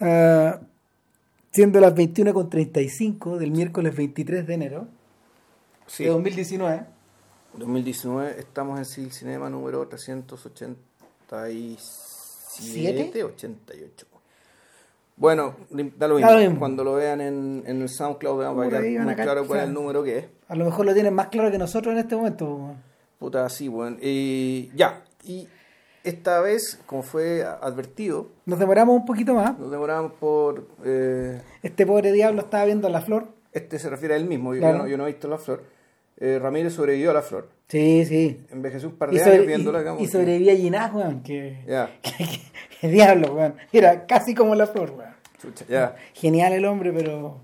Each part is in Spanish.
ah, siendo las 21.35 del miércoles 23 de enero Sí, de 2019. 2019 estamos en Civil Cinema número 387, ¿Siete? 88. Bueno, da lo Da mismo. lo mismo. Cuando lo vean en, en el SoundCloud, vean para van muy claro cuál es el número que es. A lo mejor lo tienen más claro que nosotros en este momento. weón. Puta, sí, bueno. Ya. Y esta vez, como fue advertido, Nos demoramos un poquito más. nos demoramos por. eh, Este pobre diablo estaba viendo la flor. este se refiere a él mismo, yo, Claro. yo no, yo no he visto la flor. Eh, Ramírez sobrevivió a la flor. Sí, sí. Envejeció un par Y, de sobre- años viéndola, y- digamos. y sobrevivía a Ginás, weón. Que, Ya, que, que- que diablo, weón. Era casi como la flor, weón. chucha, ya. Genial el hombre, pero.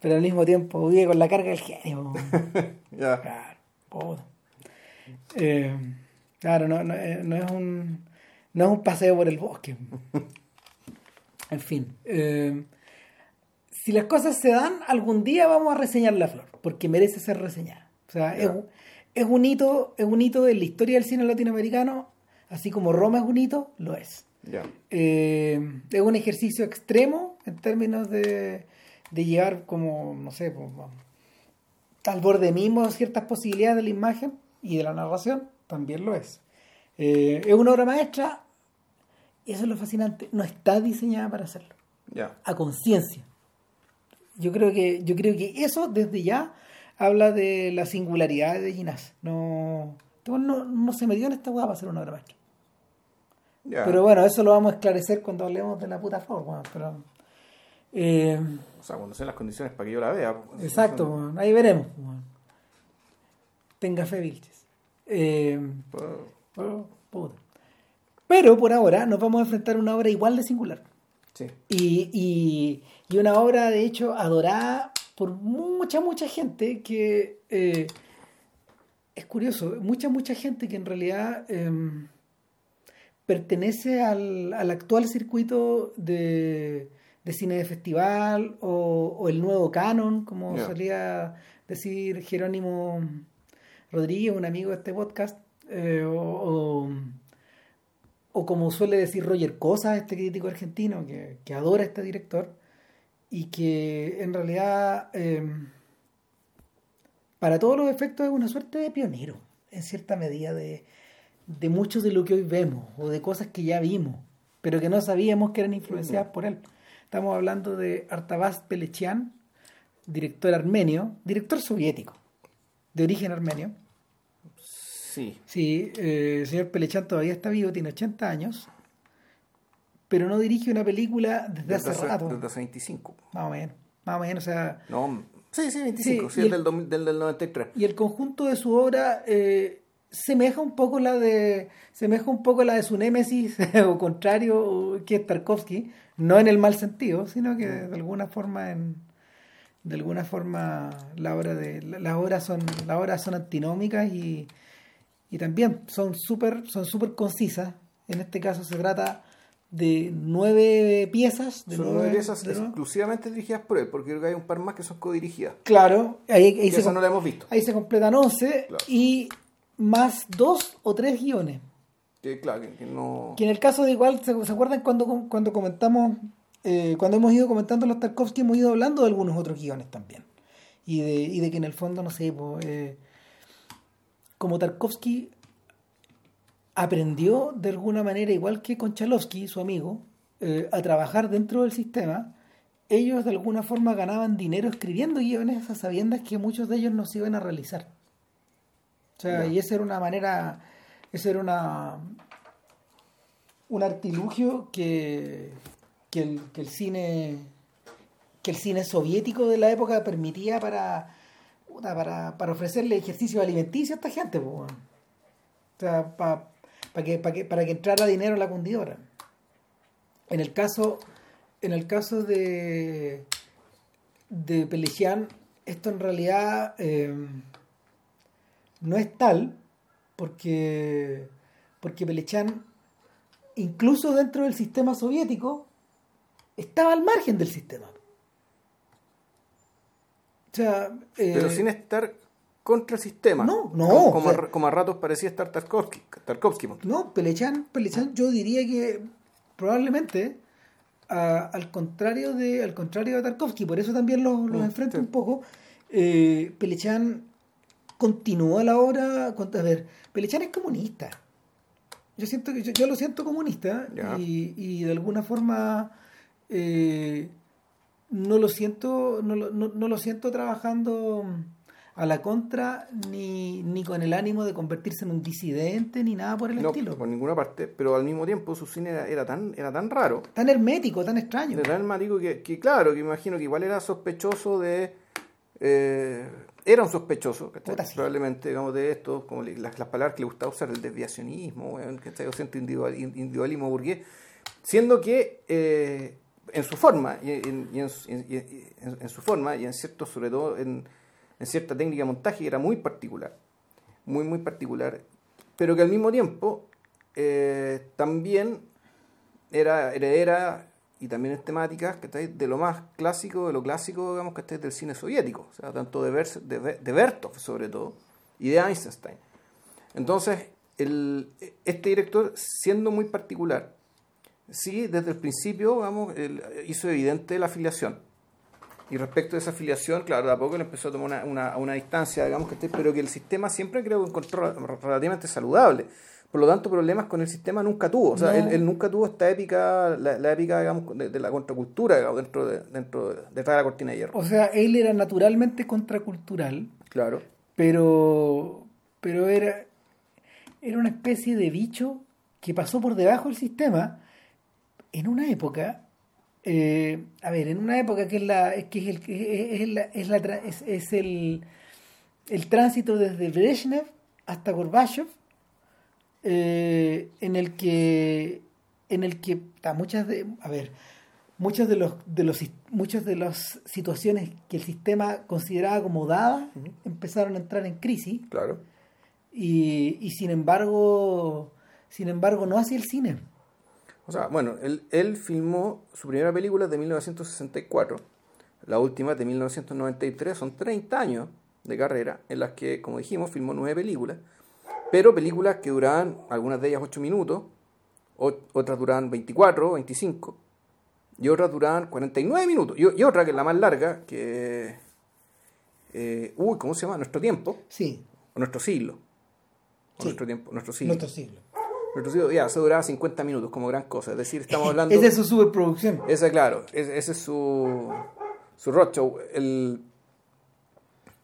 Pero al mismo tiempo vive con la carga del genio, weón. Ya. Claro, puta. Eh, claro, no, no, eh, no es un no es un paseo por el bosque. En fin, eh, si las cosas se dan, algún día vamos a reseñar la flor, porque merece ser reseñada. O sea, es, Ya. un- es un hito, es un hito de la historia del cine latinoamericano, así como Roma es un hito, lo es. Eh, es un ejercicio extremo en términos de, de llevar como, no sé, pues, al borde mismo ciertas posibilidades de la imagen y de la narración, también lo es. Eh, es una obra maestra, y eso es lo fascinante, no está diseñada para hacerlo, a conciencia. Yo creo que, yo creo que eso desde ya habla de la singularidad de Ginás. No, no, no, se metió en esta hueá para hacer una obra maestra. Pero bueno, eso lo vamos a esclarecer cuando hablemos de la puta forma. Pero, eh, O sea, cuando sean las condiciones para que yo la vea. pues, exacto, ahí veremos. Tenga fe, Vilches. Eh. Pero por ahora nos vamos a enfrentar a una obra igual de singular. Sí. Y, y- y una obra, de hecho, adorada por mucha, mucha gente que... eh, es curioso, mucha, mucha gente que en realidad em, pertenece al, al actual circuito de, de cine de festival o, o el nuevo canon, como Ya. solía decir Jerónimo Rodríguez, un amigo de este podcast, eh, o, como suele decir Roger Cosa, este crítico argentino que, adora a este director y que en realidad eh, para todos los efectos es una suerte de pionero en cierta medida de, de muchos de lo que hoy vemos o de cosas que ya vimos pero que no sabíamos que eran influenciadas por él. Estamos hablando de Artabaz Pelechian, director armenio, director soviético, de origen armenio. Sí. Sí, eh, el señor Pelechan todavía está vivo, tiene 80 años, pero no dirige una película desde, hace rato, Desde hace 25. más o menos. Más o menos, o sea, No, sí, sí, 25. Sí, Sí, es el- del, 2000 del, del 93. y el conjunto de su obra eh, semeja un poco la de semeja un poco la de su némesis o contrario que es Tarkovsky, no en el mal sentido, sino que de alguna forma en de alguna forma la obra de la- las obras son las obras son antinómicas y, y también son súper son súper concisas. En este caso se trata de nueve piezas, de Son nueve- piezas de nueve- exclusivamente dirigidas por él, porque creo que hay un par más que son codirigidas. Claro, ahí, ahí se no la hemos visto. Ahí se completan 11 Claro. y más dos o tres guiones. Que, claro, que, que no. Que en el caso de igual, ¿se, se acuerdan cuando, cuando comentamos, eh, cuando hemos ido comentando los Tarkovsky, hemos ido hablando de algunos otros guiones también? Y de, y de que en el fondo, no sé, po, eh, como Tarkovsky aprendió de alguna manera, igual que Konchalovsky, su amigo, eh, a trabajar dentro del sistema, ellos de alguna forma ganaban dinero escribiendo guiones a sabiendas que muchos de ellos no se iban a realizar. O sea, y esa era una manera, esa era una un artilugio que, que, el, que el cine que el cine soviético de la época permitía para para, para ofrecerle ejercicio alimenticio a esta gente, po, weón. o sea, pa- pa que, pa que, para que entrara dinero a la cundidora. En el caso, en el caso de de Pelechian, esto en realidad eh, no es tal, porque, porque Pelechian, incluso dentro del sistema soviético, estaba al margen del sistema. O sea, eh, Pero sin estar contra el sistema. No, no, Como, como o sea- a, como a ratos parecía estar Tarkovsky. Tarkovsky. No, Pelechan, Pelechan, yo diría que probablemente al contrario de al contrario de Tarkovsky, por eso también los, los Mm, enfrento sí. un poco. Eh, Pelechan continuó la obra. A ver, Pelechan es comunista. Yo siento que yo, yo lo siento comunista y, y de alguna forma eh, no lo siento no, lo- no- no lo siento trabajando a la contra ni, ni con el ánimo de convertirse en un disidente ni nada por el No, estilo. por ninguna parte, pero al mismo tiempo su cine era, era tan, era tan raro, Tan hermético, tan extraño. era tan marico que, que claro, que imagino que igual era sospechoso de... eh, era un sospechoso, ¿cachai? Puta, sí. probablemente, digamos, de esto, como las, las palabras que le gustaba usar, el desviacionismo, cierto individual- individualismo burgués, siendo que eh, en su forma, y en, en su- en- en- en forma, y en cierto, sobre todo en, en cierta técnica de montaje, era muy particular, muy, muy particular, pero que al mismo tiempo eh, también era heredera y también es temática que de lo más clásico, de lo clásico, digamos, que del cine soviético, o tanto de, Vers- de, de Bertov sobre todo, y de Eisenstein. Entonces, el, este director, siendo muy particular, sí, desde el principio, vamos, él hizo evidente la afiliación. Y respecto a esa afiliación, claro, de a poco le empezó a tomar una, una, una distancia, digamos que esté, pero que el sistema siempre creo que encontró re- relativamente saludable. Por lo tanto, problemas con el sistema nunca tuvo. O sea, No. él, él nunca tuvo esta épica, la, la épica, digamos, de, de la contracultura, digamos, dentro de, dentro de, detrás de la cortina de hierro. O sea, él era naturalmente contracultural, Claro. pero, pero era, era una especie de bicho que pasó por debajo del sistema en una época, eh, a ver, en una época que es la, que es el, es, es la- es la es- es el, el tránsito desde Brezhnev hasta Gorbachev, eh, en el que, en el que muchas de, a ver, muchos de los de los muchas de las situaciones que el sistema consideraba como dadas empezaron a entrar en crisis. Claro. y, y sin embargo sin embargo no hacia el cine O sea, bueno, él, él filmó su primera película de 1964, la última de 1993, son 30 años de carrera en las que, como dijimos, filmó nueve películas, pero películas que duraban, algunas de ellas 8 minutos, otras duraban 24, 25, y otras duraban 49 minutos, y, y otra que es la más larga, que... eh, uy, ¿cómo se llama? Nuestro tiempo, sí o nuestro siglo. O Sí. nuestro tiempo, nuestro siglo. nuestro siglo Siglo, ya, se duraba 50 minutos como gran cosa, es decir, estamos hablando... es de su superproducción Esa, claro, es- ese es su, su roadshow. El,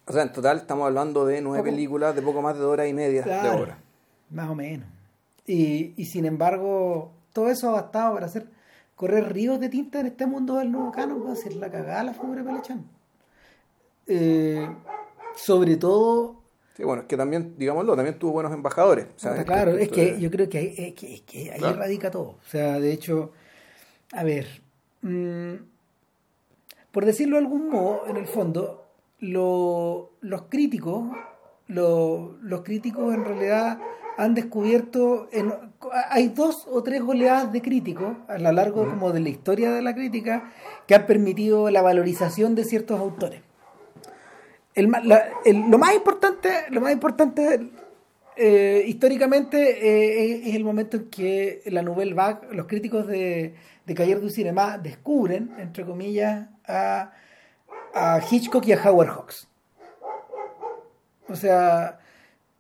o sea, en total estamos hablando de nueve Poco. películas de poco más de dos horas y media de hora. más o menos y, y sin embargo todo eso ha bastado para hacer correr ríos de tinta en este mundo del nuevo canon va a ser la cagada la figura de Pelechán Eh, sobre todo Sí, bueno, es que también, digámoslo, también tuvo buenos embajadores. o sea, claro, es que de- yo creo que, ahí- es que, es que ahí Claro. radica todo. O sea, de hecho, a ver, mm, por decirlo de algún modo, en el fondo, lo- los críticos, lo- los críticos en realidad han descubierto, en- hay dos o tres oleadas de críticos a lo largo como de la historia de la crítica que han permitido la valorización de ciertos autores el ma- la- el- lo más importante, lo más importante eh, históricamente eh, es, el momento en que la Nouvelle Vague, los críticos de, de Cahiers du Cinema descubren, entre comillas, a, a Hitchcock y a Howard Hawks. O sea,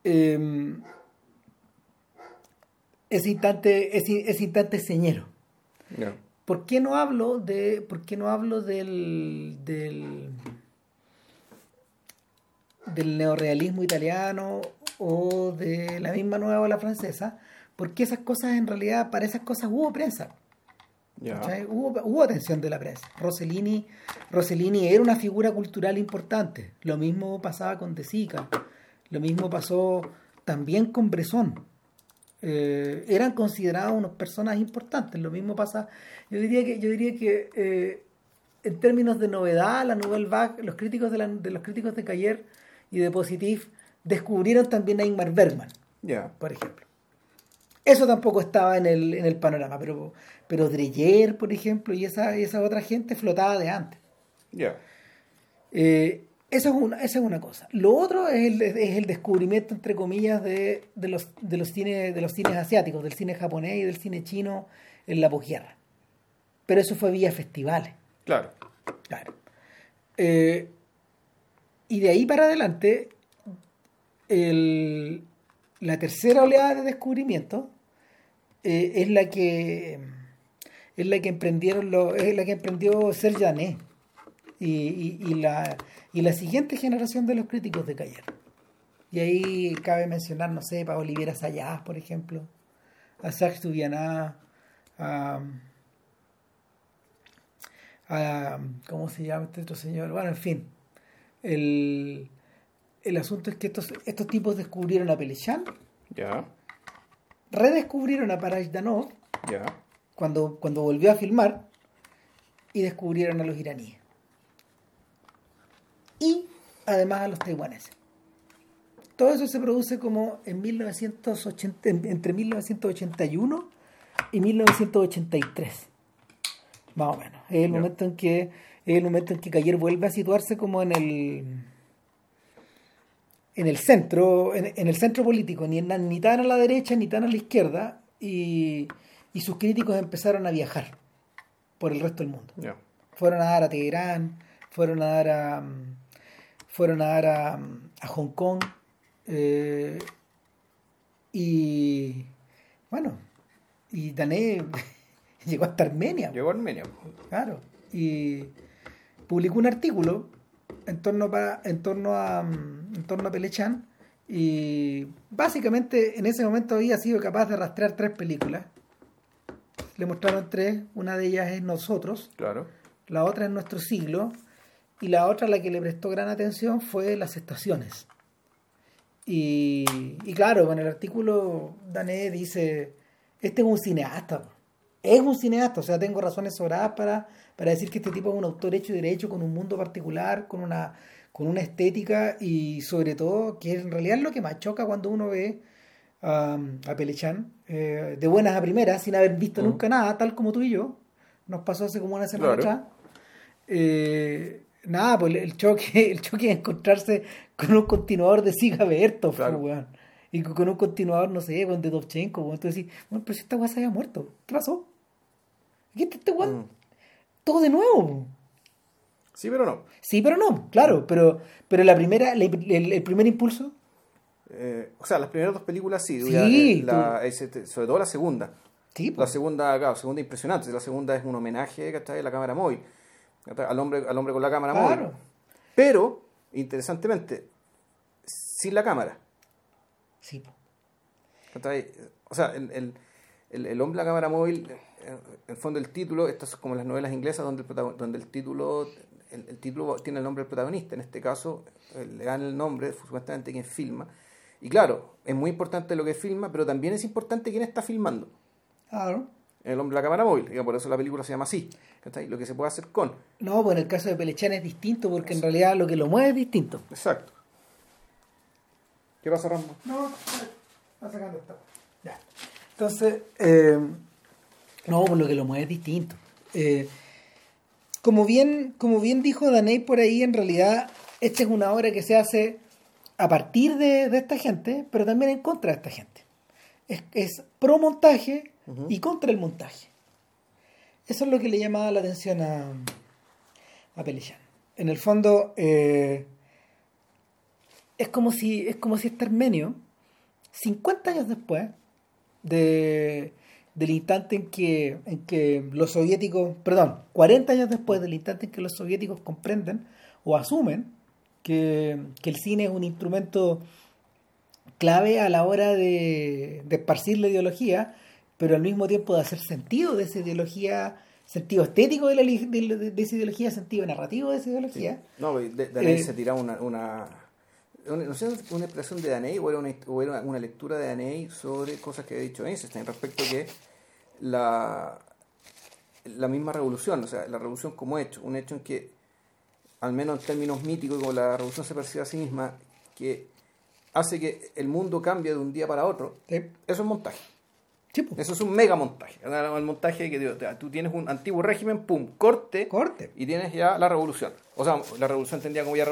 eh, ese instante, ese, ese instante es señero. ¿Por qué no hablo de, por qué no hablo del, del, del neorealismo italiano o de la misma nueva ola francesa? Porque esas cosas en realidad, para esas cosas hubo prensa. Hubo, hubo atención de la prensa. Rossellini, Rossellini era una figura cultural importante. Lo mismo pasaba con De Sica. Lo mismo pasó también con Bresson. Eh, eran considerados unos personas importantes. Lo mismo pasa. Yo diría que, yo diría que eh, en términos de novedad, la Nouvelle Vague, los críticos de, la- de los críticos de Cayer y de Positif descubrieron también a Ingmar Bergman por ejemplo. Eso tampoco estaba en el, en el panorama, pero, pero Dreyer, por ejemplo, y esa, y esa otra gente flotaba de antes. Eh, eso es una, esa es una cosa. Lo otro es el, es el descubrimiento, entre comillas, de, de, los, de, los cines, de los cines asiáticos, del cine japonés y del cine chino en la posguerra. pero eso fue vía festivales. Claro. Claro. Eh, y de ahí para adelante, el- la tercera oleada de descubrimiento eh, es la que es la que emprendieron los, es la que emprendió Serge y, y- la y la siguiente generación de los críticos de Cayer. Y ahí cabe mencionar, no sé, para Olivera Sayas, por ejemplo, a Jacques Duvianá, a, a- ¿cómo se llama este otro señor? Bueno, en fin, el, el asunto es que estos, estos tipos descubrieron a Pelechan, Ya, redescubrieron a Danov ya. cuando, cuando volvió a filmar y descubrieron a los iraníes. Y además a los taiwaneses. Todo eso se produce como en 1980, en- entre 1981 y 1983. Más o menos. Es el Ya. momento en que es el momento en que Cayer vuelve a situarse como en el en el centro, en, en el centro político, ni, ni tan a la derecha ni tan a la izquierda, y, y sus críticos empezaron a viajar por el resto del mundo. Fueron a dar a Teherán, fueron a dar a fueron a dar a, a Hong Kong eh, y bueno y Dané llegó hasta Armenia Llegó a Armenia. claro y publicó un artículo en torno en torno a mm, en torno a Pelechan y básicamente en ese momento había sido capaz de rastrear tres películas le mostraron tres una de ellas es Nosotros Claro. la otra es Nuestro Siglo, y la otra a la que le prestó gran atención fue Las Estaciones. Y, y claro, en el artículo Dané dice, este es un cineasta, es un cineasta, o sea, tengo razones sobradas para, para decir que este tipo es un autor hecho y derecho, con un mundo particular, con una, con una estética y sobre todo, que en realidad es lo que más choca cuando uno ve a, a Pelechan eh, de buenas a primeras, sin haber visto Mm. nunca nada, tal como tú y yo, nos pasó hace como una semana Claro. atrás. Eh, nada, pues el choque, el choque de encontrarse con un continuador de Siga Bertov, Claro. Y con un continuador, no sé, de Dovchenko, weón. Entonces decís, bueno, pero si esta weá se había muerto, ¿qué pasó? ¿Qué está este weón? Mm. Todo de nuevo. Sí, pero no. Sí, pero no, claro, pero, pero la primera, la- el, el primer impulso, Eh, o sea, las primeras dos películas sí. Sí, eh, la- tú- sobre todo la segunda. sí. La segunda, claro, segunda impresionante. La segunda es un homenaje ¿cachai? a la cámara móvil. Al hombre, al hombre con la cámara Claro. móvil. Pero, interesantemente, sin la cámara. Sí. O sea, el, el, el, el hombre a cámara móvil, en el fondo el título, esto es como las novelas inglesas donde el, donde el título el, el título tiene el nombre del protagonista. En este caso, eh, le dan el nombre, supuestamente, quien filma. Y claro, es muy importante lo que filma, pero también es importante quién está filmando. Claro. El hombre la cámara móvil, por eso la película se llama así. Lo que se puede hacer con. No, pues en el caso de Pelechan es distinto porque en realidad lo que lo mueve es distinto. Exacto. ¿Qué pasa, Rambo? No, está sacando esta. Ya. Entonces, eh, no, pues lo que lo mueve es distinto. Eh, como bien, como bien dijo Daney por ahí, en realidad, esta es una obra que se hace a partir de, de esta gente, pero también en contra de esta gente. Es, es pro montaje y contra el montaje. Eso es lo que le llamaba la atención a, a Pelichan. En el fondo, eh, es como si es como si este armenio 50 años después de, del instante en que, en que los soviéticos, perdón, 40 años después del instante en que los soviéticos comprenden o asumen que, que el cine es un instrumento clave a la hora de, de esparcir la ideología, pero al mismo tiempo de hacer sentido de esa ideología, sentido estético de, la, de, esa ideología, sentido narrativo de esa ideología. No, de, de Daney Eh, se una, una, una- no sé, una expresión de Daney o era una, o era una lectura de Daney sobre cosas que ha dicho Einstein respecto a que la, la misma revolución, o sea, la revolución como hecho, un hecho en que, al menos en términos míticos, como la revolución se percibe a sí misma, que hace que el mundo cambie de un día para otro, Sí, eso es montaje. Sí, pues. Eso es un mega montaje. El montaje que digo, tú tienes un antiguo régimen, pum, corte, corte. y tienes ya la revolución. O sea, la revolución entendía como ya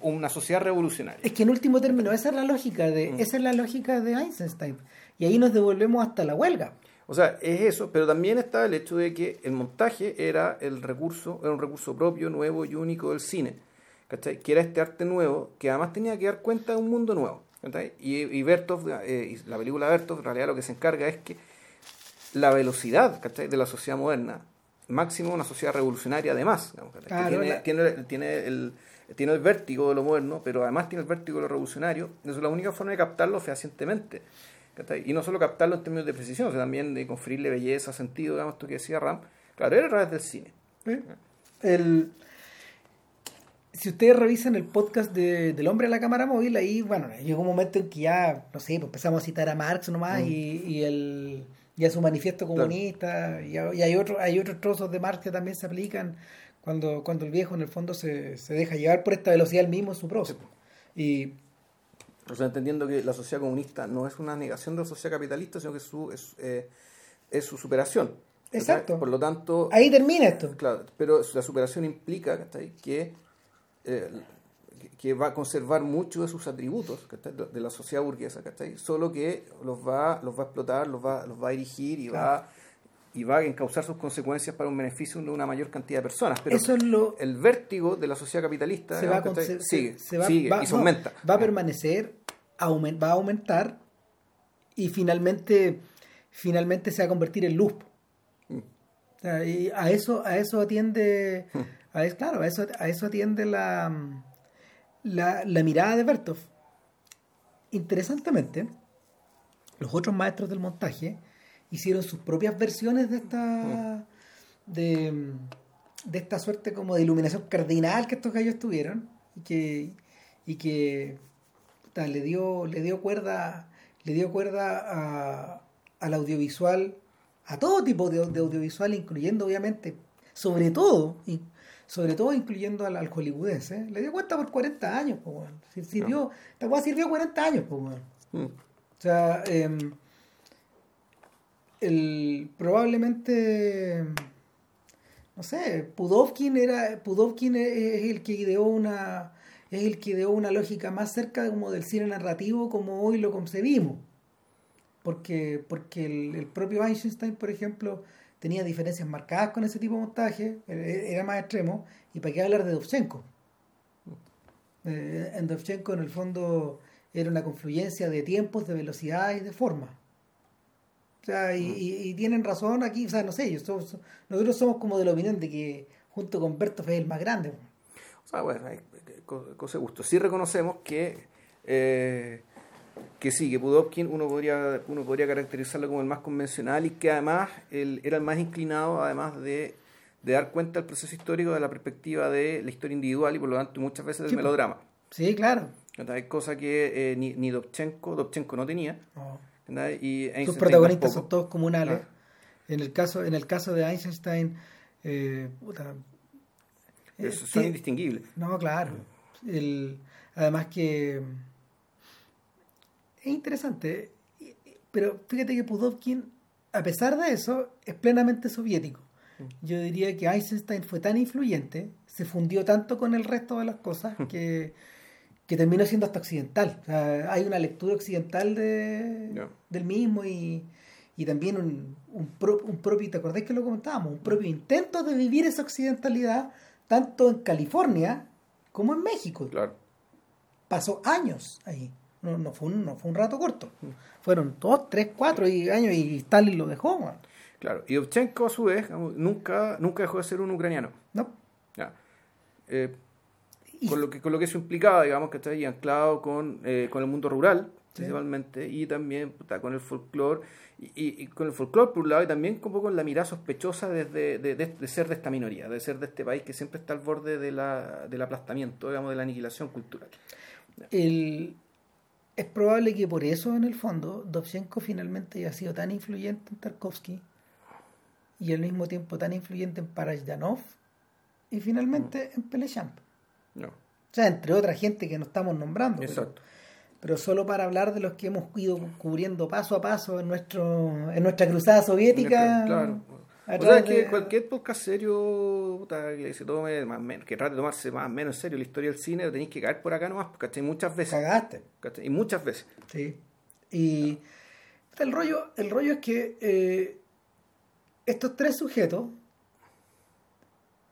una sociedad revolucionaria. Es que en último término, esa es la lógica de, esa es la lógica de Einstein. Y ahí nos devolvemos hasta la huelga. O sea, es eso, pero también está el hecho de que el montaje era el recurso, era un recurso propio, nuevo y único del cine, ¿cachai? Que era este arte nuevo, que además tenía que dar cuenta de un mundo nuevo. Y, y Bertov, eh, y la película Bertov, en realidad lo que se encarga es que la velocidad, ¿cachai? De la sociedad moderna, máximo una sociedad revolucionaria además, tiene, la- tiene, tiene el tiene el vértigo de lo moderno, pero además tiene el vértigo de lo revolucionario. Eso es la única forma de captarlo fehacientemente. ¿cachai? Y no solo captarlo en términos de precisión, sino también de conferirle belleza, sentido, digamos, esto que decía Ram. Claro, era a través del cine. El, si ustedes revisan el podcast de, del hombre a la cámara móvil, ahí, bueno, llegó un momento en que ya, no sé, pues empezamos a citar a Marx nomás Mm. y, y, el, y a su manifiesto comunista, y, hay, otro, hay otros trozos de Marx que también se aplican cuando, cuando el viejo en el fondo se, se deja llevar por esta velocidad el mismo en su prosa. Y O sea, entendiendo que la sociedad comunista no es una negación de la sociedad capitalista, sino que su, es, eh, es su superación. Exacto. Por lo tanto, ahí termina esto. Claro, pero la superación implica que, eh, que- va a conservar muchos de sus atributos ¿cachai? de la sociedad burguesa, ¿cachai? solo que los va, los va a explotar, los va, los va a dirigir y va y va a encauzar sus consecuencias para un beneficio de una mayor cantidad de personas. Pero Eso es lo, el vértigo de la sociedad capitalista se va a sigue, se va- sigue va- y se no, aumenta. Va a permanecer, aumen- va a aumentar y finalmente, finalmente se va a convertir en luz. Mm. O sea, y a eso, a eso atiende, a claro, a eso, a eso atiende la, la, la mirada de Bertov. Interesantemente, los otros maestros del montaje hicieron sus propias versiones de esta de, de esta suerte como de iluminación cardinal que estos gallos tuvieron y que y que le dio le dio cuerda le dio cuerda al audiovisual a todo tipo de, audiovisual incluyendo obviamente sobre todo sobre todo incluyendo al, al hollywoodense le dio cuenta por 40 años pues, sirvió esta weá sirvió 40 años pues. Mm. O sea, em, el, probablemente, no sé, Pudovkin era, Pudovkin es, es el que ideó una, es el que ideó una lógica más cerca como del cine narrativo como hoy lo concebimos. Porque, porque el, el propio Einstein, por ejemplo, tenía diferencias marcadas con ese tipo de montaje, eh, era más extremo, y para qué hablar de Dovchenko. Eh, en Dovchenko, en el fondo, era una confluencia de tiempos, de velocidades y de forma. O sea, y, y- y tienen razón aquí, o sea, no sé, yo so- so- nosotros somos como de la opinión de que junto con Bertov es el más grande. O sea, bueno, hay co- cosa de gusto. Sí reconocemos que, eh, que sí, que Pudovkin uno podría, uno podría caracterizarlo como el más convencional y que además él era el más inclinado, además de, de dar cuenta del proceso histórico de la perspectiva de la historia individual y por lo tanto muchas veces del Sí, melodrama. Sí, claro. Hay cosa que eh, ni, ni Dovchenko, Dovchenko no tenía. Sus protagonistas son todos comunales. Claro. En el caso, en el caso de Einstein, eh, puta, eh, son ti- indistinguibles. No, claro. El, además que es interesante. Pero fíjate que Pudovkin, a pesar de eso, es plenamente soviético. Yo diría que Einstein fue tan influyente, se fundió tanto con el resto de las cosas que, que terminó siendo hasta occidental. O sea, hay una lectura occidental de, del mismo y, y también un, un, pro- un propio, ¿te acordás que lo comentábamos? Un propio intento de vivir esa occidentalidad tanto en California como en México. Claro. Pasó años ahí. No, no, fue un, no fue un rato corto. Fueron dos, tres, cuatro y- años y Stalin lo dejó. man. Claro. Y Dovchenko, a su vez, nunca, nunca dejó de ser un ucraniano. ¿no? Ya. Eh, Y- con, lo que, con lo que eso implicaba, digamos, que está ahí anclado con, eh, con el mundo rural, Sí. principalmente, y también puta, con el folclore, y, y- y con el folclore por un lado, y también un poco con la mirada sospechosa desde, de, de- de ser de esta minoría, de ser de este país que siempre está al borde de la, del aplastamiento, digamos, de la aniquilación cultural. el- es probable que por eso, en el fondo, Dovchenko finalmente haya sido tan influyente en Tarkovsky y al mismo tiempo tan influyente en Parajdanov y finalmente en Pelechamp. No. O sea, entre otra gente que no estamos nombrando. pero- Exacto. Pero, solo para hablar de los que hemos ido cubriendo paso a paso en nuestro en nuestra cruzada soviética. Claro. A O sea, que de- cualquier podcast serio puta, que se tome más menos, que trate de tomarse más o menos en serio la historia del cine, lo tenéis que caer por acá nomás, ¿cachai? Muchas veces. Cagaste. ¿cachai? Y muchas veces. Sí. Y El rollo, el rollo es que eh, estos tres sujetos,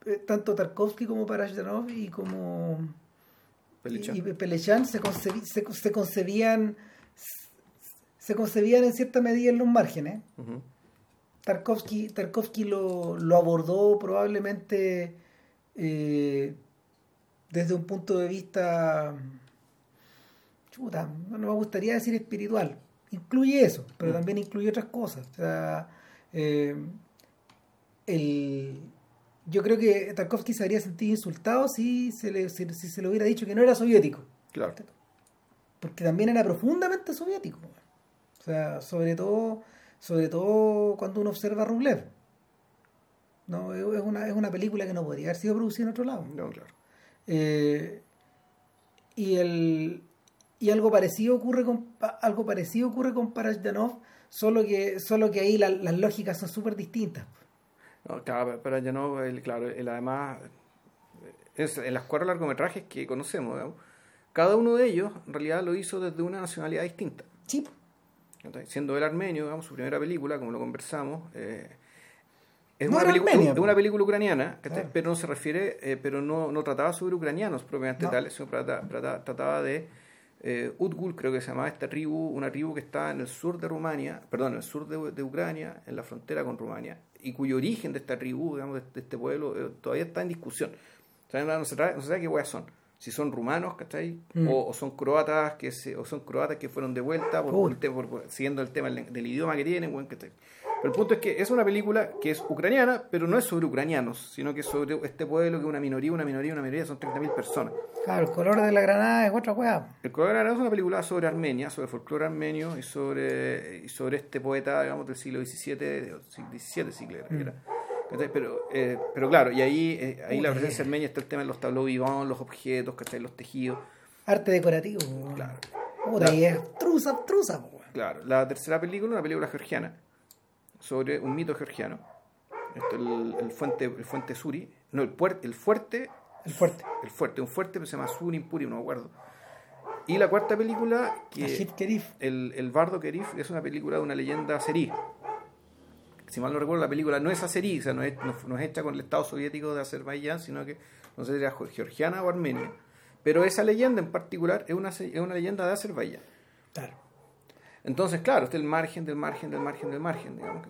eh, tanto Tarkovsky como Parashdanov y como Pelichan. y, y Pelechan se, concebi- se, se concebían se concebían en cierta medida en los márgenes. Ujú. Tarkovsky, Tarkovsky lo, lo abordó probablemente eh, desde un punto de vista, chuta, no me gustaría decir espiritual. Incluye eso, pero Mm. también incluye otras cosas. O sea, eh, el, yo creo que Tarkovsky se habría sentido insultado si se, le, si, si se le hubiera dicho que no era soviético Claro. porque también era profundamente soviético. O sea, sobre todo, sobre todo cuando uno observa a Rublev. No, es una, es una película que no podría haber sido producida en otro lado. No, claro. Eh, y el y algo parecido ocurre con algo parecido ocurre con Parashdanov, solo que solo que ahí la- las lógicas son súper distintas. No, claro, pero ya no, el- claro, el, además, es, en las cuatro largometrajes que conocemos, digamos, cada uno de ellos en realidad lo hizo desde una nacionalidad distinta. Sí. Siendo el armenio, digamos, su primera película, como lo conversamos, eh, es, No una película, armenia, es po. una película ucraniana, pero no se refiere, eh, pero no, no trataba sobre ucranianos propiamente No. tales, sino trata- trata- trataba de eh, Utgul, creo que se llamaba esta tribu, una tribu que está en el sur de Rumania, perdón, en el sur de, de Ucrania, en la frontera con Rumania, y cuyo origen de esta tribu, digamos, de, de este pueblo, eh, todavía está en discusión. O sea, no se, sabe, no se sabe qué hueas son. Si son rumanos, ¿cachai? Mm. O, o son croatas que se, o son croatas que fueron de vuelta por, Uy. por- te- por- por- siguiendo el tema del, del idioma que tienen, weón, ¿cachai? Pero el punto es que es una película que es ucraniana, pero no es sobre ucranianos, sino que es sobre este pueblo que es una minoría, una minoría, una minoría, son 30.000 personas. claro, el color de la granada es otra weá. El color granado es una película sobre Armenia, sobre folclore armenio y sobre, y sobre este poeta, digamos, del siglo XVII, XVII siglo era. era. Pero, eh, pero claro, y ahí, eh, ahí la presencia armenia está el tema de los tableaux vivants, los objetos, ¿cachai? los tejidos. Arte decorativo. Claro. Puta, y es abstrusa, abstrusa, po. Claro, la tercera película, una película georgiana, sobre un mito georgiano. Esto, el, el fuente, el fuente Suri, no, el, puer- el fuerte, El fuerte. el fuerte, un fuerte que se llama Suri Impuri, no me acuerdo. Y la cuarta película, que el, el Bardo Kerif es una película de una leyenda azerí. Si mal no recuerdo, la película no es sea, no es, no, no es hecha con el Estado soviético de Azerbaiyán, sino que no sé si era georgiana o armenia. Pero esa leyenda en particular es una, es una leyenda de Azerbaiyán. Claro. Entonces, claro, está el margen del margen del margen del margen, digamos.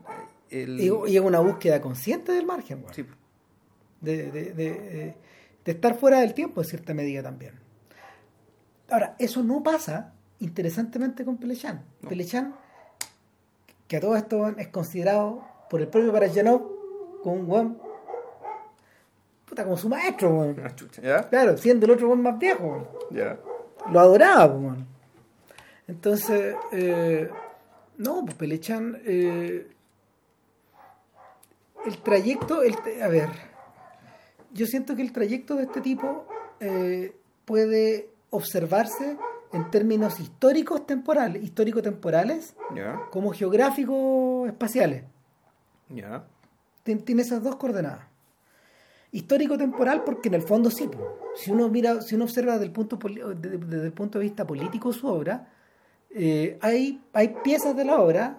El- Y, es una búsqueda consciente del margen, weón. sí, de, de- de- de estar fuera del tiempo en cierta medida también. Ahora, eso no pasa interesantemente con Pelechan. No. Pelechan, que a todo esto es considerado por el propio Parashanov como un weón, puta, como su maestro, weón. Ah. Claro, siendo el otro weón más viejo, weón. Ya. Lo adoraba, weón. Entonces, eh, no, pues Pelechan, eh, el trayecto, el, a ver, yo siento que el trayecto de este tipo eh, puede observarse en términos históricos temporales, histórico-temporales, Ya. como geográficos espaciales. Ya. Tien- Tiene esas dos coordenadas. Histórico-temporal porque en el fondo sí. Si uno mira, si uno observa desde el punto, desde, desde el punto de vista político su obra, eh, hay, hay piezas de la obra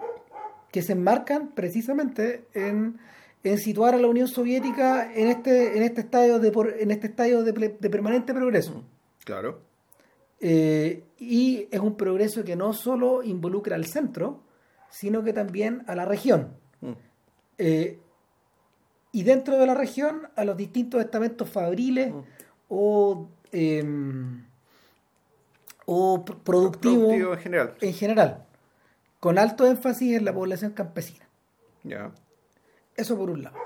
que se enmarcan precisamente en, en situar a la Unión Soviética en este, en este estadio de, por- en este estadio de, de permanente progreso. Claro. Eh, y es un progreso que no solo involucra al centro, sino que también a la región. Eh, y dentro de la región a los distintos estamentos fabriles Mm. o, em, o pr- productivos Productivo en general. en general, con alto énfasis en la población campesina. Ya. Eso por un lado.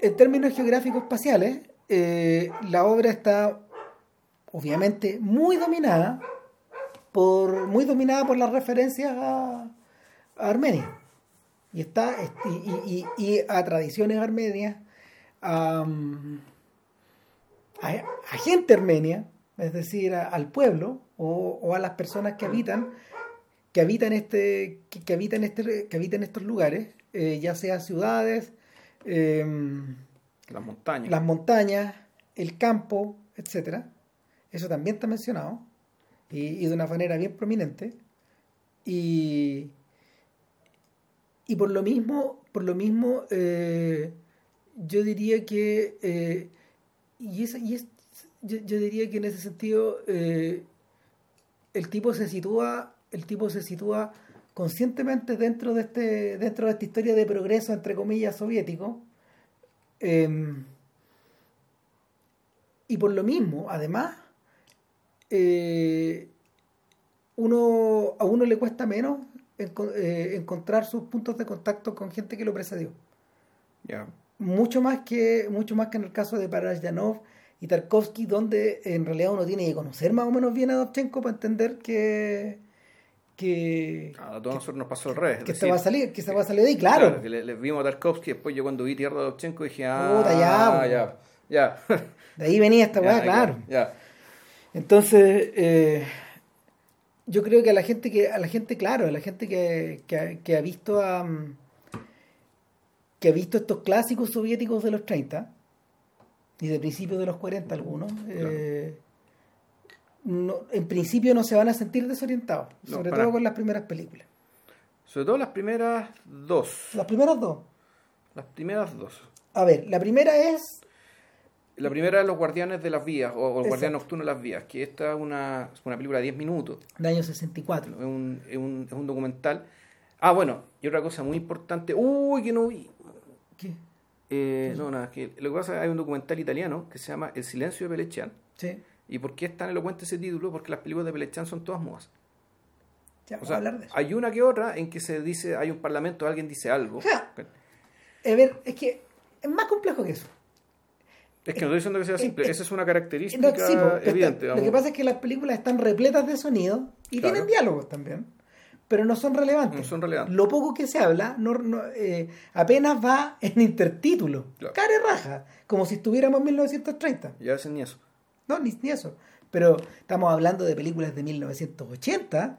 En términos geográficos espaciales, eh, la obra está obviamente muy dominada por muy dominada por las referencias a, a Armenia y está y, y- y- y a tradiciones armenias a, a, a gente armenia es decir a- al pueblo o, o a las personas que habitan que habitan este que, que habitan este que habitan estos lugares eh, ya sea ciudades em, Las montañas. las montañas, el campo, etcétera. Eso también está mencionado y, y de una manera bien prominente. Y, y por lo mismo, por lo mismo, eh, yo diría que, eh, y, es, y es, yo, diría que en ese sentido, eh, el tipo se sitúa, el tipo se sitúa conscientemente dentro de este, dentro de esta historia de progreso entre comillas soviético. em, y por lo mismo, además, uno, a uno le cuesta menos eh, encontrar sus puntos de contacto con gente que lo precedió. Ya. Mucho más que, mucho más que en el caso de Parashyanov y Tarkovsky, donde en realidad uno tiene que conocer más o menos bien a Dovchenko para entender que, que, A todos nosotros nos pasó al revés. que se va a salir, que se va a salir de ahí, claro. que le, le vimos a Tarkovsky, después yo cuando vi Tierra de Dovchenko dije, ah, Puta, ya, ya, ya. De ahí venía esta weá, claro. Ya, Entonces, eh, yo creo que a la gente que, a la gente, claro, a la gente que, que, ha- que ha visto a, mm, que ha visto estos clásicos soviéticos de los 30 y de principios de los 40 algunos, eh, no- en principio no se van a sentir desorientados, No, sobre para. todo con las primeras películas. sobre todo las primeras dos. Las primeras dos. Las primeras dos. A ver, la primera es La primera es Los Guardianes de las Vías, o, o El. Guardián Nocturno de las Vías, que esta es una, es una película de 10 minutos, del año 64. es un, es, un, es un documental. Ah, bueno, y otra cosa muy importante, uy, que no vi. ¿Qué? Eh, no, nada, que lo que pasa es que hay un documental italiano que se llama El silencio de Pelechan. Sí, ¿Y por qué es tan elocuente ese título? Porque las películas de Pelechan son todas mudas. ya O vamos sea, a hablar de eso. hay una que otra en que se dice, hay un parlamento, alguien dice algo. Ja. A ver, es que es más complejo que eso. Es que no estoy diciendo que sea simple, esa es una No, característica sí, po, está- evidente. lo que pasa es que las películas están repletas de sonido y Claro. tienen diálogos también, pero no son relevantes. No son relevantes. Lo poco que se habla no, no, eh, apenas va en intertítulo, Claro. cara y raja, como si estuviéramos en 1930. Y a veces ni eso. No, ni, ni eso. Pero estamos hablando de películas de 1980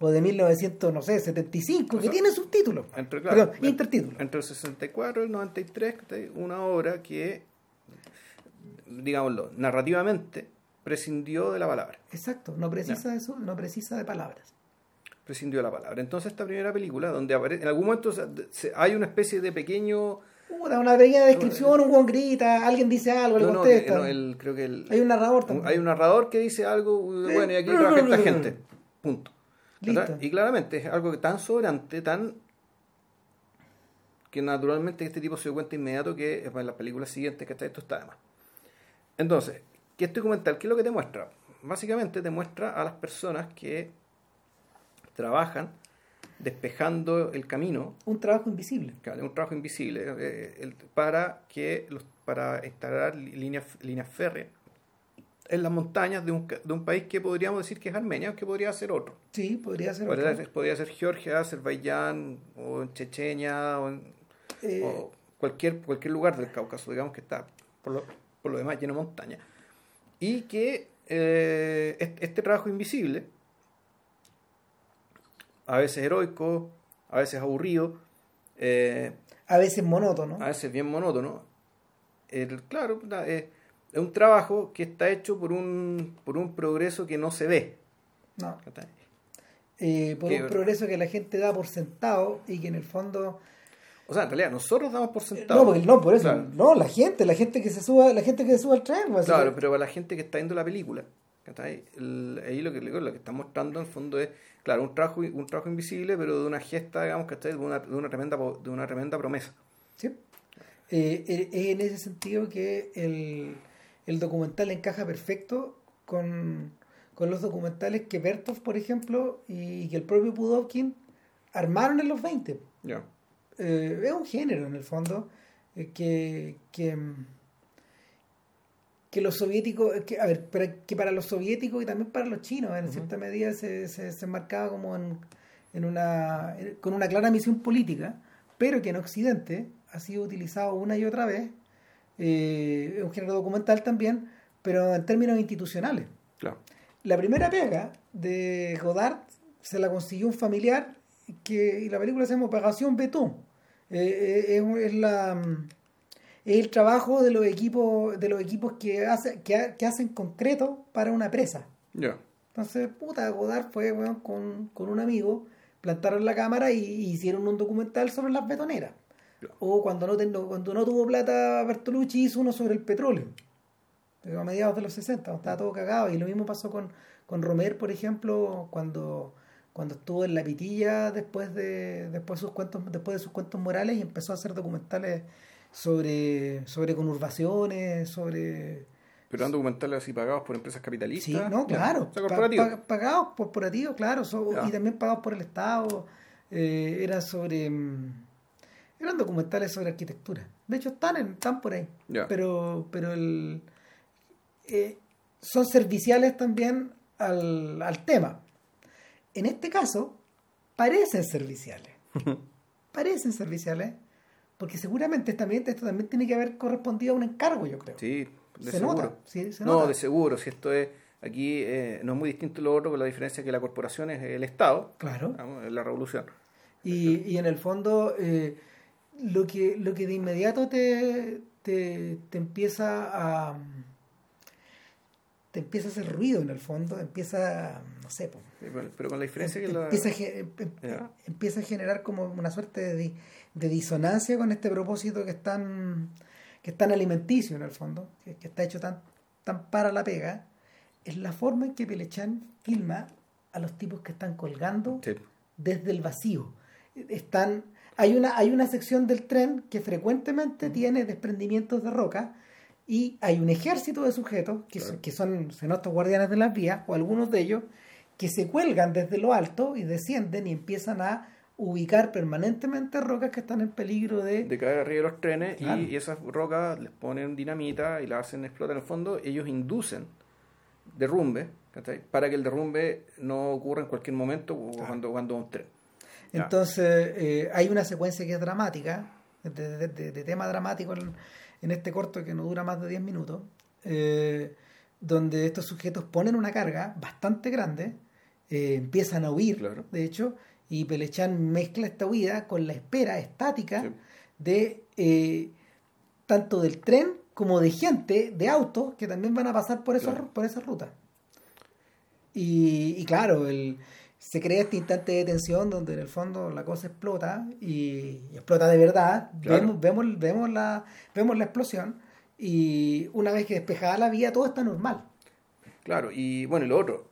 o de 1900, no sé, 75, O que sea, tienen subtítulos. Entre, claro, Perdón, en- intertítulos. Entre el 64 y el 93, que una obra que, digámoslo, narrativamente prescindió de la palabra. Exacto, no precisa de eso, no precisa de palabras. Prescindió de la palabra. Entonces, esta primera película, donde aparece, en algún momento hay una especie de pequeño. Una pequeña descripción, un guan grita, alguien dice algo, No, contesta. el- creo que el, Hay un narrador también. hay un narrador que dice algo, bueno, y aquí trabaja esta gente. Punto. Y claramente es algo que tan sobrante, tan que naturalmente este tipo se dio cuenta inmediato que en las películas siguientes que está esto está de más. Entonces, ¿qué este documental? ¿Qué es lo que te muestra? Básicamente te muestra a las personas que trabajan despejando el camino, Un trabajo invisible. un trabajo invisible, eh, el- para que los, para instalar líneas, líneas férreas en las montañas de un, de un país que podríamos decir que es Armenia que podría ser otro. Sí, podría ser Podría otro. ser, podría ser Georgia, Azerbaiyán, o en Chechenia, o, en- Eh, o cualquier, cualquier lugar del Cáucaso, digamos que está por lo, por lo demás lleno de montaña. Y que eh, est- este trabajo invisible, a veces heroico, a veces aburrido, eh, a veces monótono. a veces bien monótono, el, claro, es un trabajo que está hecho por un, por un progreso que no se ve. No. Eh, por Qué- un progreso que la gente da por sentado y que en el fondo. O sea, en realidad nosotros damos por sentado. No, porque, no, por eso. Claro. No, la gente, la gente que se suba, la gente que se suba al tren. pues, Claro, pero para la gente que está viendo la película, ahí lo que, lo que está mostrando en el fondo es, claro, un trabajo, un trabajo invisible, pero de una gesta, digamos, ¿cachai? De una, de una, tremenda, de una tremenda promesa. ¿sí? Eh, eh, es en ese sentido que el, el documental encaja perfecto con, con los documentales que Bertov, por ejemplo, y que el propio Pudovkin armaron en los 20. Ya. Eh, es un género en el fondo eh, que, que, mm, que los soviéticos, eh, que, a ver, para, que para los soviéticos y también para los chinos en cierta medida se, se, se enmarcaba como en, en una, en- con una clara misión política, pero que en Occidente ha sido utilizado una y otra vez, eh, es un género documental también, pero en términos institucionales. Claro. La primera pega de Godard se la consiguió un familiar que y la película se llama Operación Betún. Eh, eh, es, la mm, es el trabajo de los equipos de los equipos que hace, que, ha- que hacen concreto para una presa. Ya. Entonces, puta, Godard fue weón, con, con un amigo, plantaron la cámara y, y hicieron un documental sobre las betoneras. O cuando no, ten- cuando no tuvo plata Bertolucci hizo uno sobre el petróleo. Pero a mediados de los 60, cuando estaba todo cagado. Y lo mismo pasó con, con Romer, por ejemplo, cuando, cuando estuvo en la pitilla después de, después, sus cuentos, después de sus cuentos morales y empezó a hacer documentales sobre, sobre conurbaciones, sobre... Pero eran documentales así pagados por empresas capitalistas. Sí, no, claro. O sea, pa- pa- pagados por corporativos, claro. so- y también pagados por el Estado. Eh, era sobre... mm, eran documentales sobre arquitectura. De hecho, están, en, están por ahí. Ya. Pero, pero el, eh, son serviciales también al, al tema. En este caso, parecen serviciales. parecen serviciales. Porque seguramente también, esto también tiene que haber correspondido a un encargo, yo creo. Sí, de Se seguro. nota, sí, se no, de seguro. Si esto es. Aquí eh, no es muy distinto lo otro, con la diferencia que la corporación es el Estado, Claro. digamos, es la revolución. Y, y en el fondo, eh, lo, que, lo que de inmediato te, te, te empieza a. te empieza a hacer ruido en el fondo, empieza, no sé, Sí, Pero, con la diferencia que la. empieza, a, ge- em- em- Ya. empieza a generar como una suerte de, di- de disonancia con este propósito que es tan, que es tan alimenticio en el fondo, que, que está hecho tan, tan para la pega, es la forma en que Pelechan filma a los tipos que están colgando Sí. desde el vacío. Están, hay, una, hay una sección del tren que frecuentemente tiene desprendimientos de roca y hay un ejército de sujetos que, son, que son, son estos guardianes de las vías, o algunos de ellos, que se cuelgan desde lo alto y descienden y empiezan a ubicar permanentemente rocas que están en peligro de... de caer arriba de los trenes y- Claro. y, esas rocas les ponen dinamita y las hacen explotar en el fondo, ellos inducen derrumbe ¿cachai? para que el derrumbe no ocurra en cualquier momento o Claro. cuando, cuando un tren. Entonces, eh, hay una secuencia que es dramática, de, de- de- de tema dramático en, en este corto que no dura más de 10 minutos, eh, donde estos sujetos ponen una carga bastante grande, eh, empiezan a huir, Claro. de hecho, y Pelechan mezcla esta huida con la espera estática Sí. de eh, tanto del tren como de gente, de autos, que también van a pasar por, esos, Claro. por esa ruta. Y, y claro, el, se crea este instante de tensión donde en el fondo la cosa explota y, y explota de verdad. Claro. Vemos, vemos, vemos, la, vemos la explosión y una vez que despejada la vía todo está normal. Claro, y bueno, y lo otro,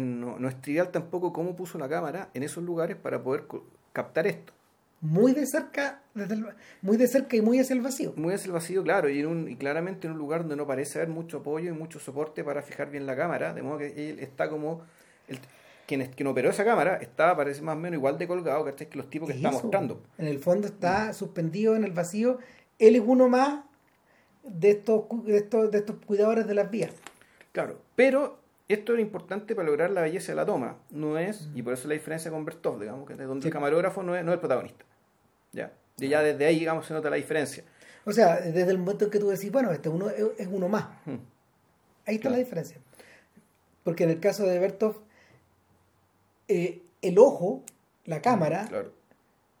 no, no es trivial tampoco cómo puso la cámara en esos lugares para poder captar esto. Muy de cerca, desde el- muy de cerca y muy hacia el vacío. Muy hacia el vacío, claro, y, en un, y claramente en un lugar donde no parece haber mucho apoyo y mucho soporte para fijar bien la cámara, de modo que él está como... El, quien, es- quien operó esa cámara está, parece más o menos igual de colgado ¿cachai? que los tipos que está Eso. mostrando. En el fondo está suspendido en el vacío. Él es uno más de estos, de estos, de estos cuidadores de las vías. Claro, pero esto era importante para lograr la belleza de la toma. No es, y por eso la diferencia con Bertov, digamos, que de donde Sí. el camarógrafo no es, no es el protagonista. Ya, y ya desde ahí, digamos, se nota la diferencia. O sea, desde el momento en que tú decís, bueno, este uno es, uno más. Hmm. Ahí está Claro. la diferencia. Porque en el caso de Bertov, eh, el ojo, la cámara, Claro.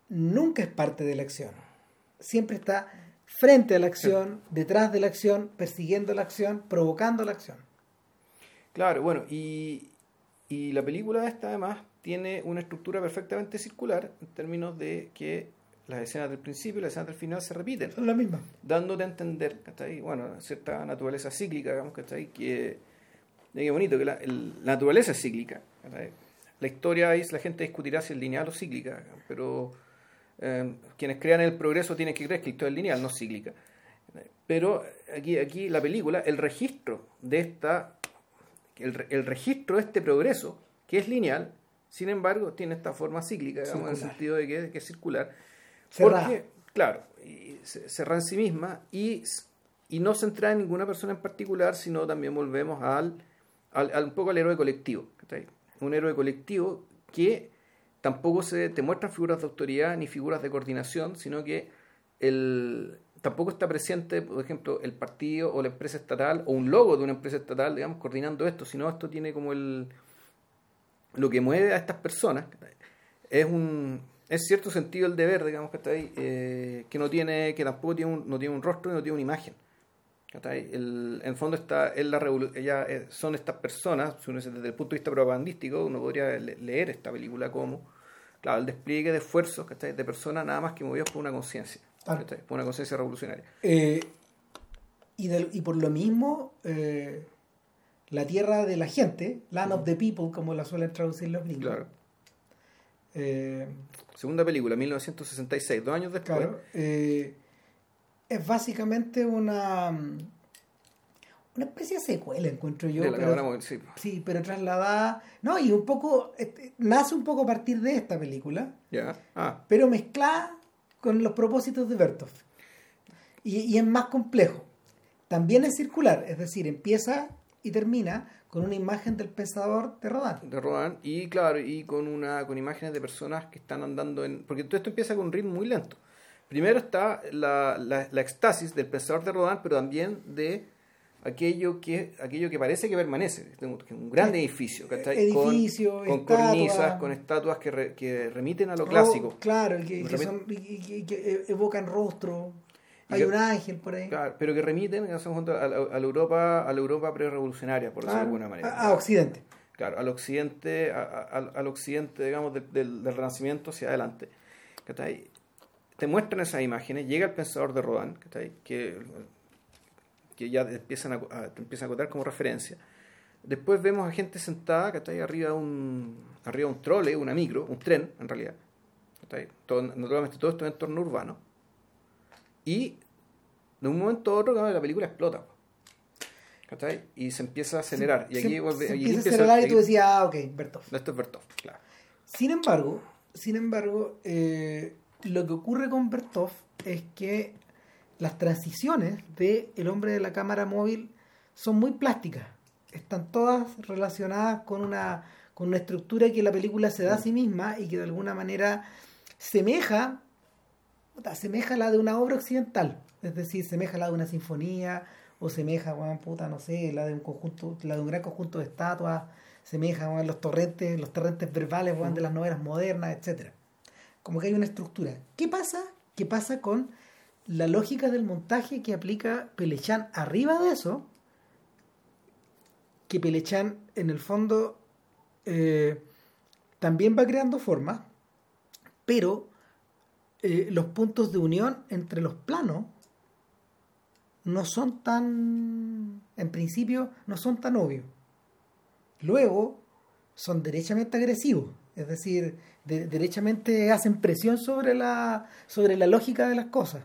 nunca es parte de la acción. Siempre está frente a la acción, detrás de la acción, persiguiendo la acción, provocando la acción. Claro, bueno, y, y la película esta además tiene una estructura perfectamente circular en términos de que las escenas del principio y las escenas del final se repiten, Son las mismas. dándote a entender, ¿cachai? Bueno, cierta naturaleza cíclica, digamos, ¿cachai? Que, qué bonito, que la, el- la naturaleza es cíclica, ¿cachai? La historia ahí la gente discutirá si es lineal o cíclica, pero eh, quienes crean el progreso tienen que creer que la historia es lineal, no cíclica. Pero aquí, aquí la película, el registro de esta, el, el registro de este progreso, que es lineal, sin embargo, tiene esta forma cíclica, digamos, en el sentido de que, que es circular. Cerrada. Porque, claro, cerra en sí misma y, y no centrada en ninguna persona en particular, sino también volvemos al, al, al- un poco al héroe colectivo. Un héroe colectivo que tampoco se te muestran figuras de autoridad ni figuras de coordinación, sino que el, tampoco está presente, por ejemplo, el partido o la empresa estatal o un logo de una empresa estatal, digamos, coordinando esto, sino esto tiene como el lo que mueve a estas personas es un es cierto sentido el deber, digamos que está ahí, eh, que no tiene, que tampoco tiene un, no tiene un rostro y no tiene una imagen. El- en el fondo está, es la ella, eh, son estas personas, desde el punto de vista propagandístico, uno podría le- leer esta película como, claro, el despliegue de esfuerzos ¿cachai? de personas nada más que movidos por una conciencia, ¿cachai? por una conciencia revolucionaria. Eh, y, del- y por lo mismo, eh, la tierra de la gente, Land of the People, como la suelen traducir los gringos. Claro. eh, Segunda película, 1966, dos años después. claro, eh, es básicamente una una especie de secuela, encuentro yo. de pero- sí. sí, pero trasladada. No, y un poco. este, nace un poco a partir de esta película, Ya. Ah, pero mezclada con los propósitos de Bertov. Y, es más complejo. También es circular, es decir, empieza y termina con una imagen del pensador de Rodin. de Rodan y claro y con una con imágenes de personas que están andando en porque todo esto empieza con un ritmo muy lento primero está la, la, la éxtasis del pensador de Rodin pero también de aquello que aquello que parece que permanece un, que gran Eh, edificio. Con- cornisas con estatuas que, re- que remiten a lo Ro- clásico Claro, que, que son- que evocan rostro. Hay que- un ángel por ahí. Claro, pero que remiten a, la, a la Europa a la Europa pre-revolucionaria por decirlo de Claro, alguna manera a, a Occidente. claro, al occidente, a- al, al occidente, digamos, del, del, del Renacimiento hacia adelante. ¿cachai? Te muestran esas imágenes, llega el pensador de Rodin, ¿cachai? que, que ya te empiezan a, a- te empiezan a contar como referencia. Después vemos a gente sentada, ¿cachai? Arriba de un, arriba de un trole, una micro, un tren, en realidad. ¿cachai? Todo, naturalmente todo esto en entorno urbano. Y de un momento a otro, la película explota. ¿cachai? Y se empieza a acelerar. y aquí se, vuelve- se y empieza a acelerar y tú decías, ah, ok, Bertov. esto es Bertov, claro. Sin embargo, sin embargo, eh, lo que ocurre con Bertov es que las transiciones de El hombre de la cámara móvil son muy plásticas. Están todas relacionadas con una, con una estructura que la película se da a sí misma y que de alguna manera semeja, semeja la de una obra occidental. Es decir, semeja la de una sinfonía o semeja, puta, no sé, la de un conjunto, la de un gran conjunto de estatuas, semeja los torrentes, los torrentes verbales de las novelas modernas, etcétera. Como que hay una estructura. ¿Qué pasa? ¿Qué pasa con la lógica del montaje que aplica Pelechan arriba de eso? Que Pelechan en el fondo eh, también va creando formas, pero eh, los puntos de unión entre los planos no son tan, en principio, no son tan obvios. Luego son derechamente agresivos, es decir, de- derechamente hacen presión sobre la, sobre la lógica de las cosas.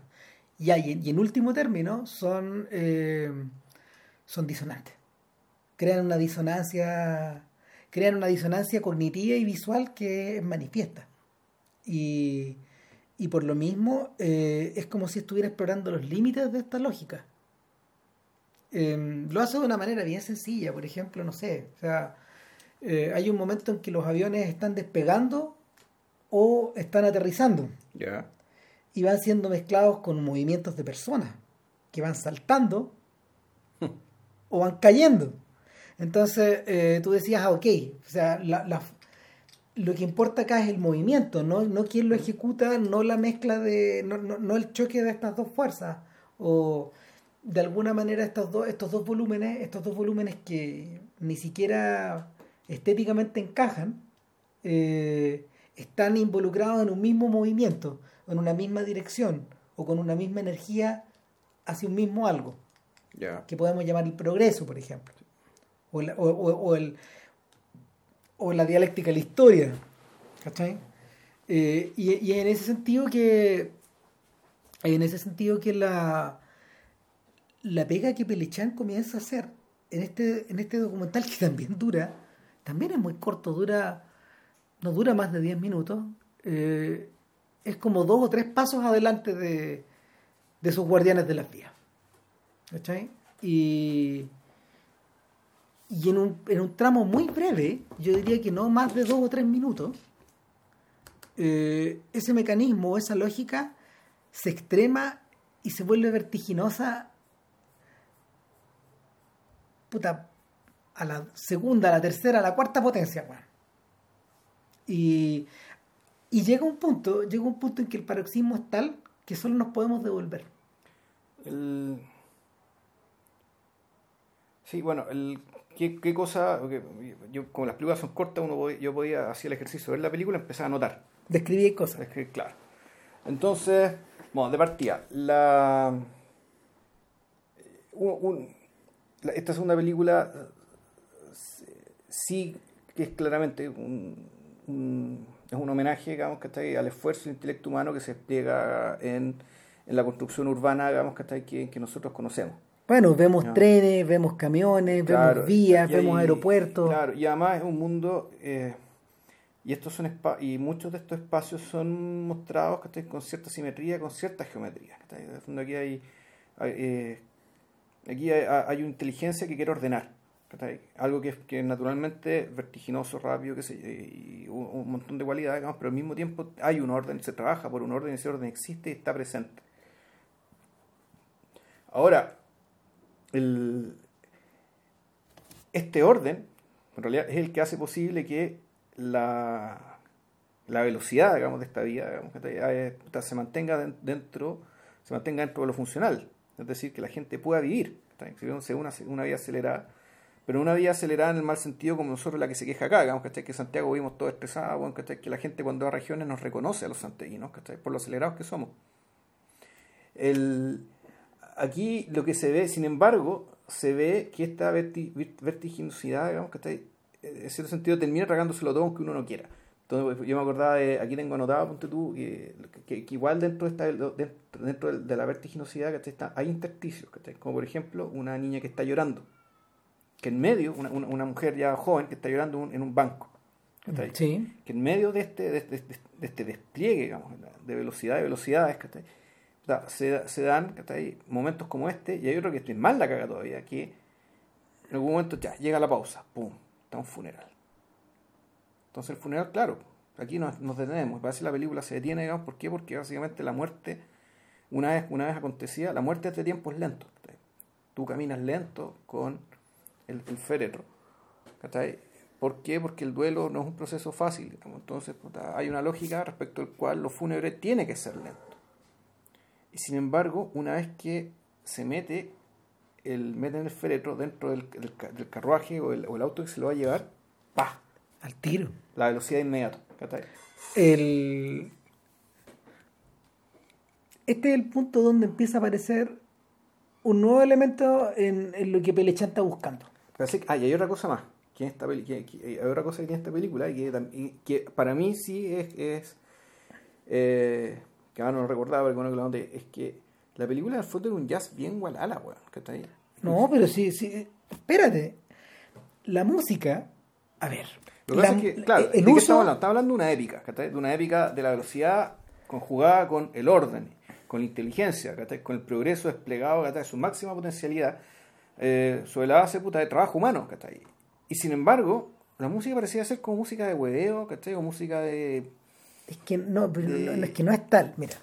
Y, hay- y en último término son, eh, son disonantes. Crean una disonancia, crean una disonancia cognitiva y visual que es manifiesta. Y, y por lo mismo eh, es como si estuviera explorando los límites de esta lógica. Eh, lo hace de una manera bien sencilla, por ejemplo, no sé, o sea, eh, hay un momento en que los aviones están despegando o están aterrizando Ya. Y van siendo mezclados con movimientos de personas que van saltando o van cayendo. Entonces eh, tú decías, ah, ok, o sea, la- la- lo que importa acá es el movimiento, no, no quién lo ejecuta, no la mezcla de, no, no, no el choque de estas dos fuerzas, o de alguna manera estos dos, estos dos volúmenes, estos dos volúmenes que ni siquiera estéticamente encajan, eh, están involucrados en un mismo movimiento, en una misma dirección, o con una misma energía hacia un mismo algo. Que podemos llamar el progreso, por ejemplo, o, la- o- o- o el, o la dialéctica de la historia, ¿cachai? Eh, y, y en ese sentido que en ese sentido que la la pega que Pelechan comienza a hacer en este en este documental que también dura también es muy corto dura no dura más de 10 minutos eh, es como dos o tres pasos adelante de, de sus guardianes de las vías ¿cachai? Y, y en, un, en un tramo muy breve, yo diría que no más de dos o tres minutos, eh, ese mecanismo, esa lógica, se extrema y se vuelve vertiginosa puta, a la segunda, a la tercera, a la cuarta potencia, weón. Y, y llega un punto, llega un punto en que el paroxismo es tal que solo nos podemos devolver. El- Sí, bueno, el, ¿qué, qué cosa? porque yo, como las películas son cortas, uno podía- yo podía hacer el ejercicio de ver la película y empezar a anotar. Describí cosas. Claro. Entonces, bueno, de partida, la, un- un- la- esta segunda película eh, sí que es claramente un, un- es un homenaje, digamos, que está al esfuerzo del intelecto humano que se despliega en, en la construcción urbana, digamos, que está que, que nosotros conocemos. Bueno, vemos trenes, vemos camiones, Claro, vemos vías, vemos aeropuertos. Claro, y además es un mundo eh, y estos son y muchos de estos espacios son mostrados ¿cachai? con cierta simetría, con cierta geometría. ¿cachai? En el fondo aquí hay, hay, eh, aquí hay, hay una inteligencia que quiere ordenar. Algo que que naturalmente vertiginoso, rápido, que se, y un, un montón de cualidades, digamos, pero al mismo tiempo hay un orden, se trabaja por un orden, ese orden existe y está presente. Ahora, el, este orden, en realidad, es el que hace posible que la, la velocidad, digamos, de esta vía, digamos, que te- eh, se mantenga den- dentro, se mantenga dentro de lo funcional. Es decir, que la gente pueda vivir. Si bien sea una, una vía acelerada, pero una vía acelerada en el mal sentido como nosotros la que se queja acá, digamos, ¿cachai? Que Santiago vivimos todos estresados, bueno, ¿cachai? Que la gente cuando va a regiones nos reconoce a los santiaguinos, ¿cachai? Por lo acelerados que somos. El, aquí lo que se ve, sin embargo, se ve que esta vertiginosidad, digamos, ahí, en cierto sentido termina tragándoselo todo aunque uno no quiera. Entonces, yo me acordaba de, aquí tengo anotado, ponte tú, que igual dentro de, esta, dentro, dentro de la vertiginosidad ¿cachai? Está, hay intersticios, ¿cachai? como por ejemplo una niña que está llorando, que en medio, una, una, una mujer ya joven que está llorando un- en un banco, ¿cachai? Sí. que en medio de este, de este, de este despliegue, digamos, de velocidad y velocidades, ¿cachai? O sea, se, se dan ¿cachai? momentos como este, y hay otro que estoy más la caga todavía, que en algún momento ya llega la pausa, ¡pum! Está un funeral. Entonces el funeral, claro, aquí nos, nos detenemos, parece que la película se detiene, digamos, ¿por qué? Porque básicamente la muerte, una vez, una vez acontecía, la muerte de este tiempo es lento. ¿cachai? Tú caminas lento con el, el féretro, ¿cachai? ¿Por qué? Porque el duelo no es un proceso fácil. digamos. Entonces, puta, hay una lógica respecto al cual lo fúnebre tiene que ser lento. Y sin embargo, una vez que se mete el meten el féretro dentro del, del ca- del carruaje o el, o el auto que se lo va a llevar, ¡pah! Al tiro. La velocidad inmediata. ¿cachai? El... Este es el punto donde empieza a aparecer un nuevo elemento en, en lo que Pelechan está buscando. Que- ah, y hay otra cosa más. Que esta peli- que- que- hay otra cosa que tiene esta película y que, y que para mí sí es, es eh, que ahora no lo recordaba, pero bueno, que lo noté, es que la película del fondo era un jazz bien gualala, weón. ¿cachai? No, pero sí, sí. Espérate. La música. A ver. Lo que pasa la- es que, claro, el ¿de qué uso- estamos hablando? Estamos hablando de una épica, ¿cachai? De una épica de la velocidad conjugada con el orden, con la inteligencia, ¿cachai? Con el progreso desplegado, ¿cachai? Su máxima potencialidad eh, sobre la base puta de trabajo humano, ¿cachai? Y sin embargo, la música parecía ser como música de hueveo, ¿cachai? O música de... Es que no, pero de- no, no, es que no es tal. Mira.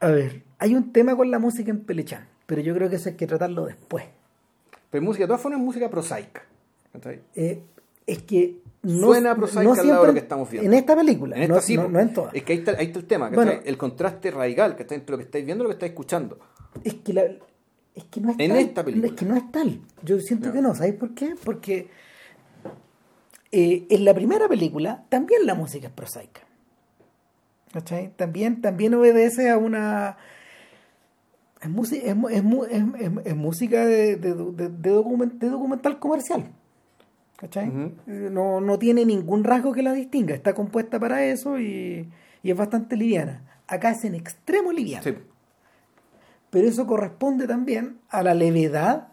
A ver. Hay un tema con la música en Pelechan. Pero yo creo que eso hay que tratarlo después. Pero música, de todas formas, es música prosaica, ¿cachai? Eh, es que no, Suena prosaica al lado de lo que estamos viendo. En esta película, En esta no, sí, no- no en todas. Es que ahí está, ahí está el tema, ¿cachai? Bueno. el contraste radical, ¿cachai? Entre lo que estáis viendo y lo que estáis escuchando. Es que, la- es que no es En tal. esta película. Es que no es tal. Yo siento que no. ¿Sabes por qué? Porque eh, en la primera película también la música es prosaica. ¿Cachai? También, también obedece a una... Es, música es, es, es, música de, de, de- de document- de documental comercial. ¿Cachai? Eh, no, no tiene ningún rasgo que la distinga. Está compuesta para eso y, y es bastante liviana. Acá es en extremo liviana Sí. Pero eso corresponde también a la levedad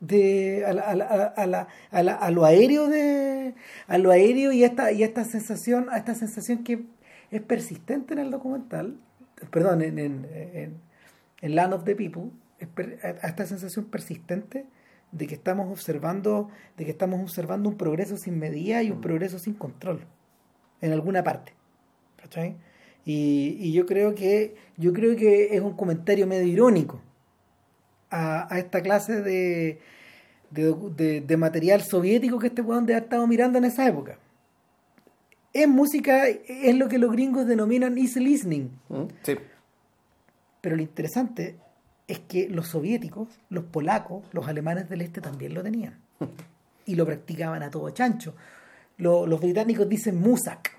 de a, la- a, la- a, la- a la- a lo aéreo de a lo aéreo y esta y esta sensación a esta sensación que es persistente en el documental perdón en en, en, en Land of the People es per- a esta sensación persistente de que estamos observando de que estamos observando un progreso sin medida y un progreso sin control en alguna parte ¿cachai? Y, y yo creo que yo creo que es un comentario medio irónico a, a esta clase de, de, docu- de- de material soviético que este weón haber estado mirando en esa época. Es música, es lo que los gringos denominan easy listening. Mm, Sí. Pero lo interesante es que los soviéticos, los polacos, los alemanes del este también lo tenían. Y lo practicaban a todo chancho. Lo- los británicos dicen musak.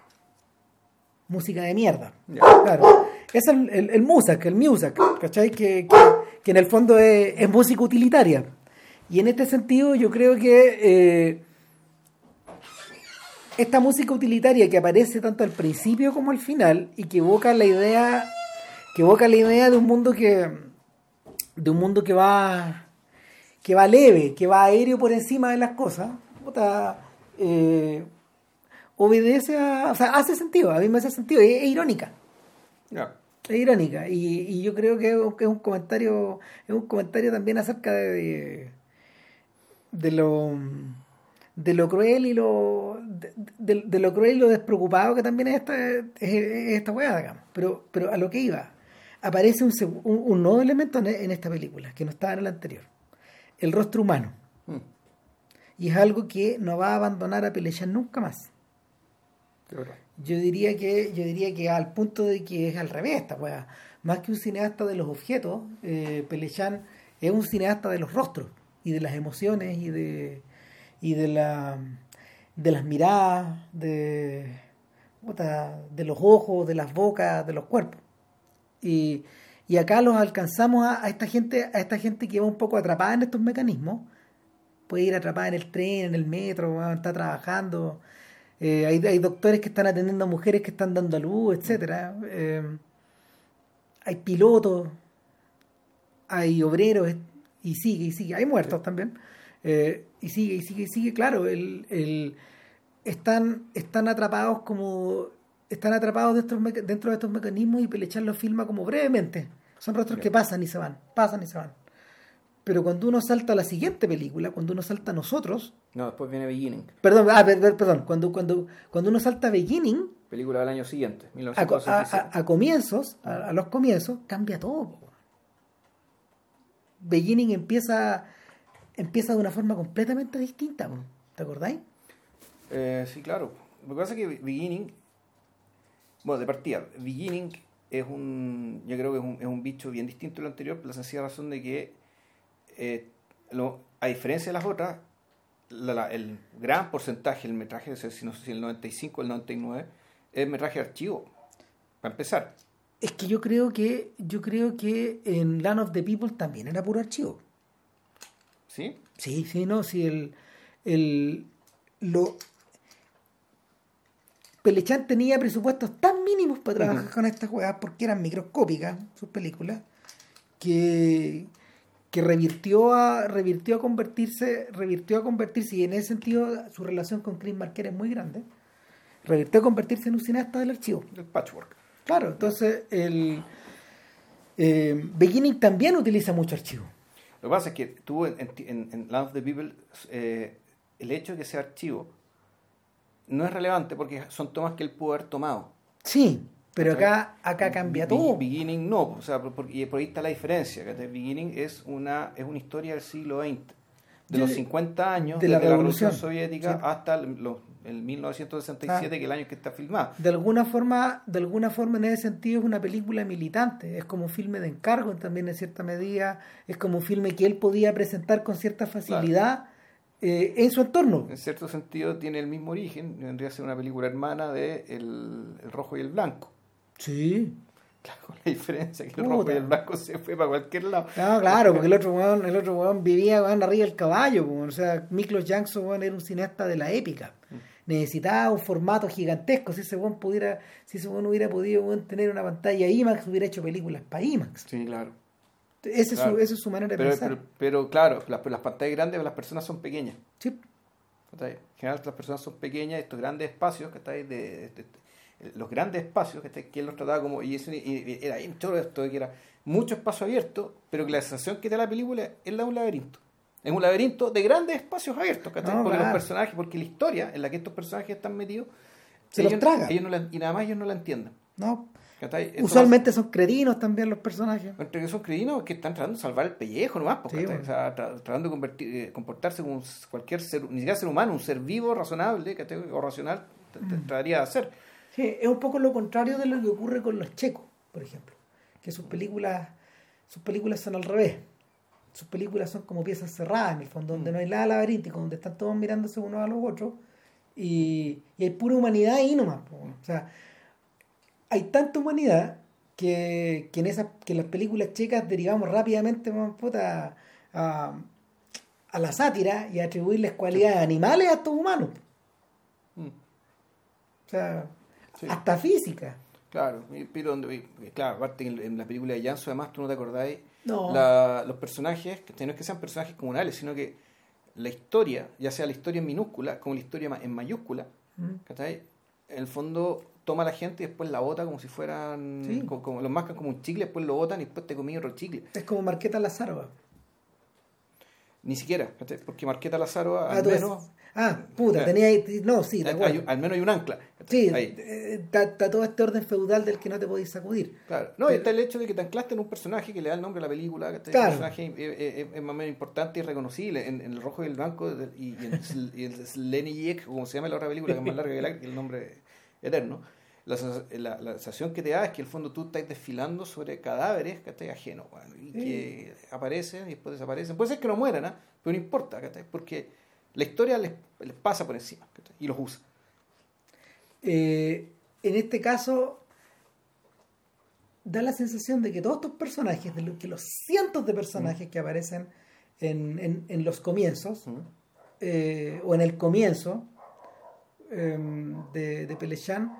Música de mierda. Claro. Es el, el, el musak, el musak, ¿cachai? Que, que, que en el fondo es, es música utilitaria. Y en este sentido yo creo que eh, esta música utilitaria que aparece tanto al principio como al final y que evoca la idea que evoca la idea de un mundo que de un mundo que va que va leve, que va aéreo por encima de las cosas, puta, eh, obedece a, o sea, hace sentido, a mí me hace sentido, es, es irónica, es irónica y, y yo creo que es, un- comentario, es un comentario también acerca de, de lo de lo cruel y lo de, de- de lo cruel y lo despreocupado que también es esta, es, es esta weá, digamos. Pero, pero a lo que iba, aparece un, un, un nuevo elemento en, en esta película, que no estaba en el anterior. El rostro humano. Mm. Y es algo que no va a abandonar a Pelechán nunca más. Yo diría que, yo diría que al punto de que es al revés esta weá. Más que un cineasta de los objetos, eh, Pelechán es un cineasta de los rostros y de las emociones y de y de la de las miradas, de de los ojos, de las bocas, de los cuerpos. Y, y acá los alcanzamos a, a esta gente, a esta gente que va un poco atrapada en estos mecanismos. Puede ir atrapada en el tren, en el metro, está trabajando. Eh, hay, hay doctores que están atendiendo a mujeres que están dando a luz, etcétera. Eh, hay pilotos, hay obreros, y sigue, y sigue. Hay muertos también. Eh, y sigue, y sigue, y sigue. Claro, el, el- están, están atrapados como. Están atrapados dentro, de estos meca- dentro de estos mecanismos y Pelechán los filma como brevemente. Son rostros que pasan y se van, pasan y se van. Pero cuando uno salta a la siguiente película, cuando uno salta a nosotros, No, después viene Beginning, perdón, ah, per- per- perdón, cuando, cuando, cuando uno salta a Beginning, película del año siguiente, a, co- a- 1966. a- a comienzos, a, a los comienzos, cambia todo. Beginning empieza, empieza de una forma completamente distinta. ¿te acordáis? Eh, sí, claro. Lo que pasa es que Beginning, bueno, de partida, Beginning es un, yo creo que es un, es un bicho bien distinto a lo anterior, por la sencilla razón de que, eh, lo, a diferencia de las otras, la- la- el gran porcentaje del metraje, si no sé si el 95 o el 99, es metraje de archivo, para empezar. Es que yo creo que, yo creo que en Land of the People también era puro archivo. ¿Sí? Sí, sí, no, sí, el, el, lo, Pelechán tenía presupuestos tan mínimos para trabajar con estas juegas porque eran microscópicas sus películas que, que revirtió a revirtió a convertirse revirtió a convertirse y en ese sentido su relación con Chris Marker es muy grande revirtió a convertirse en un cineasta del archivo El patchwork. claro entonces el eh, Beginning también utiliza mucho archivo Lo que pasa es que en, en, en Land of the People, eh, el hecho de que sea archivo no es relevante porque son tomas que él pudo haber tomado. sí pero acá acá cambia todo Beginning no, o sea, por, y por ahí está la diferencia. ¿cachai? Beginning es una, es una historia del siglo XX, de Yo- los 50 años, de la Revolución, Revolución, Soviética sí. hasta el, los- el 1967, Ah. que es el año que está filmado. de alguna forma de alguna forma en ese sentido es una película militante es como un filme de encargo también en cierta medida es como un filme que él podía presentar con cierta facilidad eh, en su entorno En cierto sentido tiene el mismo origen, vendría a ser una película hermana de El, el Rojo y el Blanco. Sí Claro, con la diferencia que el. Rojo y el Blanco se fue para cualquier lado. No, claro, porque el otro weón, el otro weón vivía weón, arriba del caballo, weón. o sea, Miklos Jackson weón, era un cineasta de la épica. Necesitaba un formato gigantesco. Si ese weón pudiera, si ese weón hubiera podido weón, tener una pantalla IMAX, hubiera hecho películas para IMAX. Sí, claro. Esa es, Claro. su, esa es su manera de Pero, pensar. pero, pero claro, las, las pantallas grandes las personas son pequeñas. Sí. En general las personas son pequeñas, estos grandes espacios, que de, de- de- los grandes espacios, que que él los trataba como, y, eso, y- era choro esto, que era mucho espacio abierto, pero que la sensación que te da la película es la de un laberinto. Es un laberinto de grandes espacios abiertos, ¿cachai? No, porque claro. los personajes, porque la historia en la que estos personajes están metidos, Se los ellos, traga. ellos no la- y nada más ellos no la entienden. No. Usualmente son cretinos también los personajes. entre que son cretinos que están tratando de salvar el pellejo nomás, porque Sí, ¿cachai? bueno. o sea, tra- tratando de convertir, eh, comportarse como un- cualquier ser, ni siquiera ser humano, un ser vivo, razonable ¿cachai? o racional, Mm. trataría de hacer. Sí, es un poco lo contrario de lo que ocurre con los checos, por ejemplo. Que sus películas sus películas son al revés. Sus películas son como piezas cerradas, en el fondo, donde no hay nada laberíntico, donde están todos mirándose unos a los otros y, y hay pura humanidad ahí nomás. po. O sea, hay tanta humanidad que, que en esas que en las películas checas derivamos rápidamente man, puta, a, a la sátira y a atribuirles cualidades animales a estos humanos. Mm. O sea, Sí. hasta física. Claro, pero claro, aparte en, en la película de Janso, además, tú no te acordáis, No. la- los personajes, que no es que sean personajes comunales, sino que la historia, ya sea la historia en minúscula como la historia en mayúscula, Mm. ¿cachai? En el fondo toma a la gente y después la bota como si fueran, Sí. como, como- los mascan como un chicle, después lo botan y después te comí otro chicle. Es como Marqueta Lazarova. Ni siquiera, porque Marqueta Lázaro Ah, al menos, ah, puta, Claro. tenía ahí. No, sí, hay- hay- al menos hay un ancla. Sí, eh, está, está todo este orden feudal del que no te podéis sacudir. Claro. No, Pero- está el hecho de que te anclaste en un personaje que le da el nombre a la película, que Claro. el personaje es, es- es más o menos importante y reconocible en, en el rojo y el blanco y, y en, y el Sleniek, como se llama la otra película, que es más larga que, la- que el nombre eterno. La, la, la sensación que te da es que en el fondo tú estás desfilando sobre cadáveres que estás bueno, y que aparecen y después desaparecen. Puede ser que no mueran, ¿ah? pero no importa, ¿cachai? porque la historia les, les pasa por encima y los usa. Eh, en este caso, da la sensación de que todos estos personajes, de lo, que los cientos de personajes que aparecen en, en- en los comienzos, ¿Mm? eh, o en el comienzo eh, de, de Pelechan,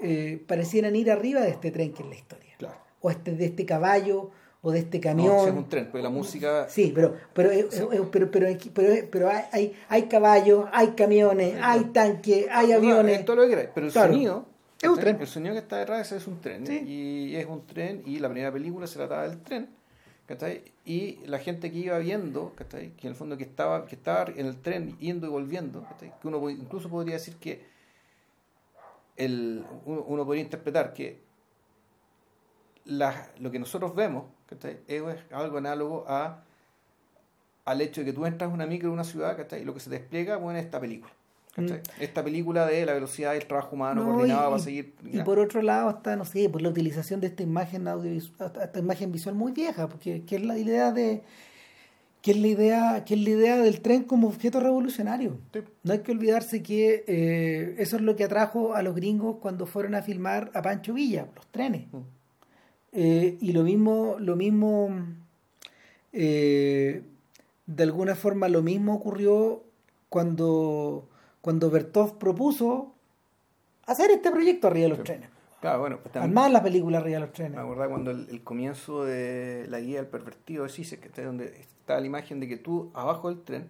eh, parecieran ir arriba de este tren que es la historia. Claro. O este, de este caballo, o de este No, camión. si es un tren, porque la música Sí, pero pero pero pero, pero, pero hay, hay, hay caballos, hay camiones, hay tanques, hay aviones. Es todo lo que queráis, pero el Claro. sonido. Es un tren. El sonido que está detrás es un tren. Sí. Y es un tren, y la primera película se trataba del tren. ¿cachai? Y la gente que iba viendo, ¿cachai? que en el fondo que estaba, que estaba en el tren yendo y volviendo, ¿cachai? que uno incluso podría decir que el, uno, uno podría interpretar que la- lo que nosotros vemos ¿cachai? es algo análogo a al hecho de que tú entras a una micro de una ciudad ¿cachai? y lo que se despliega bueno, es esta película. ¿cachai? Esta película de la velocidad del trabajo humano Mm. No, coordinado y- seguir. Y por otro lado está, no sé, por la utilización de esta imagen audiovisual, esta imagen visual muy vieja, porque que es la idea de que es la idea, que es la idea del tren como objeto revolucionario. Sí. No hay que olvidarse que eh, eso es lo que atrajo a los gringos cuando fueron a filmar a Pancho Villa, los trenes. Mm. Eh, y lo mismo, lo mismo, eh, de alguna forma lo mismo ocurrió cuando, cuando Bertov propuso hacer este proyecto arriba de los Sí. trenes. Claro, bueno, pues también- Armar la película arriba de los trenes. Me acuerdo cuando el, el comienzo de la guía del pervertido de Zizek, que está donde está la imagen de que tú abajo del tren,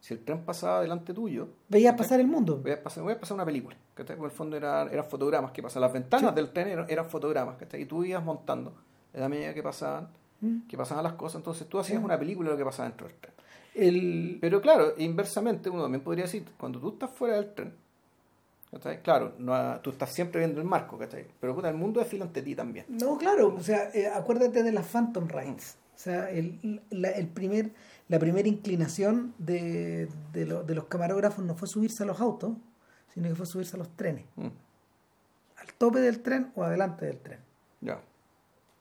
si el tren pasaba delante tuyo, Veías pasar el mundo. a pasar, voy a pasar una película. Que En el fondo eran, eran fotogramas que pasaban. Las ventanas Sí. del tren eran, eran fotogramas. ¿cachai? Y tú ibas montando a la medida que pasaban, Mm. que pasaban las cosas. Entonces tú hacías una película de lo que pasaba dentro del tren. El, Pero claro, inversamente uno también podría decir, cuando tú estás fuera del tren, ¿cachai? claro, no, tú estás siempre viendo el marco, ¿cachai? pero puta, el mundo desfila ante ti también. No, claro, o sea, eh, acuérdate de las Phantom Rides. O sea, el, la, el primer, la primera inclinación de, de, lo- de los camarógrafos no fue subirse a los autos, sino que fue subirse a los trenes. Mm, Al tope del tren o adelante del tren. ya.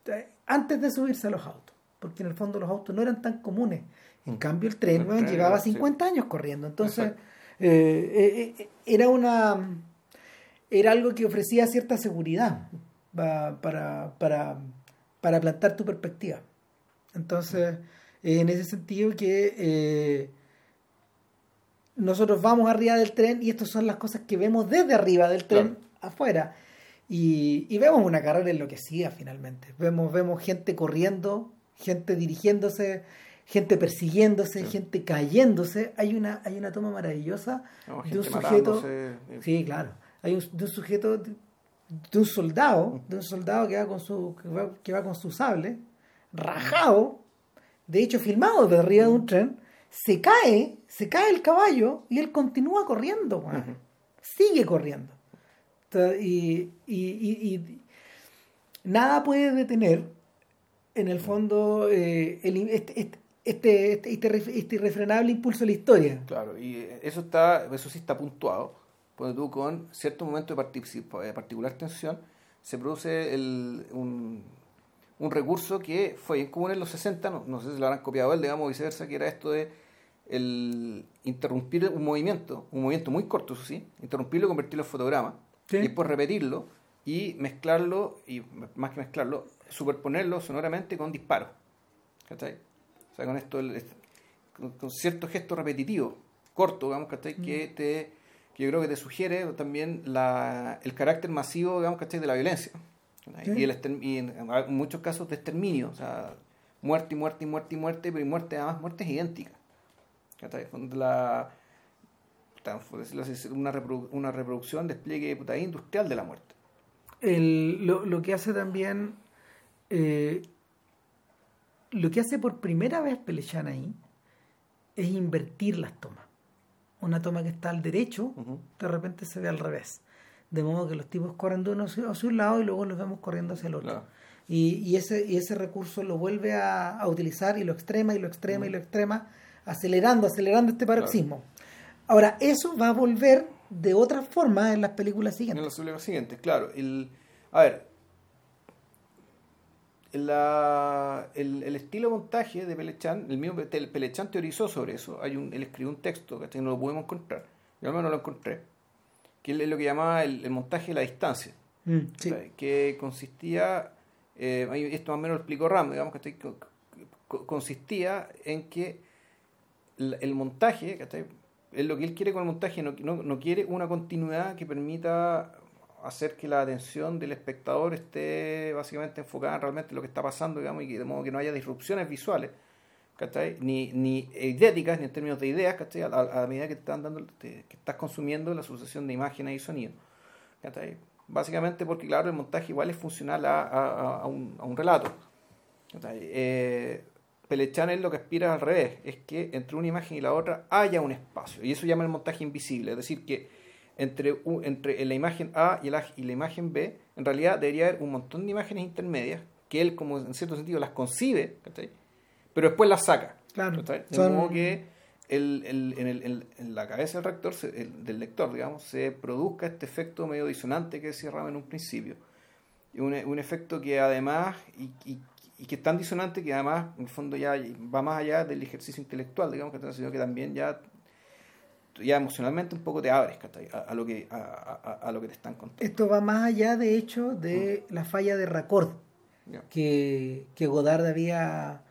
Sea, Antes de subirse a los autos. Porque en el fondo los autos no eran tan comunes. En Mm. cambio, el tren, El weón, tren llevaba era- sí. 50 años corriendo. Entonces, eh, eh, eh, era una. Era algo que ofrecía cierta seguridad pa- para, para, para plantar tu perspectiva. Entonces, eh, en ese sentido que eh, nosotros vamos arriba del tren y estas son las cosas que vemos desde arriba del tren Claro. afuera. Y, y vemos una carrera enloquecida finalmente. Vemos, vemos gente corriendo, gente dirigiéndose, gente persiguiéndose, Sí. gente cayéndose. Hay una, hay una toma maravillosa No, de un sujeto. Sí, claro. Hay un, de un sujeto, de, de un soldado, de un soldado que va con su, que va, que va con su sable, rajado, de hecho filmado desde arriba de un tren, se cae, se cae el caballo y él continúa corriendo. Ujú. sigue corriendo. Y, y, y- y nada puede detener, en el fondo, eh, el, este, este, este, este, este este irrefrenable impulso de la historia. Claro, y eso está, eso sí está puntuado, cuando tú con cierto momento de, de particular tensión se produce el, un, un recurso que fue común en los 60, no, no sé si lo habrán copiado él, digamos, viceversa, que era esto de el interrumpir un movimiento, un movimiento muy corto, eso sí, interrumpirlo y convertirlo en fotograma, Sí. y después repetirlo y mezclarlo, y más que mezclarlo, superponerlo sonoramente con disparos. ¿Cachai? O sea, con esto, el- con, con cierto gesto repetitivo, corto, digamos, ¿cachai? Que, te, que yo creo que te sugiere también la, el carácter masivo, digamos, ¿cachai? De la violencia. Y, el y en, muchos casos de exterminio, o sea, muerte y muerte y muerte y muerte, pero y muerte, además muertes idénticas. ¿cachai? Cuando la, una, reprodu- una reproducción, despliegue puta, industrial de la muerte. El- lo, lo que hace también eh, lo que hace por primera vez Pelechan ahí es invertir las tomas una toma que está al derecho de repente se ve al revés de modo que los tipos corren de uno hacia un lado y luego los vemos corriendo hacia el otro Claro. y, y ese y ese recurso lo vuelve a, a utilizar y lo extrema y lo extrema y lo extrema acelerando acelerando este paroxismo ahora eso va a volver de otra forma en las películas En siguientes las películas siguientes, claro. El, a ver, la- el, el estilo de montaje de Pelechan, el mismo Pe- Pelechan teorizó sobre eso. Hay un, él escribió un texto que no lo pudimos encontrar. Yo al menos no lo encontré. Que él es lo que llamaba el, el montaje de la distancia. Mm. Que consistía, eh, esto más o menos lo explicó Ram, digamos, que consistía en que el, el montaje, ¿cachai? es lo que él quiere con el montaje, no, no, no quiere una continuidad que permita hacer que la atención del espectador esté básicamente enfocada en realmente lo que está pasando, digamos, y que de modo que no haya disrupciones visuales, ¿cachai? Ni, ni idéticas, ni en términos de ideas, ¿cachai? A, a- medida que, te están dando, que estás consumiendo la sucesión de imágenes y sonidos. ¿cachai? Básicamente porque, claro, el montaje igual es funcional a, a- un, un relato. ¿cachai? Eh, Pelechan es lo que aspira al revés, es que entre una imagen y la otra haya un espacio, y eso llama el montaje invisible, es decir, que entre, entre la imagen A y la, y la imagen B, en realidad debería haber un montón de imágenes intermedias, que él, como en cierto sentido, las concibe, ¿cachai? Pero después las saca. Claro. De Son- modo que el, el- en, el- en- la cabeza del rector, del lector, digamos, se produzca este efecto medio disonante que decía Ram en un principio. Y un, un efecto que además, y, y- y que es tan disonante que además, en el fondo, ya va más allá del ejercicio intelectual, digamos, que sino que también ya, ya emocionalmente un poco te abres a, a lo que, a, a- a lo que te están contando. Esto va más allá, de hecho, de la falla de Raccord Ya. que, que Godard había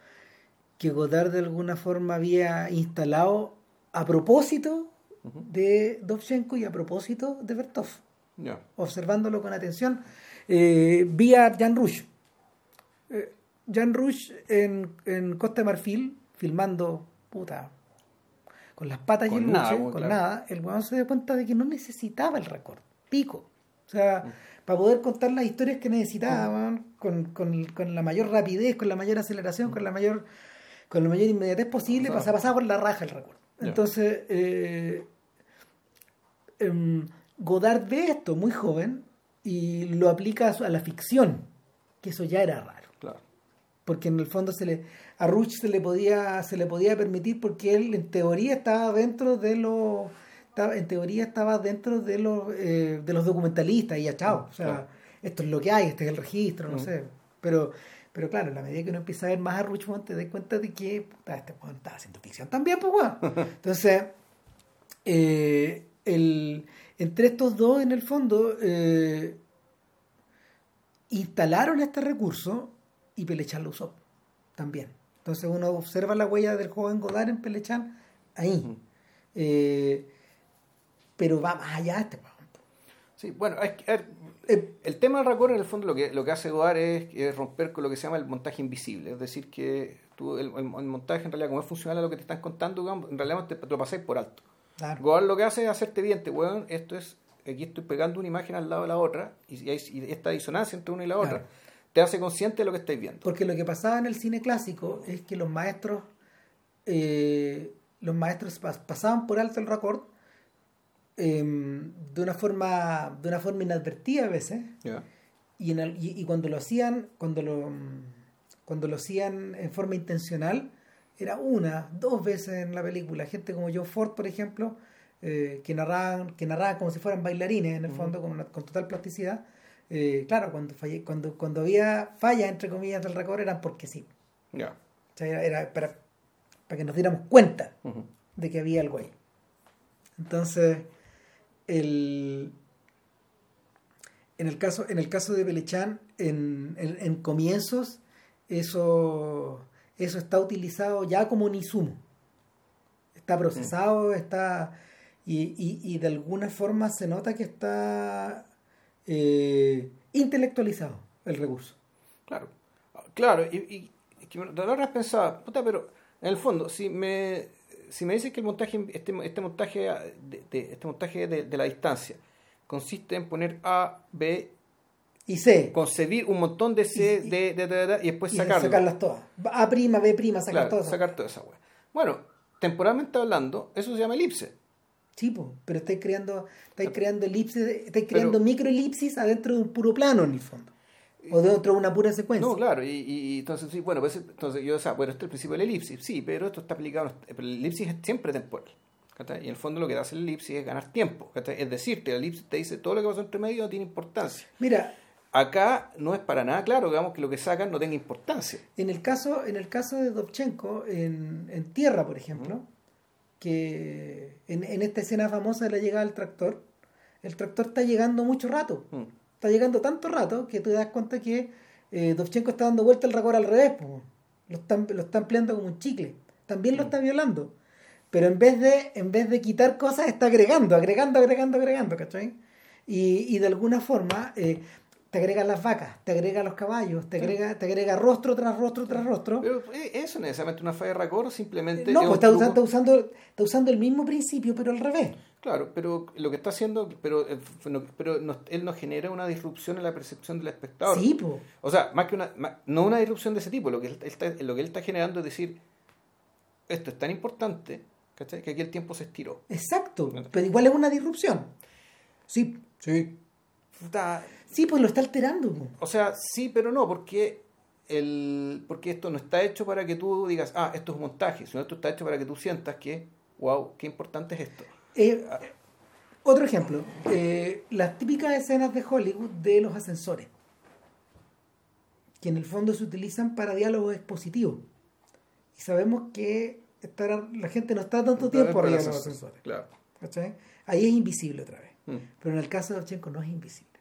que Godard de alguna forma había instalado a propósito de Dovchenko y a propósito de Bertov, observándolo con atención, eh, vía Jan Rush. Eh, Jan Rush en, en Costa de Marfil, filmando, puta, con las patas y el nada, buche, con claro. nada, el weón se dio cuenta de que no necesitaba el récord, pico. O sea, para poder contar las historias que necesitaba, weón, con, con, con la mayor rapidez, con la mayor aceleración, con la mayor con la mayor inmediatez posible, Ajá. pasaba, pasaba por la raja el. Ya. Entonces, eh, em, Godard ve esto muy joven y lo aplica a, la ficción, que eso ya era raro Claro. porque en el fondo se le a Ruch se le podía se le podía permitir porque él en teoría estaba dentro de los en teoría estaba dentro de los eh, de los documentalistas y ya chao o sea Claro. esto es lo que hay este es el registro no Mm. sé pero pero claro, a la medida que uno empieza a ver más a Ruchmond, te das cuenta de que puta, este weón estaba haciendo ficción también, pues weón. Entonces, eh, el, entre estos dos, en el fondo, eh, instalaron este recurso y Pelechan lo usó también. Entonces uno observa la huella del joven Godard en Pelechan ahí. Eh, pero va más allá de este. Sí, bueno, es que, el tema del raccord en el fondo lo que, lo que hace Godard es, es romper con lo que se llama el montaje invisible, es decir, que tú, el, montaje en realidad como es funcional a lo que te están contando, en realidad te, te lo pasáis por alto. claro. Godard lo que hace es hacerte evidente, weón, esto es, aquí estoy pegando una imagen al lado de la otra, y, hay- y esta disonancia entre una y la otra, te hace consciente de lo que estáis viendo. Porque lo que pasaba en el cine clásico es que los maestros eh, los maestros pas- pasaban por alto el récord eh, de una forma de una forma inadvertida a veces Ya. y, en el- y, y cuando lo hacían cuando lo cuando lo hacían en forma intencional era una dos veces en la película gente como Joe Ford por ejemplo eh, que narraban que narraban como si fueran bailarines en el fondo con, una- con total plasticidad eh, claro, cuando, falle, cuando, cuando había fallas, entre comillas, del récord eran porque sí. Ya. O sea, era, era para, para que nos diéramos cuenta Ujú. de que había algo ahí. Entonces, el, en, el caso, en el caso de Belechan, en, en, en comienzos, eso, eso está utilizado ya como un insumo. Está procesado, está... Y, y, y de alguna forma se nota que está eh, intelectualizado el recurso. Claro, claro, y, y, que verdad pensaba, puta, pero en el fondo, si me, si me dices que el montaje, este, este montaje, de, de- este montaje de, de la distancia consiste en poner A, B, Y C. concebir un montón de C, Y- D, D, D, D, y después y sacarlo. sacarlas todas. A prima, B prima, sacar Claro, todas. sacar toda esa wea. Bueno, temporalmente hablando, eso se llama elipse. Sí, po, pero estáis creando, estáis creando elipsis, estáis creando microelipsis adentro de un puro plano en el fondo. O de una pura secuencia. No, claro, y, y- entonces sí, bueno, pues, entonces yo, o sea, bueno, este es el principio del elipsis, sí, pero esto está aplicado, pero el elipsis es siempre temporal. Y en el fondo lo que hace el elipsis es ganar tiempo. ¿cachai? Es decirte, el elipsis te dice todo lo que pasó entre medio no tiene importancia. Mira, Acá no es para nada claro, digamos, que lo que sacan no tenga importancia. en el caso, en el caso de Dovchenko, en, en Tierra, por ejemplo, que en, en esta escena famosa de la llegada del tractor, el tractor está llegando mucho rato. Mm. Está llegando tanto rato que tú te das cuenta que eh, Dovchenko está dando vuelta el racor al revés. po. Lo están, lo está empleando como un chicle. También lo está violando. Pero en vez de, en vez de quitar cosas, está agregando, agregando, agregando, agregando, ¿cachai? Y, y de alguna forma eh, te agrega las vacas, te agrega los caballos, te agrega, te agrega rostro tras rostro tras rostro. Pero eh, eso necesariamente una falla de racor, simplemente. no, es pues está truco- usando, está, usando, está usando el mismo principio, pero al revés. Claro, pero lo que está haciendo, pero, eh, pero no- él no genera una disrupción en la percepción del espectador. Sí, pues. O sea, más que una, más- no una disrupción de ese tipo, lo que él, está, lo que él está generando es decir, esto es tan importante, ¿cachai? Que aquí el tiempo se estiró. Exacto. Pero igual es una disrupción. Sí, sí. Puta, Sí, pues lo está alterando. po. O sea, sí, pero no, porque el, porque esto no está hecho para que tú digas, ah, esto es un montaje, sino esto está hecho para que tú sientas que, wow, qué importante es esto. Eh, otro ejemplo, eh, las típicas escenas de Hollywood de los ascensores, que en el fondo se utilizan para diálogos expositivos. Y sabemos que estar- la gente no está tanto tiempo arriba los ascensores. Claro. Ahí es invisible otra vez. Mm. Pero en el caso de Ovchenko no es invisible.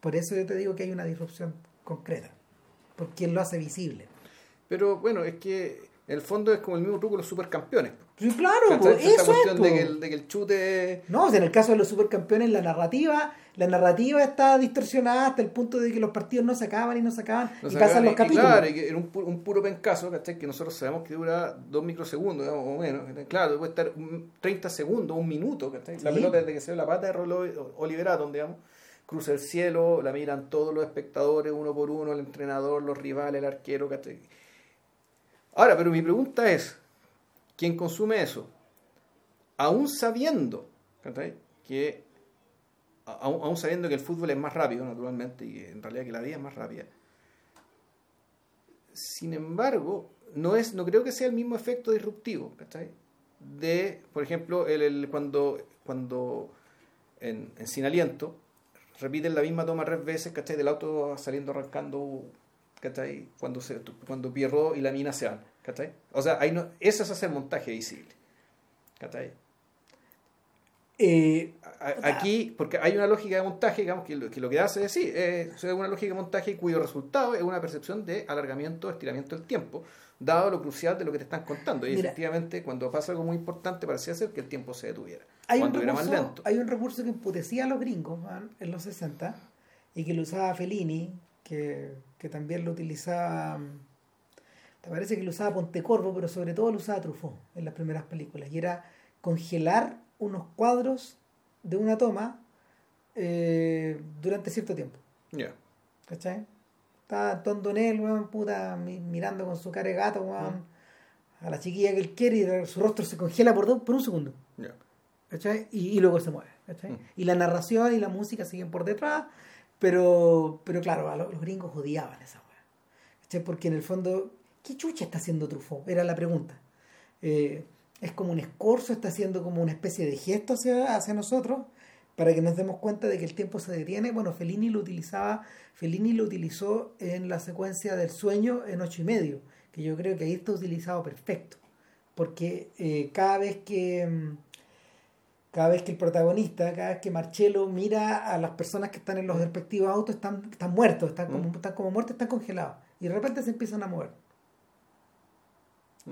Por eso yo te digo que hay una disrupción concreta. Porque él lo hace visible. Pero bueno, es que en el fondo es como el mismo truco de los supercampeones. Sí, claro, Esta eso es. cuestión de po. que, el, de que el chute... No, o sea, en el caso de los supercampeones, la narrativa, la narrativa está distorsionada hasta el punto de que los partidos no se acaban y no se acaban no y se pasan acaban, los y- y capítulos. claro, y que era un, un puro pencazo, ¿cachai? Que nosotros sabemos que dura dos microsegundos, digamos, o menos. Claro, puede estar un- 30 segundos, un minuto, ¿cachai? La Sí. pelota desde que se ve la pata de Rolo- Oliver Atom, digamos, cruza el cielo, la miran todos los espectadores, uno por uno, el entrenador, los rivales, el arquero, ¿cachai? Ahora, pero mi pregunta es, ¿quién consume eso? Aún sabiendo. Que aún, sabiendo que el fútbol es más rápido, naturalmente, y en realidad que la vida es más rápida. Sin embargo, no es, no creo que sea el mismo efecto disruptivo, ¿cachai? De, por ejemplo, el- cuando, cuando en, en Sin Aliento repiten la misma toma tres veces, ¿cachai? Del auto saliendo arrancando, ¿cachai? Cuando, se, cuando Pierrot y la mina se van, ¿cachai? O sea, ahí no, eso es hacer montaje visible, ¿cachai? Eh, A- Aquí, porque hay una lógica de montaje, digamos, que lo que, lo que hace es sí, es una lógica de montaje cuyo resultado es una percepción de alargamiento, estiramiento del tiempo, dado lo crucial de lo que te están contando. Y Mira. efectivamente, cuando pasa algo muy importante, parecía ser que el tiempo se detuviera. hay, un cuando era más recurso, lento. hay un recurso que emputecía a los gringos man, en los 60 y que lo usaba Fellini, que, que también lo utilizaba. Te parece que lo usaba Pontecorvo, pero sobre todo lo usaba Truffaut en las primeras películas. Y era congelar unos cuadros de una toma eh, durante cierto tiempo. Ya. ¿Cachai? Está Tondonel, weón, puta, mi- mirando con su cara de gato, weón, a la chiquilla que él quiere y su rostro se congela por, dos- por un segundo. Ya. ¿cachai? Y, y luego se mueve. ¿cachai? Mm. Y la narración y la música siguen por detrás, pero, pero claro, a los, gringos odiaban esa weá. Porque en el fondo, ¿qué chucha está haciendo Truffaut? Era la pregunta. Eh, es como un escorzo, está haciendo como una especie de gesto hacia, hacia nosotros, para que nos demos cuenta de que el tiempo se detiene. Bueno, Fellini lo utilizaba, Fellini lo utilizó en la secuencia del sueño en ocho y medio, que yo creo que ahí está utilizado perfecto, porque eh, cada vez que mm, cada vez que el protagonista, cada vez que Marcello mira a las personas que están en los respectivos autos, están, están muertos, están como, están como muertos, están congelados, y de repente se empiezan a mover.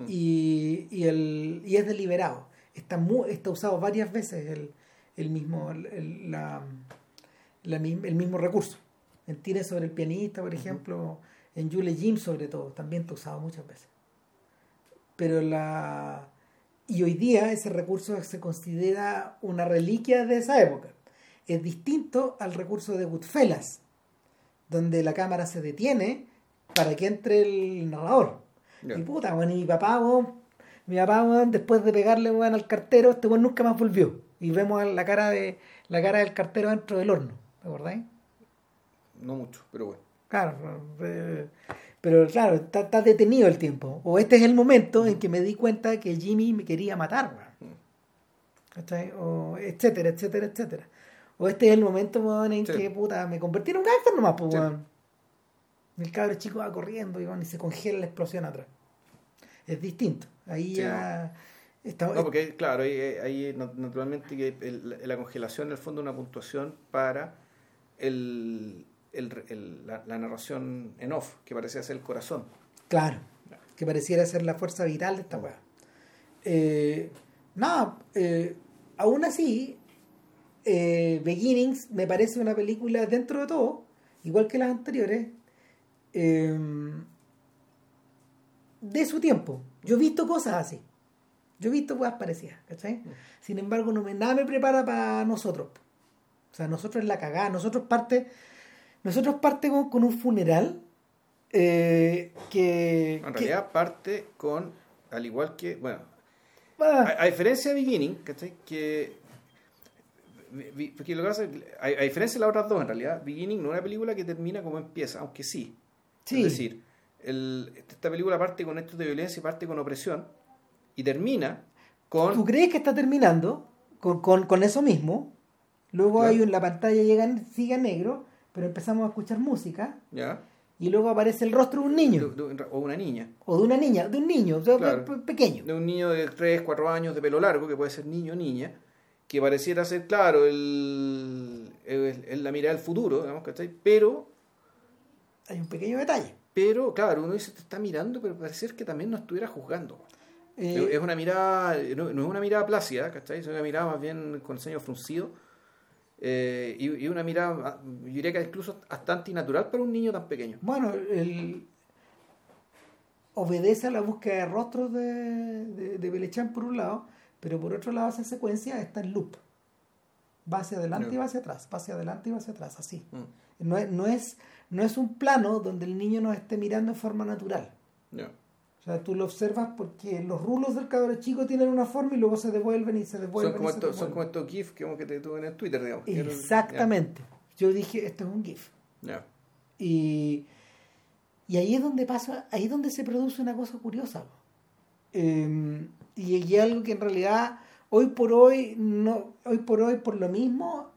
Y, y, el, y es deliberado. Está, muy, está usado varias veces el, el mismo, el, la, la, el mismo recurso. En Tire sobre el pianista, por ejemplo, en Julie Jim sobre todo, también está usado muchas veces. Pero la... Y hoy día ese recurso se considera una reliquia de esa época. Es distinto al recurso de Goodfellas, donde la cámara se detiene para que entre el narrador. Y puta, bueno, y mi papá, mi papá, después de pegarle al cartero, este bueno nunca más volvió y vemos la cara de la cara del cartero dentro del horno, ¿te acordáis? No mucho, pero bueno. Claro, eh, pero claro, está, detenido el tiempo. O este es el momento en que me di cuenta que Jimmy me quería matar, O etcétera, etcétera, etcétera. O este es el momento en que puta, me convertí en un gángster nomás, pues, El cabro chico va corriendo y, y se congela la explosión atrás. Es distinto. Ahí ya no, porque claro, ahí, naturalmente que la congelación en el fondo es una puntuación para el, la, narración en off, que parecía ser el corazón. Claro, que pareciera ser la fuerza vital de esta weá. Eh, nada, eh, aún así, eh, Beginnings me parece una película dentro de todo, igual que las anteriores, de su tiempo. Yo he visto cosas así. Yo he visto cosas parecidas, ¿cachai? Sin embargo, no me, nada me prepara para nosotros. O sea, nosotros es la cagada. Nosotros parte, nosotros parte con, un funeral eh, que... En realidad parte con, al igual que, bueno, ah. a, diferencia de Beginning, ¿cachai? Que... Porque lo que pasa, a, a, diferencia de las otras dos, en realidad, Beginning no es una película que termina como empieza, aunque sí. sí. Es decir, el, esta película parte con hechos de violencia y parte con opresión y termina con... ¿Tú crees que está terminando con, eso mismo? Luego hay en la pantalla llega, sigue negro, pero empezamos a escuchar música. Ya. Y luego aparece el rostro de un niño. o una niña. O de una niña, de un niño, pequeño. De un niño de 3, 4 años de pelo largo, que puede ser niño o niña, que pareciera ser, claro, el, la mirada del futuro, digamos, ¿cachai? Pero... Hay un pequeño detalle. Pero, claro, uno dice, te está mirando, pero parece que también no estuviera juzgando. Eh, es una mirada, no, es una mirada plácida, ¿cachai? Es una mirada más bien con el ceño fruncido. Eh, y, una mirada, yo diría que incluso bastante natural para un niño tan pequeño. Bueno, el, obedece a la búsqueda de rostros de, de, de Belechán por un lado, pero por otro lado esa secuencia está en loop. Va hacia adelante y va hacia atrás, va hacia adelante y va hacia atrás, así. Mm. No, es, no, es, no es un plano donde el niño nos esté mirando en forma natural. O sea, tú lo observas porque los rulos del cabrón chico tienen una forma y luego se devuelven y se devuelven. Son como, estos, son como estos GIFs que, te tuve en Twitter, digamos. Exactamente. Yo dije, esto es un GIF. Y, y ahí es donde pasa, ahí es donde se produce una cosa curiosa. Em, y, y algo que en realidad hoy por hoy, no, hoy por hoy por lo mismo,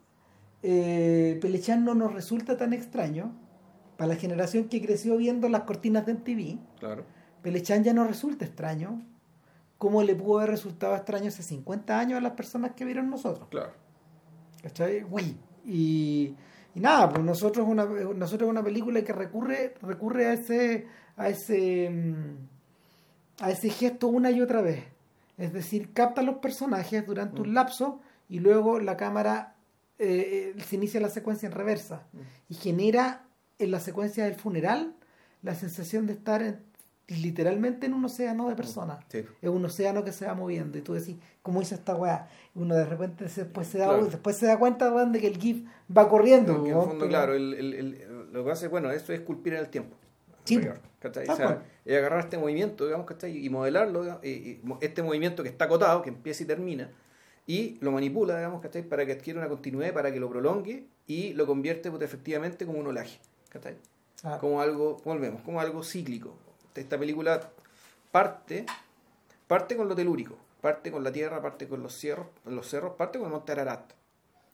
eh, Pelechán no nos resulta tan extraño para la generación que creció viendo las cortinas de MTV. Claro Pelechan ya no resulta extraño, como le pudo haber resultado extraño hace 50 años a las personas que vieron nosotros. Claro. ¿Cachai? Uy. Y, y, nada, pues nosotros una, nosotros una película que recurre, recurre a ese, a ese, mm, a ese gesto una y otra vez. Es decir, capta los personajes durante un mm. lapso y luego la cámara eh, eh, se inicia la secuencia en reversa mm. y genera en la secuencia del funeral la sensación de estar en, literalmente en un océano de personas. Es un océano que se va moviendo. Y tú decís, ¿cómo hizo esta weá? Uno de repente después se da, después se da cuenta de que el GIF va corriendo. en el fondo, claro, el, el, lo que hace, bueno, esto es esculpir en el tiempo. Sí. O sea, agarrar este movimiento, digamos, ¿cachai? Y modelarlo, y, este movimiento que está acotado, que empieza y termina, y lo manipula, digamos, ¿cachai? Para que adquiera una continuidad, para que lo prolongue y lo convierte pues, efectivamente como un olaje, ¿cachai? Como algo, volvemos, como algo cíclico, esta película parte, parte con lo telúrico, parte con la tierra, parte con los cerros, los cerros parte con el monte Ararat.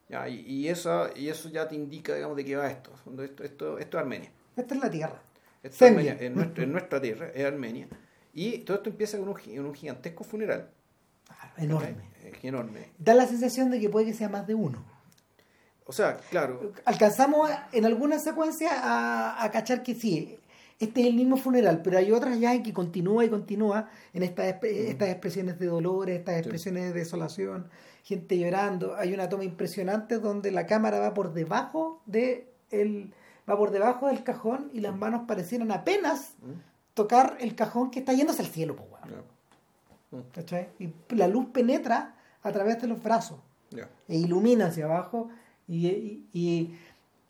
Ya, y, y, eso, y eso ya te indica, digamos, de qué va esto. Esto, esto, esto es Armenia. Esta es la tierra. Esto es Armenia, en, nuestro, en nuestra tierra, es Armenia. Y todo esto empieza con un, un gigantesco funeral. Claro, enorme. Eh, enorme. Da la sensación de que puede que sea más de uno. O sea, claro, Alcanzamos en alguna secuencia a, a cachar que sí, este es el mismo funeral, pero hay otras ya en que continúa y continúa en estas, espe- estas expresiones de dolor, estas expresiones de desolación, gente llorando. Hay una toma impresionante donde la cámara va por debajo de el, va por debajo del cajón y las manos parecieran apenas tocar el cajón que está yéndose al cielo, ¿Cachai? Y la luz penetra a través de los brazos ya. e ilumina hacia abajo y, y- y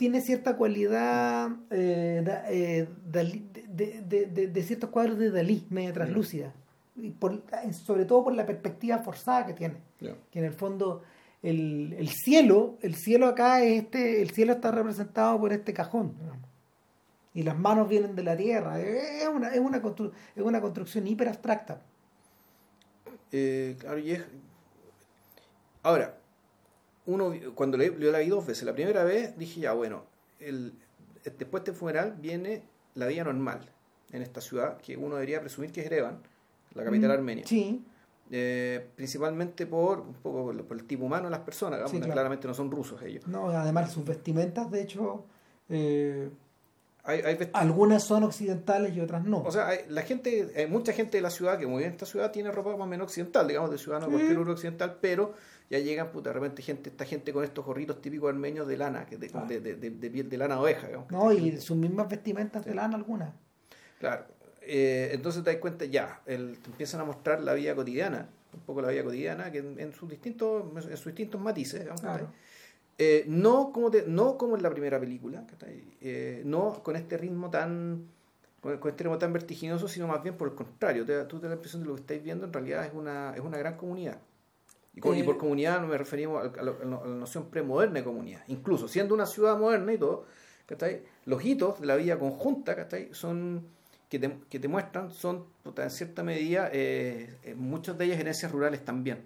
tiene cierta cualidad eh, da- eh, Dalí- de, de- de- de ciertos cuadros de Dalí, media translúcida, y por- sobre todo por la perspectiva forzada que tiene, que en el fondo el, el cielo, el cielo acá es este, el cielo está representado por este cajón, digamos. y las manos vienen de la tierra, es una, es una, constru- es una construcción hiper abstracta. Eh, claro, y es... Ahora, uno cuando le, yo la vi dos veces, la primera vez dije ya, bueno, el, después del funeral viene la vida normal en esta ciudad, que uno debería presumir que es Erevan, la capital Mm, armenia. Sí, Eh, principalmente por un poco por, por el tipo humano de las personas, digamos, Sí, claro. claramente no son rusos ellos. no, además sus vestimentas, de hecho, eh, Hay, hay vest- algunas son occidentales y otras no. O sea, hay- la gente, hay mucha gente de la ciudad que muy bien en esta ciudad tiene ropa más o menos occidental, digamos, de ciudadano de cualquier lugar occidental, pero ya llegan, puta, de repente gente, esta gente con estos gorritos típicos armenios de lana, que de, Ah. de, de- de- de piel de lana oveja, digamos. no, y sus mismas vestimentas de lana algunas. Claro. Eh, entonces te das cuenta, ya, el- te empiezan a mostrar la vida cotidiana, un poco la vida cotidiana, que en, en sus distintos, en sus distintos matices, digamos, Claro. Eh, no, como te- no como en la primera película. Eh, no con este ritmo tan con, con este ritmo tan vertiginoso, sino más bien por el contrario. Te, tú te da la impresión de lo que estáis viendo en realidad es una, es una gran comunidad. Y, con- y Eh, por comunidad no me referimos a, a lo- a la noción premoderna de comunidad. Incluso siendo una ciudad moderna y todo, ¿cachai? los hitos de la vida conjunta son que te, que te muestran son en cierta medida eh, eh, muchas de ellas herencias rurales también.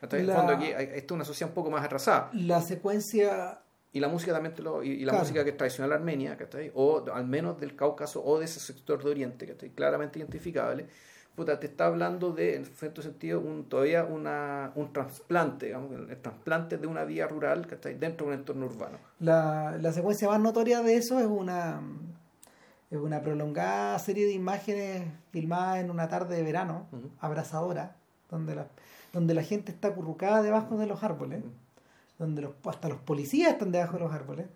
¿Cachai? En el La- fondo aquí esto es una sociedad un poco más atrasada. La secuencia, Y la música también te lo, y, y la Claro. música que es tradicional armenia, ¿cachai? o al menos del Cáucaso o de ese sector de Oriente, ¿cachai? claramente identificable, puta, te está hablando de, en cierto sentido, un, todavía una, un trasplante, digamos, el, trasplante de una vía rural ¿cachai? dentro de un entorno urbano. la, la secuencia más notoria de eso es una es una prolongada serie de imágenes filmadas en una tarde de verano, Ujú. abrazadora, donde la, donde la gente está acurrucada debajo de los árboles, donde los, hasta los policías están debajo de los árboles,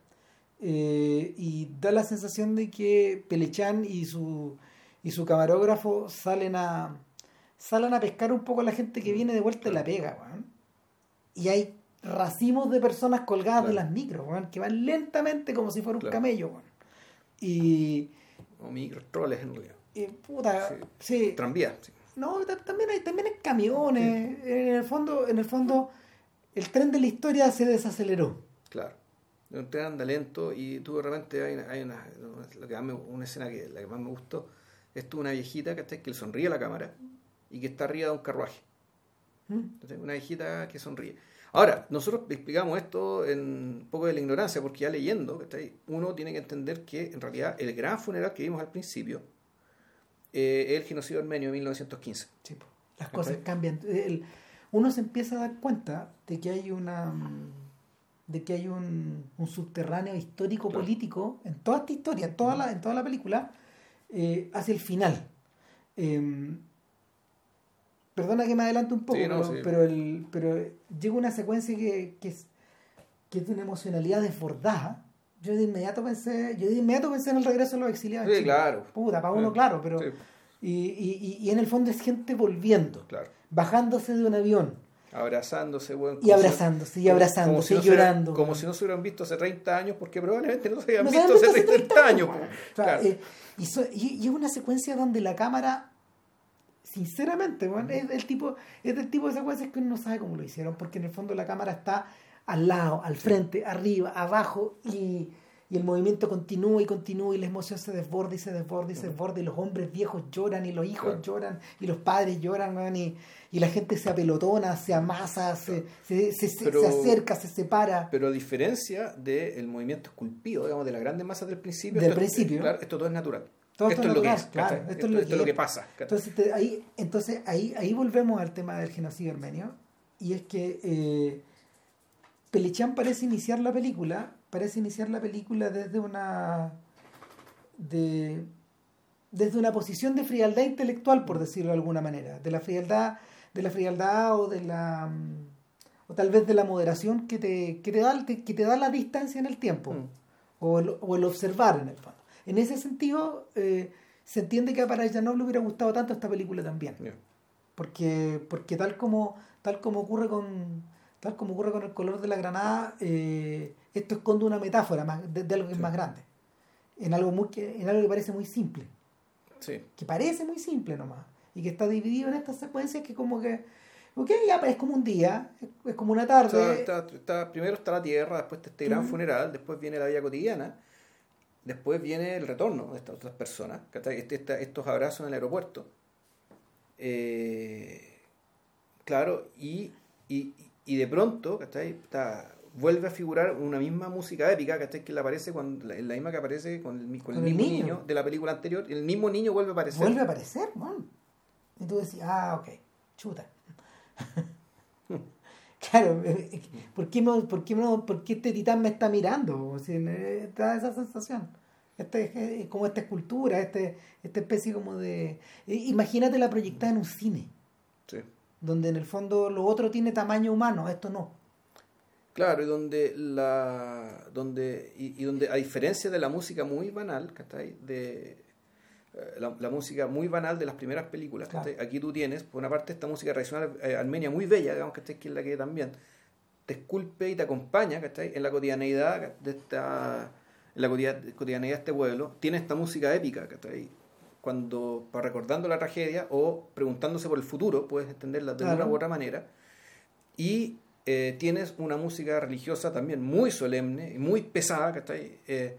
eh, y da la sensación de que Pelechan y su, y su camarógrafo salen a, salen a pescar un poco a la gente que viene de vuelta de la pega, weón. Y hay racimos de personas colgadas de las micros, weón, que van lentamente como si fuera un Claro. camello, weón. Y, O micros, troles en realidad. y, puta, Sí. sí. Tranvías. sí. No, ta- también hay, también hay camiones. En el fondo, en el fondo, el tren de la historia se desaceleró. Claro. Un tren anda lento y tú de repente hay, una, hay una, lo que más me- una escena que la que más me gustó es tú una viejita ¿cachai? que le sonríe a la cámara y que está arriba de un carruaje. ¿Mm? Una viejita que sonríe. Ahora, nosotros explicamos esto en un poco de la ignorancia, porque ya leyendo, ¿cachai? uno tiene que entender que en realidad el gran funeral que vimos al principio eh, el genocidio armenio de 1915. Sí, po. Las cosas cambian. El- uno se empieza a dar cuenta de que hay una de que hay un, un subterráneo histórico Claro. político en toda esta historia, en toda la, en toda la película, eh, hacia el final. Em, perdona que me adelante un poco, Sí, no, pero, sí. pero, el, pero llega una secuencia que, que es, que es de una emocionalidad desbordada. Yo de inmediato pensé, yo de inmediato pensé en el regreso de los exiliados. Sí, claro. Puta, para uno, Sí, claro, pero. sí. Y, y, y- en el fondo es gente volviendo, Claro. bajándose de un avión Abrazándose, weón, y abrazándose y abrazándose como si no y se hubieran- llorando. como si no se hubieran visto hace 30 años, porque probablemente no se habían No visto hace 30 años. O sea, Claro. eh, y, so- es una secuencia donde la cámara, sinceramente, weón, es, del tipo, es del tipo de secuencias que uno no sabe cómo lo hicieron, porque en el fondo la cámara está al lado, al frente, arriba, abajo, y, y el movimiento continúa y continúa y la emoción se desborda y se desborda y se desborda y los hombres viejos lloran y los hijos Claro. lloran y los padres lloran weón, y, y la gente se apelotona, se amasa, se, se, se- se- Pero- se acerca, se separa. Pero a diferencia del movimiento esculpido, digamos, de las grandes masas del principio, Del esto, principio. claro, esto todo es natural. Todo esto esto es lo que natural, es, claro, ¿cachai? esto es lo esto es lo que que es. pasa. Entonces, te- ahí, entonces ahí, ahí volvemos al tema del genocidio armenio. Y es que eh, Pelichán parece iniciar la película, parece iniciar la película desde una de desde una posición de frialdad intelectual, por decirlo de alguna manera, de la frialdad, de la frialdad o de la mm, o tal vez de la moderación que te, que te da que te da la distancia en el tiempo Mm. o, el, o el observar en el fondo. En ese sentido, eh, se entiende que a Parajanov le hubiera gustado tanto esta película también. Porque, porque tal como, tal como ocurre con tal como ocurre con el color de la granada, eh, esto esconde una metáfora más, de, de algo que es más grande. En algo muy que, en algo que parece muy simple. Sí. Que parece muy simple nomás. Y que está dividido en estas secuencias que como que. Ok, ya es como un día, es, como una tarde. está- está- primero está la tierra, después está este gran funeral, después viene la vida cotidiana, después viene el retorno de estas otras personas. Este- estos abrazos en el aeropuerto. Eh, claro, y, y, y de pronto, ¿cachai? Está- vuelve a figurar una misma música épica, ¿cachai? Que le aparece cuando, la, la misma que aparece con el, mi- con el Con el mismo niño. niño. de la película anterior, el mismo niño vuelve a aparecer. Vuelve a aparecer, man. Y tú decís, ah, ok, chuta. claro, eh, eh, ¿por qué, no, por, qué no, ¿por qué este titán me está mirando? O sea, eh, te da esa sensación. Este, es como esta escultura, este, esta especie como de... eh, Imagínate la proyectada en un cine, Sí. Donde en el fondo lo otro tiene tamaño humano, esto no. Claro, y donde la donde y, y donde a diferencia de la música muy banal, ¿cachai? De eh, la, la música muy banal de las primeras películas, Claro. Aquí tú tienes, por una parte, esta música tradicional eh, armenia muy bella, digamos que que es la que también te esculpe y te acompaña, ¿cachai? En la cotidianeidad de esta en la cotidia- cotidianeidad de este pueblo, tiene esta música épica, ¿cachai? Cuando, para recordando la tragedia o preguntándose por el futuro, puedes entenderla de Claro. una u otra manera. Y eh, tienes una música religiosa también muy solemne y muy pesada, ¿cachai? Eh,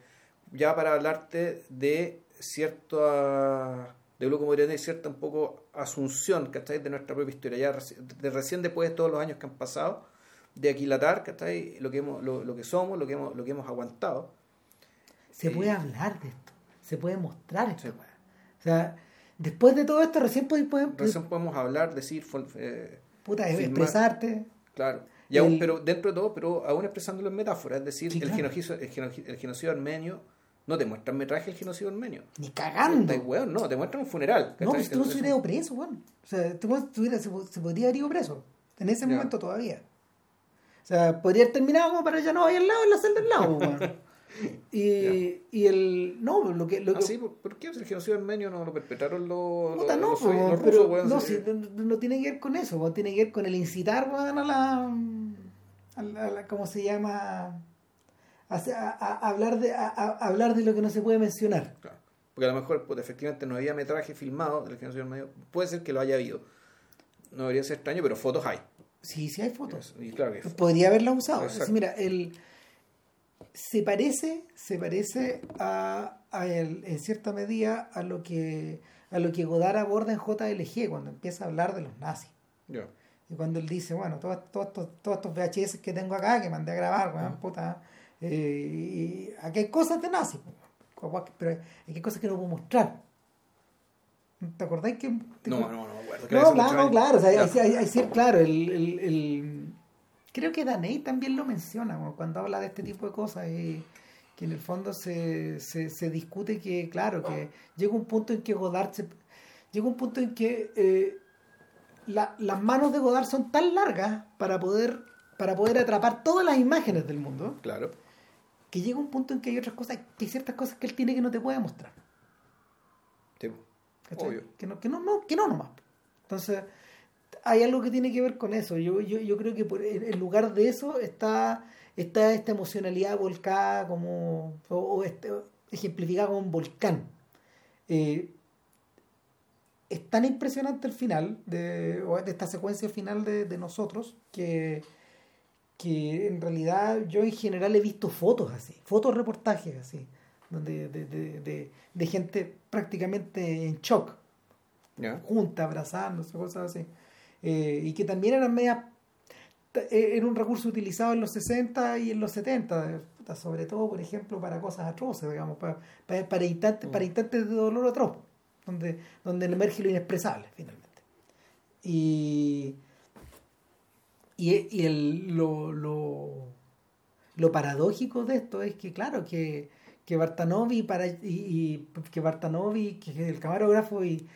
ya para hablarte de cierta, de lo como decir, cierta un poco asunción, ¿cachai? De nuestra propia historia, ya reci- de recién después de todos los años que han pasado, de aquilatar, ¿cachai? Lo que, hemos, lo, lo que somos, lo que hemos, lo que hemos aguantado. Se Eh, puede hablar de esto, se puede mostrar esto. Sí. O sea, después de todo esto, recién puedes- Recién podemos hablar, decir, eh, puta, filmar. expresarte. Claro. Y aún, El- pero dentro de todo, pero aún expresándolo en metáforas, es decir, el, claro. genocidio, el, genocidio, el genocidio armenio no te muestra en metraje el genocidio armenio. Ni cagando. Weón, no, te muestran un funeral. No, pues ¿cachai? este weón se Eso- hubiera ido preso, weón. O sea, este weón estuviera- se, se podría haber ido preso. En ese momento todavía. O sea, podría haber terminado como para ya no ahí al lado, en la celda del lado, weón. Y, y el. No, lo que. Lo Ah, que sí, ¿por, por qué el genocidio armenio no lo perpetraron los, puta, no, los, po, los rusos, pero weón? no, Sí. no, tiene que ver con eso, weón, tiene que ver con el incitar, a la. A la, a la- ¿Cómo se llama? A, a- hablar de, hablar de lo que no se puede mencionar. Claro. Porque a lo mejor, pues, efectivamente, no había metraje filmado del genocidio armenio. Puede ser que lo haya habido. No debería ser extraño, pero fotos hay. Sí, sí hay fotos. Y claro que Podría haberla usado. Así, mira, el, se parece, se parece a, a el- en cierta medida a lo que a lo que Godard aborda en JLG cuando empieza a hablar de los nazis. Y cuando él dice, bueno, todos todos estos VHS que tengo acá, que mandé a grabar, weón, puta, eh, y aquí hay cosas de nazis, pero hay cosas que no puedo mostrar. ¿Te acordáis que.? te- No, no, no me acuerdo. que no, hace claro, no, claro, o sea, Ya. hay, hay- hay claro, el, el- el- creo que Daney también lo menciona cuando habla de este tipo de cosas y que en el fondo se, se, se discute que, claro, que llega un punto en que Godard se, llega un punto en que eh, la- las manos de Godard son tan largas para poder para poder atrapar todas las imágenes del mundo Claro. que llega un punto en que hay otras cosas, que hay ciertas cosas que él tiene que no te puede mostrar. Sí. Obvio. Que no, que no, no, que no nomás. Entonces, hay algo que tiene que ver con eso. Yo, yo, yo creo que por, en, lugar de eso está, está esta emocionalidad volcada como, o, o este- ejemplificada como un volcán. Eh, es tan impresionante el final de, de esta secuencia final de, de nosotros que, que en realidad yo en general he visto fotos así, fotos reportajes así, donde de, de, gente prácticamente en shock, ¿Ya? junta, abrazándose, cosas así. Eh, y que también eran media eh, era un recurso utilizado en los 60 y en los 70, puta, sobre todo, por ejemplo, para cosas atroces, digamos, para, para, para instantes, para instantes de dolor atroz, donde, donde emerge lo inexpresable, finalmente. Y, y, y el, lo, lo, lo paradójico de esto es que, claro, que, que Bartanovi para, y, y que Bartanovi, que el camarógrafo y,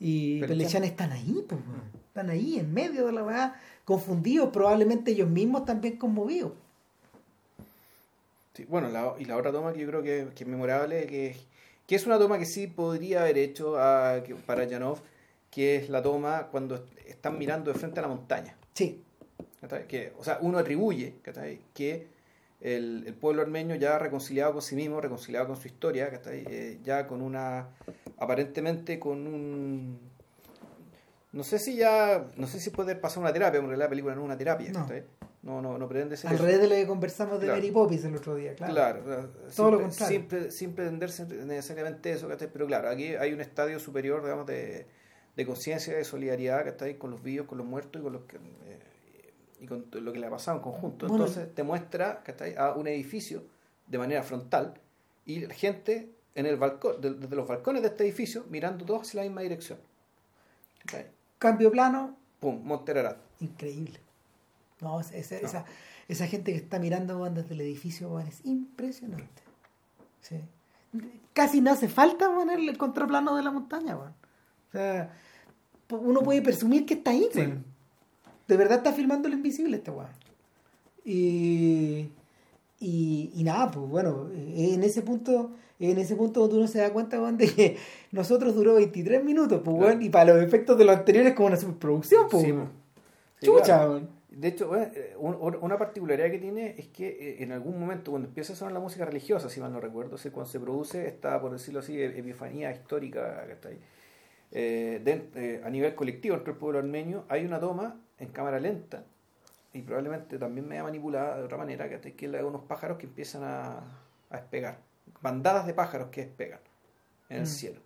y Pelechán. Pelechán están ahí, pues, weón. están ahí en medio de la verdad, confundidos, probablemente ellos mismos también conmovidos. Sí, bueno, la- y la otra toma que yo creo que, que es memorable, que, que es una toma que sí podría haber hecho a- que- para Janov, que es la toma cuando est- están mirando de frente a la montaña. Sí. Que, o sea, uno atribuye que el, el pueblo armenio ya reconciliado con sí mismo, reconciliado con su historia. Eh, ya con una, aparentemente con un, no sé si ya, no sé si puede pasar una terapia, porque la película no es una terapia, No. no, no, no pretende ser al revés de lo que conversamos de Claro. Mary Poppins el otro día, claro. Claro, claro, Todo lo sin, contrario. sin pre- sin pretenderse necesariamente eso, pero claro, aquí hay un estadio superior, digamos, de, de conciencia, de solidaridad, ¿cachai? con los vivos, con los muertos y con los que, eh, y con lo que le ha pasado en conjunto. Bueno. Entonces te muestra ¿cachai? a un edificio de manera frontal y la gente en el balcón, de- desde los balcones de este edificio, mirando todos hacia la misma dirección. Cambio plano, Pum, Monterarat. increíble. No, esa, esa, esa, esa gente que está mirando desde el edificio es impresionante. Sí. Casi no hace falta poner el contraplano de la montaña. weón. O sea, uno puede presumir que está ahí. Sí. De verdad está filmando lo invisible este weón. Y, y, y nada, pues bueno, eh, en ese punto, en ese punto donde uno se da cuenta weón, de que nosotros duró 23 minutos, pues, weón, Claro. y para los efectos de los anteriores como una superproducción, pues. Sí, weón. Sí, Chucha, claro. weón. De hecho, bueno, eh, un- un- una particularidad que tiene es que eh, en algún momento, cuando empieza a sonar la música religiosa, si mal no recuerdo, es cuando se produce esta, por decirlo así, e- epifanía histórica que está ahí, eh, de- eh, a nivel colectivo entre el pueblo armenio, hay una toma en cámara lenta y probablemente también media manipulada de otra manera, que, que es la de unos pájaros que empiezan a, a despegar, bandadas de pájaros que despegan en el Mm. cielo.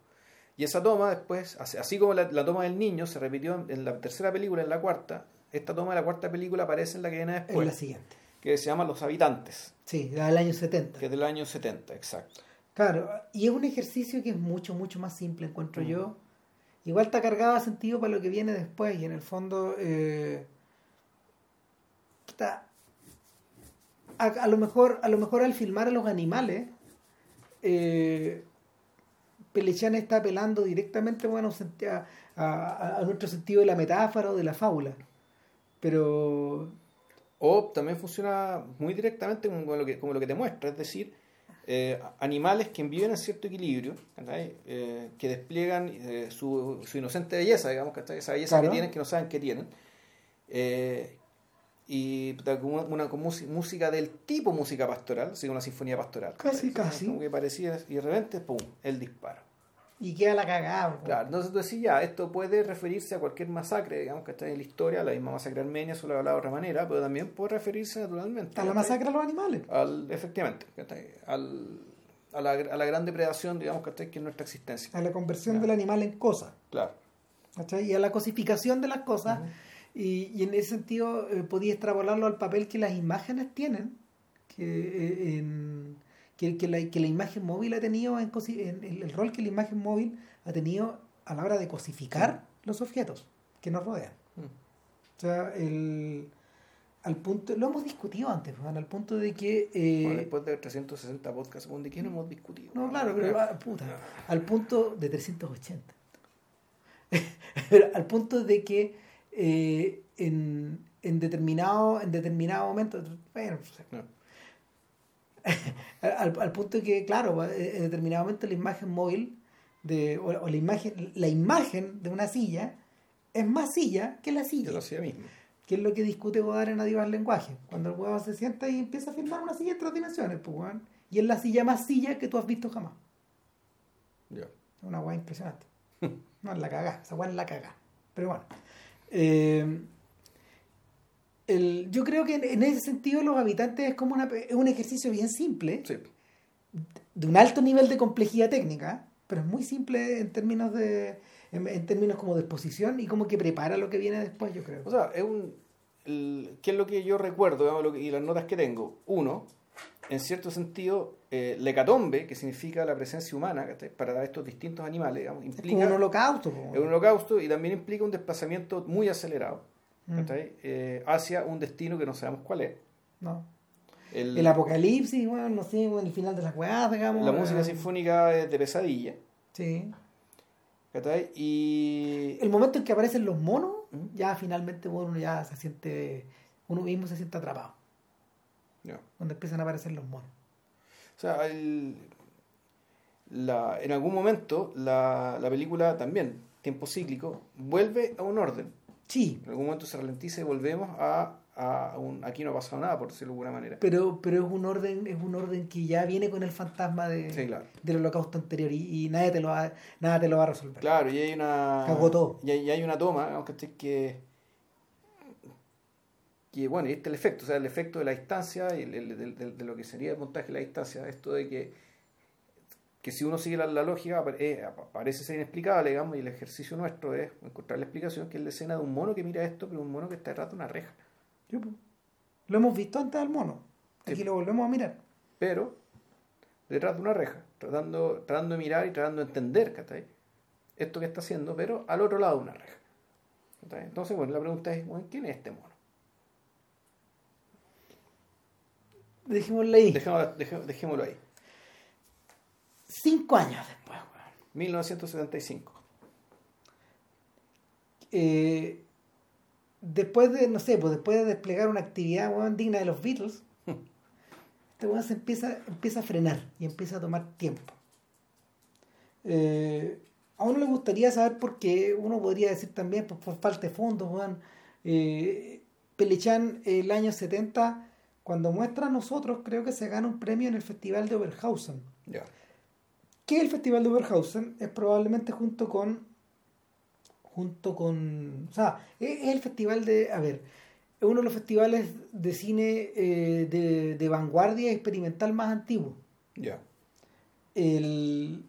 Y esa toma después, así, como la, la toma del niño se repitió en, en la tercera película, en la cuarta, esta toma de la cuarta película aparece en la que viene Es después, la siguiente. que se llama Los Habitantes, Sí, del año 70. que es del año 70, exacto. Claro, y es un ejercicio que es mucho, mucho más simple, encuentro Mm. yo. Igual está cargado de sentido para lo que viene después, y en el fondo, eh, está, a, a lo mejor, a lo mejor al filmar a los animales, eh, está apelando directamente bueno, a, a- a nuestro sentido de la metáfora o de la fábula. Pero O también funciona muy directamente como lo que, como lo que te muestra, es decir, eh, animales que viven en cierto equilibrio. Eh, que despliegan eh, su, su inocente belleza, digamos, ¿cachai? esa belleza Claro. que tienen que no saben que tienen. Y una, música, música del tipo música pastoral, así como una sinfonía pastoral. Casi, casi. Como que parecía, y de repente, ¡pum!, el disparo. y queda la cagada. Claro, entonces tú decís, ya, esto puede referirse a cualquier masacre, digamos, que está en la historia, la misma masacre armenia, solo hablado de otra manera, pero también puede referirse naturalmente. a la masacre a los animales. Al, efectivamente. Al, a, la, a la gran depredación, digamos, que es nuestra existencia. a la conversión Claro. del animal en cosa. Claro. ¿cachai? y a la cosificación de las cosas. Y, y en ese sentido eh, podía extrapolarlo al papel que las imágenes tienen, que, eh, en- que, que la, que la imagen móvil ha tenido, en, en el, el rol que la imagen móvil ha tenido a la hora de cosificar los objetos que nos rodean. Mm. O sea, el, al punto, lo hemos discutido antes, Juan, al punto de que... eh, Bueno, después de 360 podcasts, ¿de qué no hemos discutido? no, claro, pero ah, puta, al punto de 380. Pero al punto de que eh, en, en, determinado, en determinado momento, bueno, No. al, al punto de que, claro, eh, en determinado momento la imagen móvil de, o, o la imagen la imagen de una silla es más silla que la silla, Yo lo hacía mismo. que es lo que discute Godard en Adivar Lenguaje. Cuando el huevo se sienta y empieza a filmar una silla en tres dimensiones, pues, weón. y es la silla más silla que tú has visto jamás. Ya. Una weá impresionante. No es la cagá, esa weá es la cagá. Pero bueno. Eh, El, yo creo que en, en ese sentido los habitantes es como una, es un ejercicio bien simple, Sí. de un alto nivel de complejidad técnica, pero es muy simple en términos de en, en términos como de exposición y como que prepara lo que viene después, yo creo. O sea, es un. el- ¿Qué es lo que yo recuerdo digamos, lo que- y las notas que tengo? Uno, en cierto sentido, eh, la hecatombe, que significa la presencia humana para estos distintos animales, digamos, es implica. un holocausto. un holocausto y también implica un desplazamiento muy acelerado Mm. Eh, hacia un destino que no sabemos cuál es. No. El- El apocalipsis, bueno, no sé, bueno, el final de las weas, digamos. la música sinfónica es de pesadilla. Sí. Y. El momento en que aparecen los monos, ¿Mm? ya finalmente bueno, uno ya se siente, uno mismo se siente atrapado, Ya. cuando empiezan a aparecer los monos. O sea, el- la- en algún momento la, la película también, tiempo cíclico, vuelve a un orden. Sí, En algún momento se ralentiza y volvemos a, a un aquí no ha pasado nada, por decirlo de alguna manera. pero, pero es un orden, es un orden que ya viene con el fantasma de, Sí, claro. del holocausto anterior y, y nadie te lo va, nada te lo va a resolver. Claro, y hay una. Cagó todo. Y hay, y hay una toma, digamos, ¿cachai? que. Que bueno, y este es el efecto, o sea, el efecto de la distancia y el- el- de, lo que sería el montaje de la distancia, esto de que, que si uno sigue la, la lógica eh, parece ser inexplicable, digamos, y el ejercicio nuestro es encontrar la explicación, que es la escena de un mono que mira esto, pero un mono que está detrás de una reja. Lo hemos visto antes del mono. Aquí Sí. lo volvemos a mirar. pero detrás de una reja, tratando, tratando de mirar y tratando de entender ¿cachai? esto que está haciendo, pero al otro lado de una reja. Entonces, bueno, la pregunta es, bueno, ¿quién es este mono? Dejémoslo ahí. Dejémoslo, dejé- dejémoslo ahí. Cinco años después, weón. 1975. Eh, después de, no sé, pues después de desplegar una actividad weón, digna de los Beatles, este weón se empieza, empieza a frenar y empieza a tomar tiempo. Eh, a uno le gustaría saber por qué, uno podría decir también pues, por falta de fondos, weón. Eh, Pelechan el año 70, cuando muestra a nosotros, creo que se gana un premio en el Festival de Oberhausen. Ya. que el Festival de Oberhausen es probablemente junto con junto con o sea es el festival de a ver es uno de los festivales de cine eh, de, de vanguardia experimental más antiguo Ya. el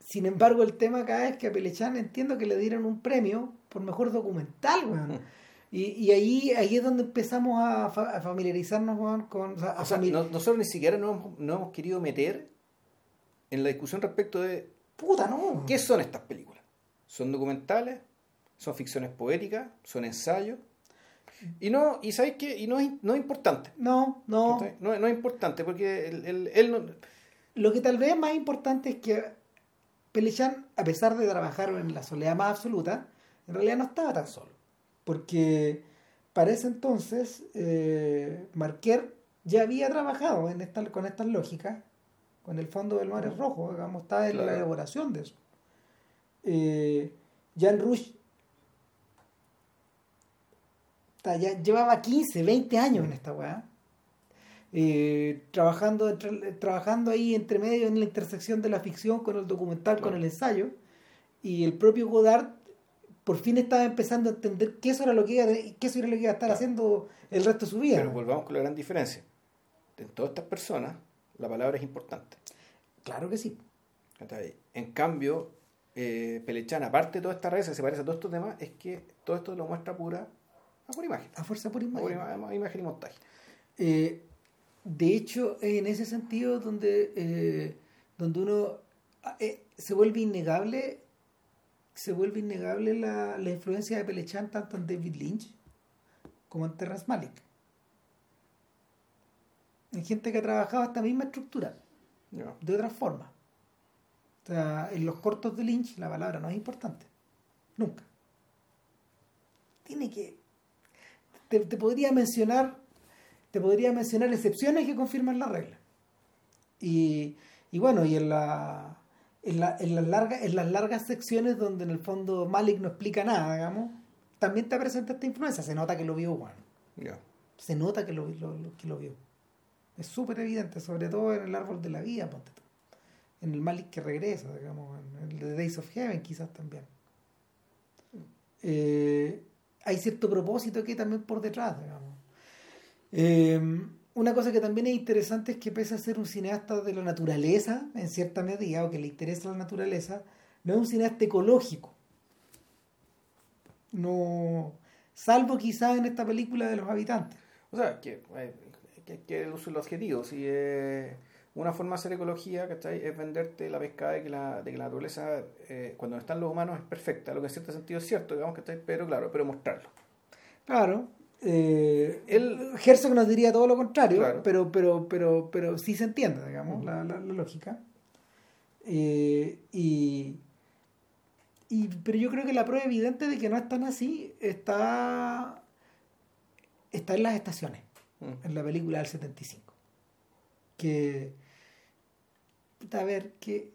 sin embargo el tema acá es que a Pelechan entiendo que le dieron un premio por mejor documental weón. Y, y ahí ahí es donde empezamos a, fa- a familiarizarnos con o sea, a O sea, famili- no- nosotros ni siquiera nos, hemos- nos hemos querido meter en la discusión respecto de puta no qué son estas películas. ¿Son documentales? ¿Son ficciones poéticas? ¿Son ensayos? Y no, y sabéis qué, y no es, no es importante. no no. No, no es importante porque él, él- él no, Lo que tal vez es más importante es que Pelechan, a pesar de trabajar en la soledad más absoluta, en realidad no estaba tan solo. Porque para ese entonces, eh, Marquer ya había trabajado en esta, con estas lógicas, con el fondo del mar es rojo, digamos, está en la elaboración de eso. Eh, Jan Rush ya llevaba 15, 20 años en esta weá. Eh, trabajando, trabajando ahí entre medio en la intersección de la ficción con el documental, con el ensayo. Y el propio Godard por fin estaba empezando a entender que eso era lo que iba, a- que eso era lo que iba a estar Claro. haciendo el resto de su vida. Pero volvamos con la gran diferencia. En todas estas personas, la palabra es importante. Claro que sí. En cambio, eh, Pelechán, aparte de toda esta red, se parece a todos estos temas, es que todo esto lo muestra pura, a pura imagen. A fuerza por A imagen. pura ima- imagen y montaje. Eh, de hecho, en ese sentido, donde, eh, donde uno ah, eh, se vuelve innegable, se vuelve innegable la, la influencia de Pelechan tanto en David Lynch como en Terrence Malick. En gente que ha trabajado esta misma estructura, de otra forma. O sea, en los cortos de Lynch la palabra no es importante. Nunca. Tiene que. Te, te podría mencionar. Te podría mencionar excepciones que confirman la regla. Y, y bueno, y en la. En, la- en las largas, en las largas secciones donde en el fondo Malik no explica nada, digamos, también te presenta esta influencia. Se nota que lo vio Juan. Se nota que lo, lo- lo- que lo vio. Es súper evidente, sobre todo en el árbol de la vida, ponte tú. En el Malik que regresa, digamos, en el de Days of Heaven quizás también. Eh, hay cierto propósito aquí también por detrás, digamos. Eh, una cosa que también es interesante es que pese a ser un cineasta de la naturaleza, en cierta medida, o que le interesa la naturaleza, no es un cineasta ecológico. No, salvo quizás en esta película de los habitantes. O sea, que, eh, que, que el uso del objetivo, si eh, una forma de hacer ecología, ¿cachai? Es venderte la pescada de que la, de que la naturaleza, eh, cuando están los humanos, es perfecta, lo que en cierto sentido es cierto, digamos, ¿cachai? Pero claro, pero mostrarlo. Claro, eh, el Herzog nos diría todo lo contrario, Claro. pero, pero, pero, pero sí se entiende, digamos, la, la- la lógica. Eh, y, y- pero yo creo que la prueba evidente de que no es tan así está, está en las estaciones, Mm. en la película del 75. Que, a ver, que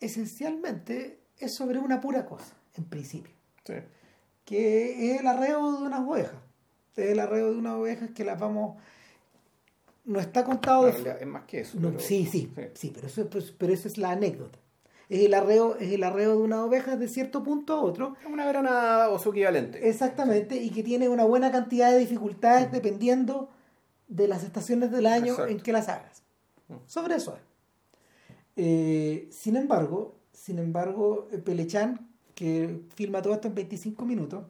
esencialmente es sobre una pura cosa, en principio Sí. que es el arreo de unas ovejas. Es el arreo de unas ovejas que las vamos. No está contado. De- es más que eso. no, pero- sí, sí, sí. sí, pero eso, pues, pero eso es la anécdota. Es el arreo, es el arreo de unas ovejas de cierto punto a otro. Es una veranada o su equivalente. Exactamente, y que tiene una buena cantidad de dificultades dependiendo de las estaciones del año Exacto. en que las hagas. Sobre eso es. Eh, sin embargo, sin embargo, eh, Pelechan, que filma todo esto en 25 minutos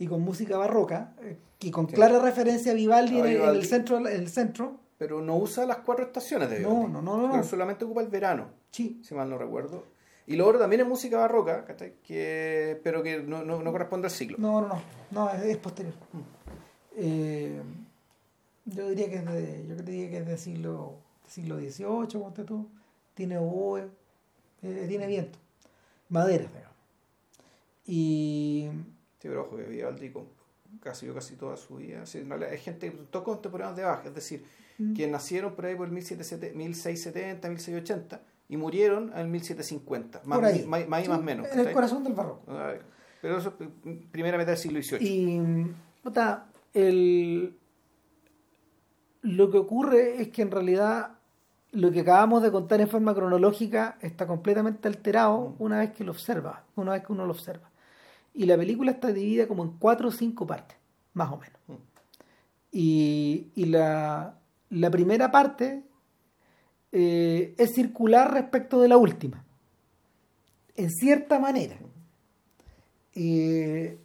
y con música barroca, eh, y con Sí. clara referencia a Vivaldi, en, el- en Vivaldi. el centro, en el centro, Pero no usa las cuatro estaciones de Vivaldi. no, no, no, no. Pero solamente ocupa el verano, sí, si mal no recuerdo. Y lo otro también es música barroca, que, pero que no, no, no corresponde al siglo. no, no, no, no, es, es posterior. Eh, yo diría que es de, yo diría que es del siglo, siglo XVIII, ponte tú. Tiene oboe, eh, tiene viento, madera. Y Sí, pero ojo, que Vivaldi con- casi yo casi toda su vida. sí, en realidad hay gente, todos contemporáneos de Bach, es decir, Mm. que nacieron por ahí por el 1770, 1670, 1680 y murieron en el 1750, más, ahí, más, más Sí, más menos. En el corazón del barroco. Pero eso es primera mitad del siglo XVIII. Y puta, el, lo que ocurre es que en realidad lo que acabamos de contar en forma cronológica está completamente alterado una vez que lo observa, una vez que uno lo observa. Y la película está dividida como en cuatro o cinco partes, más o menos. Mm. Y, y la, la primera parte eh, es circular respecto de la última, en cierta manera. Eh,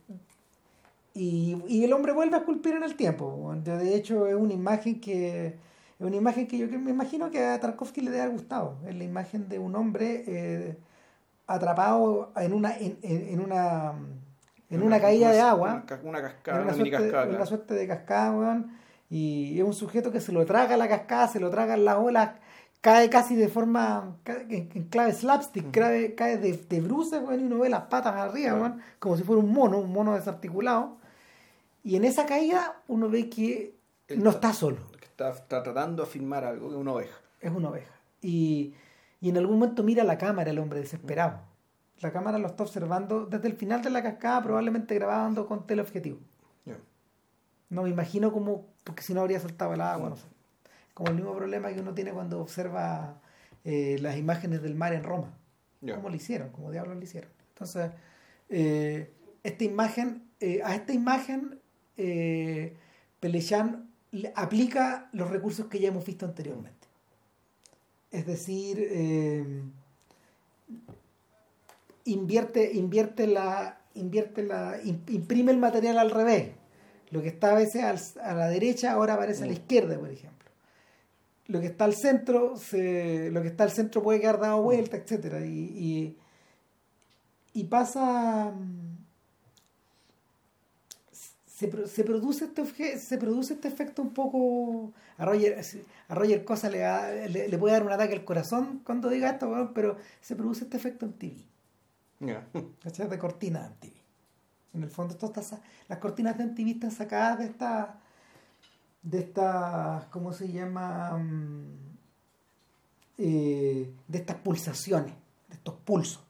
y, y el hombre vuelve a esculpir en el tiempo. De hecho, es una imagen que es una imagen que yo me imagino que a Tarkovsky le debe haber gustado. Es la imagen de un hombre eh, atrapado en una en, en- una en una caída de agua. Una, ca- una cascada, en una, suerte, cascada. en una suerte de cascada, weón, y es un sujeto que se lo traga la cascada, se lo tragan las olas, cae casi de forma, en, clave slapstick, cae, cae de, de bruces, weón, y uno ve las patas arriba, weón, como si fuera un mono, un mono desarticulado. Y en esa caída uno ve que no está- está solo, Que está, está tratando de filmar algo, que es una oveja. es una oveja. Y, y en algún momento mira la cámara el hombre desesperado. La cámara lo está observando desde el final de la cascada, probablemente grabando con teleobjetivo. No me imagino cómo, porque si no habría saltado el agua, no sé. Como el mismo problema que uno tiene cuando observa eh, las imágenes del mar en Roma. Ya. ¿Cómo lo hicieron? ¿Cómo diablos lo hicieron? Entonces, eh, esta imagen, eh, a esta imagen, eh, aplica los recursos que ya hemos visto anteriormente. Es decir, eh, invierte, invierte la, invierte la, im- imprime el material al revés. Lo que está a veces a la derecha ahora aparece a la Mm. izquierda, por ejemplo. Lo que está al centro, se, lo que está al centro puede quedar dado vuelta, etcétera. Y, y, y pasa. Se, se produce este se produce este efecto un poco a Roger a Roger Cosa le, da- le, le puede dar un ataque al corazón cuando diga esto pero se produce este efecto en TV Ya. ¿cachai? de cortina de MTV. En el fondo, esto está las cortinas de MTV están sacadas de esta, de estas, ¿cómo se llama? Mm, eh, de estas pulsaciones, de estos pulsos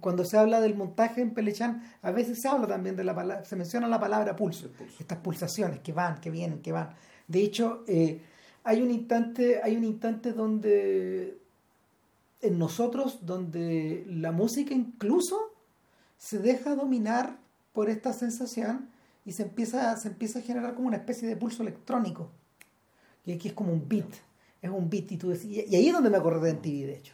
cuando se habla del montaje en Pelechan, a veces se habla también de la palabra, se menciona la palabra pulso, estas pulsaciones que van, que vienen, que van. De hecho, eh, hay un instante, hay un instante donde en nosotros, donde la música incluso se deja dominar por esta sensación y se empieza, se empieza a generar como una especie de pulso electrónico. Y aquí es como un beat, es un beat y tú decís, y ahí es donde me acordé de ah. ti, de hecho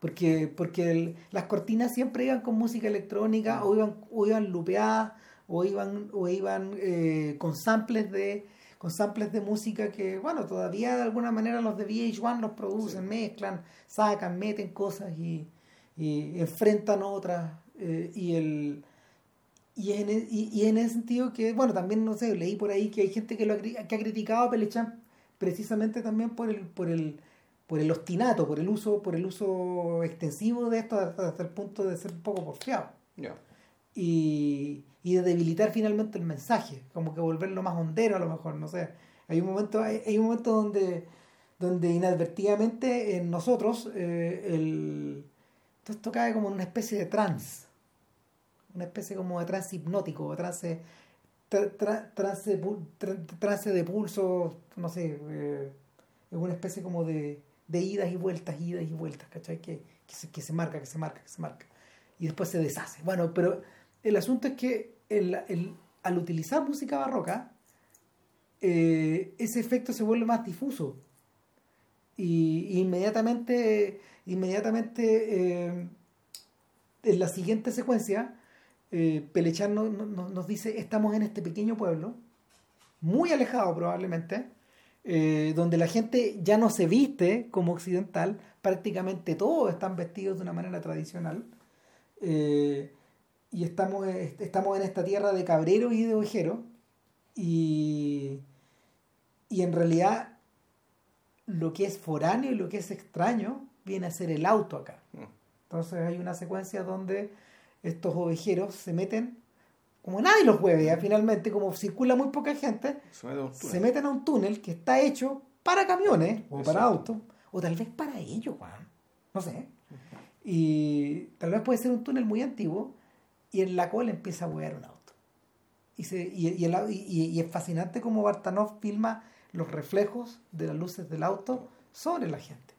porque, porque las cortinas siempre iban con música electrónica ah. o iban, o iban lupeadas o iban, o iban eh, con samples de con samples de música que, bueno, todavía de alguna manera los de VH1 los producen, mezclan, sacan, meten cosas y, enfrentan otras. Eh, y, el, y, en, e, y, en ese sentido que, bueno, también, no sé, leí por ahí que hay gente que, lo ha, que ha criticado a Pelechamp precisamente también por el, por el por el ostinato, por el uso, por el uso extensivo de esto hasta, el punto de ser un poco porfiado. Y, y, de debilitar finalmente el mensaje, como que volverlo más hondero a lo mejor, no sé. Hay un momento, hay, un momento donde, donde inadvertidamente en nosotros eh, todo esto cae como en una especie de trance, una especie como de trance hipnótico, trance, trance, de pulso, no sé, eh, es una especie como de de idas y vueltas, idas y vueltas, ¿cachai? Que, se, que se marca, que se marca, que se marca. Y después se deshace. Bueno, pero el asunto es que al utilizar música barroca, eh, ese efecto se vuelve más difuso. Y, inmediatamente, inmediatamente eh, en la siguiente secuencia, eh, Pelechar nos dice, estamos en este pequeño pueblo, muy alejado probablemente, eh, donde la gente ya no se viste como occidental, prácticamente todos están vestidos de una manera tradicional. Eh, y estamos, estamos en esta tierra de cabreros y de ojeros. Y, y en realidad lo que es foráneo y lo que es extraño viene a ser el auto acá. Mm. Entonces hay una secuencia donde estos ovejeros se meten como nadie los hueve, finalmente, como circula muy poca gente, se, meten a un túnel que está hecho para camiones o para autos, o tal vez para ellos, Juan. no sé. Y tal vez puede ser un túnel muy antiguo y en la cola empieza a huear un auto. Y, se, y, el, y, es fascinante como Bartanov filma los reflejos de las luces del auto sobre la gente,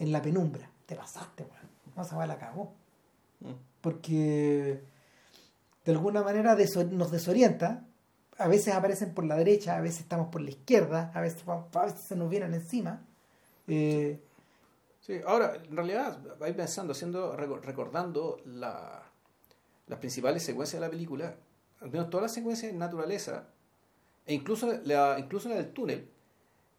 en la penumbra. Te pasaste, weón. No se va, la cagó. Porque de alguna manera nos desorienta. A veces aparecen por la derecha, a veces estamos por la izquierda, a veces, a veces se nos vienen encima. Eh, sí, ahora, en realidad, vais pensando, haciendo, recordando la, las principales secuencias de la película, al menos todas las secuencias de naturaleza, e incluso la, incluso la del túnel,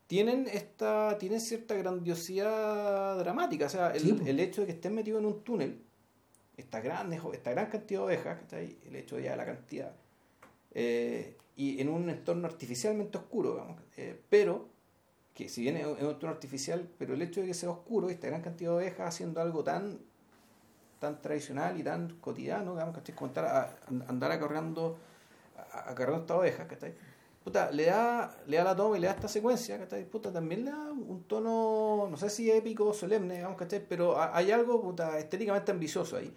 tienen esta tienen cierta grandiosidad dramática. O sea, el, el hecho de que estén metidos en un túnel esta gran, esta gran cantidad de ovejas, ¿cachai? El hecho ya de la cantidad. Eh, y en un entorno artificialmente oscuro, digamos, eh, pero que si bien es un entorno artificial, pero el hecho de que sea oscuro, esta gran cantidad de ovejas haciendo algo tan tan tradicional y tan cotidiano, digamos, ¿cachai? Como estar a, andar acarreando, acarreando estas ovejas, ¿cachai? Puta, le da, le da la toma y le da esta secuencia, ¿cachai? Puta, también le da un tono, no sé si épico, o solemne, digamos, ¿cachai? Pero hay algo, puta, estéticamente ambicioso ahí.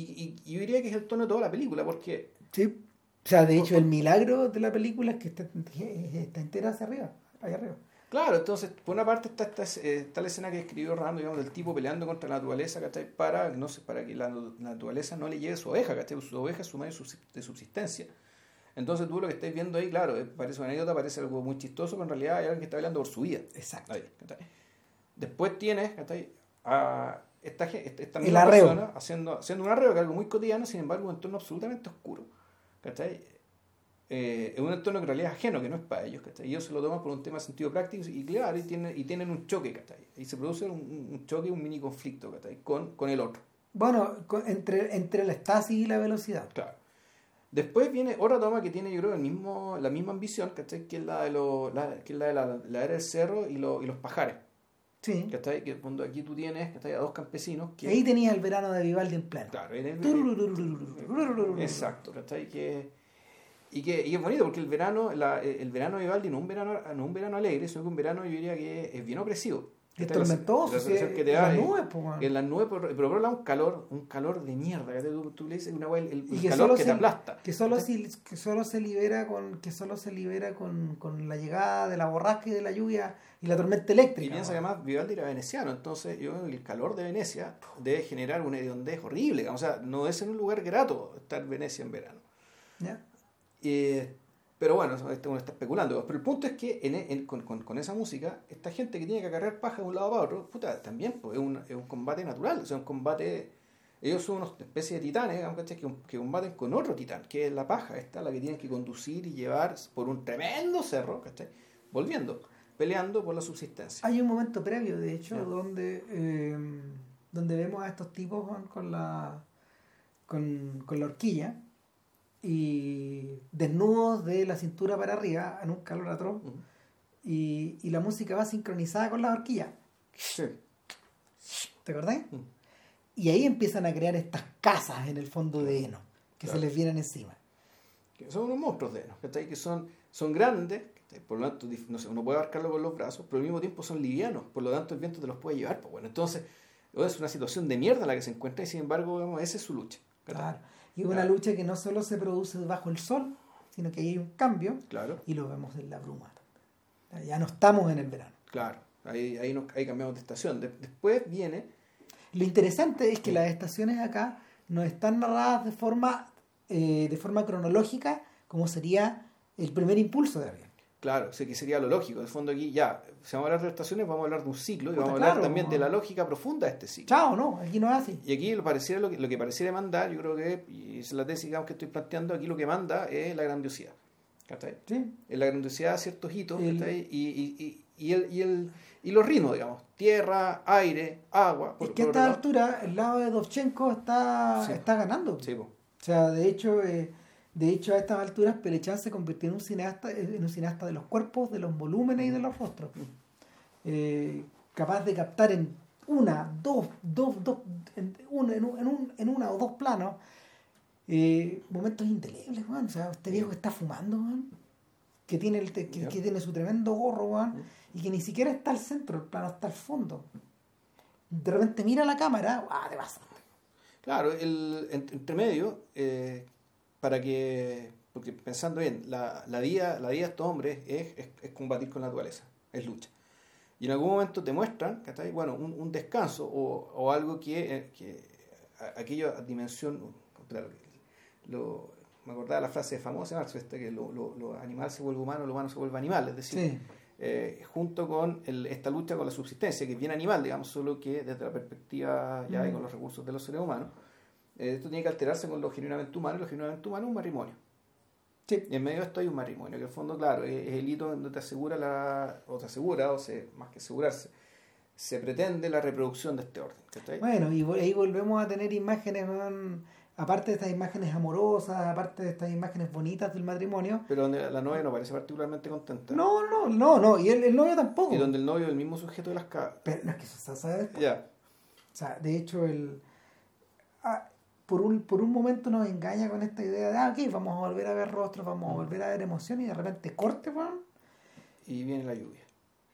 Y, y, yo diría que es el tono de toda la película, porque... Sí, o sea, de hecho el milagro de la película es que está, está entera hacia arriba, allá arriba. Claro, entonces, por una parte está, está, eh, está, la escena que escribió Rando, digamos, del tipo peleando contra la naturaleza, ¿cachai? Para, no sé, para que la, naturaleza no le llegue su oveja, ¿cachai? Su oveja es su medio de subsistencia. Entonces tú lo que estáis viendo ahí, claro, eh, parece una anécdota, parece algo muy chistoso, pero en realidad hay alguien que está peleando por su vida. Exacto. Ahí, Después tienes, ¿cachai? esta, esta, esta misma persona haciendo, haciendo un arreo, que es algo muy cotidiano, sin embargo, un entorno absolutamente oscuro. ¿Cachai? Eh, es un entorno que en realidad es ajeno, que no es para ellos, ¿cachai? Ellos se lo toman por un tema de sentido práctico y claro, y tienen, y tienen un choque, ¿cachai? Y se produce un, choque, un mini conflicto, ¿cachai? Con, con el otro. Bueno, entre, entre la estasis y la velocidad. Después viene otra toma que tiene, yo creo, el mismo, la misma ambición. Que es la de, lo, la, que es la, de la, la, era del cerro y, lo, y los pajares. Sí. ¿Cachai? Que cuando aquí tú tienes ¿cachai? a dos campesinos que... Ahí tenías el verano de Vivaldi en plano. Claro, ahí tenías... Exacto, ¿cachai? Que, y, que, y es bonito porque el verano, la, el verano de Vivaldi no un verano, no un verano alegre, sino que un verano yo diría que es bien opresivo. Es tormentoso. La, la que te en las nubes. En las nubes, pero por un calor, un calor de mierda. Tú, tú le dices una el, el, que calor que se, te aplasta. Que solo, si, que solo se libera con, que solo se libera con, con la llegada de la borrasca y de la lluvia y la tormenta Y eléctrica piensa que además Vivaldi era veneciano, entonces yo el calor de Venecia debe generar una hediondez horrible. O sea, no es en un lugar grato estar en Venecia en verano. ¿Ya? Eh, Pero bueno, uno está especulando. Pero el punto es que en, en- con, con- con esa música, esta gente que tiene que agarrar paja de un lado para otro, puta, también pues, es, un, es un combate natural. O sea, un combate. Ellos son una especie de titanes que, que combaten con otro titán, que es la paja, esta, la que tienen que conducir y llevar por un tremendo cerro, ¿cachai? volviendo, peleando por la subsistencia. Hay un momento previo, de hecho, Ya. donde, eh, donde vemos a estos tipos con la con, con la horquilla y desnudos de la cintura para arriba en un calor atroz y, y la música va sincronizada con la horquilla. Sí. ¿Te acordás? Y ahí empiezan a crear estas casas en el fondo de heno que Claro. se les vienen encima. que son unos monstruos de heno, que son, son grandes. Por lo tanto no sé, uno puede abarcarlo con los brazos, pero al mismo tiempo son livianos, por lo tanto el viento te los puede llevar. Pues bueno, entonces es una situación de mierda la que se encuentra y sin embargo vemos, esa es su lucha. Claro. Y es una lucha que no solo se produce bajo el sol, sino que hay un cambio Claro, y lo vemos en la bruma. Ya no estamos en el verano. claro. Ahí, ahí, nos- ahí cambiamos de estación. De- después viene, Lo interesante es que Sí. las estaciones acá no están narradas de forma, eh, de forma cronológica, como sería el primer impulso de avión. Claro, sé que sería lo lógico. De fondo aquí ya, si vamos a hablar de estaciones, vamos a hablar de un ciclo y vamos a hablar claro, también de la lógica profunda de este ciclo. Chao, no, aquí no es así. Y aquí lo, pareciera, lo, que, lo que pareciera mandar, yo creo que, y es la tesis digamos, que estoy planteando, aquí lo que manda es la grandiosidad. ¿cachai? ¿sí? en la grandiosidad de ciertos hitos El- ¿cachai? y, y, y, y el, y, el, y los ritmos, digamos, tierra, aire, agua. Es por- que a esta altura el lado de Dovchenko está, Sí. está ganando. Sí, po. O sea, de hecho, eh, de hecho a estas alturas Pelechan se convirtió en un cineasta, en un cineasta de los cuerpos, de los volúmenes y de los rostros. Eh, capaz de captar en una, dos, dos, dos, en, un- en un- en un- en una o dos planos eh, momentos indelebles, weón. O sea, este viejo que está fumando, weón, que tiene el te- que, Ya. que tiene su tremendo gorro, weón, y que ni siquiera está al centro, el plano está al fondo. De repente mira la cámara, ah, te pasa. Claro, el en- entre medio, eh, para que, porque pensando bien, la, la vida, la vida de estos hombres es, es, es combatir con la naturaleza, es lucha. Y en algún momento te muestran, ¿cachai? Bueno, un, un descanso o, o algo que, eh, que a- aquello a dimensión, claro, lo, me acordaba la frase famosa de que lo, lo, lo animal se vuelve humano, lo humano se vuelve animal, es decir, Sí. eh, junto con el- esta lucha con la subsistencia, que es bien animal, digamos, solo que desde la perspectiva ya y Mm. con los recursos de los seres humanos, esto tiene que alterarse con lo genuinamente humano, y lo genuinamente humano es un matrimonio. Sí. Y en medio de esto hay un matrimonio, que en el fondo, claro, es, el hito donde te asegura la, o te asegura, o se, más que asegurarse, se pretende la reproducción de este orden. Bueno, y ahí volvemos a tener imágenes, aparte de estas imágenes amorosas, aparte de estas imágenes bonitas del matrimonio. Pero donde la novia no parece particularmente contenta. No, no, no, no, y el, el novio tampoco. Y donde el novio es el mismo sujeto de las cabras. Pero no es que eso se sabe. Ya, O sea, de hecho, el, ah, por, un, por un momento nos engaña con esta idea de, ah, ok, vamos a volver a ver rostros, vamos a volver a ver emoción, y de repente corte, weón. y viene la lluvia.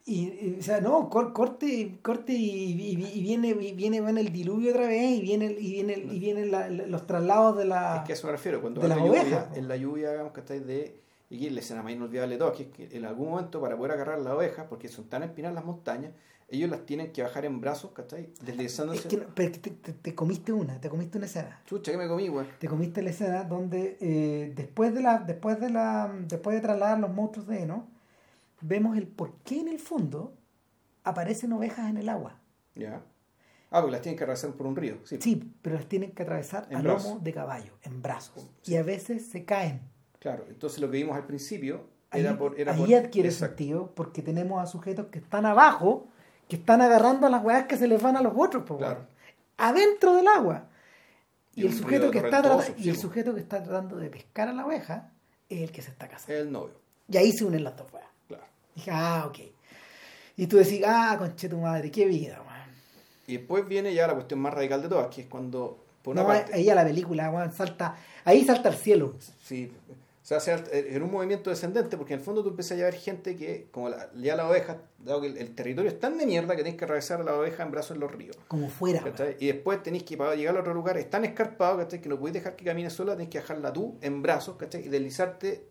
Y, y, o sea, no, cor- corte, corte y, y- y viene, y viene bueno, el diluvio otra vez y viene, y viene, y vienen la- la- los traslados de la... Es que a eso me refiero, cuando de la las lluvia, en la lluvia, digamos que estáis de. Y la escena más inolvidable de todas, que es que en algún momento para poder agarrar las ovejas, porque son tan empinadas las montañas, ellos las tienen que bajar en brazos, ¿cachai? Deslizándose. Es que no, pero es que te, te- te comiste una, te comiste una escena. Chucha, que me comí, güey. Te comiste la escena donde eh, después de la, después de la, después de trasladar los monstruos de heno, vemos el por qué en el fondo aparecen ovejas en el agua. Ya. Ah, porque las tienen que atravesar por un río, sí. Sí, pero las tienen que atravesar En a brazos. lomo de caballo, en brazos. Sí. Y a veces se caen. Claro, entonces lo que vimos al principio Ahí, era por. Era ahí por- adquiere Exacto. sentido porque tenemos a sujetos que están abajo, que están agarrando a las weas que se les van a los otros, po, Claro. adentro del agua. Y Y, el sujeto que está torrentoso, trata- y el sujeto que está tratando de pescar a la oveja es el que se está casando. El novio, Y ahí se unen las dos weas. claro. Dije, ah, ok. Y tú decís, ah, conche tu madre, qué vida, weón. Y después viene ya la cuestión más radical de todas, que es cuando. Por una No, parte. ahí a la película, weón, salta, ahí salta al cielo. Sí, o sea, sea en un movimiento descendente, porque en el fondo tú empiezas a ver gente que, como la, ya la oveja, dado que el, el territorio es tan de mierda que tenés que atravesar a la oveja en brazos en los ríos. Como fuera. Y después tenés que, para llegar a otro lugar, es tan escarpado ¿cachai? que no podés dejar que camine sola, tenés que dejarla tú en brazos ¿cachai? y deslizarte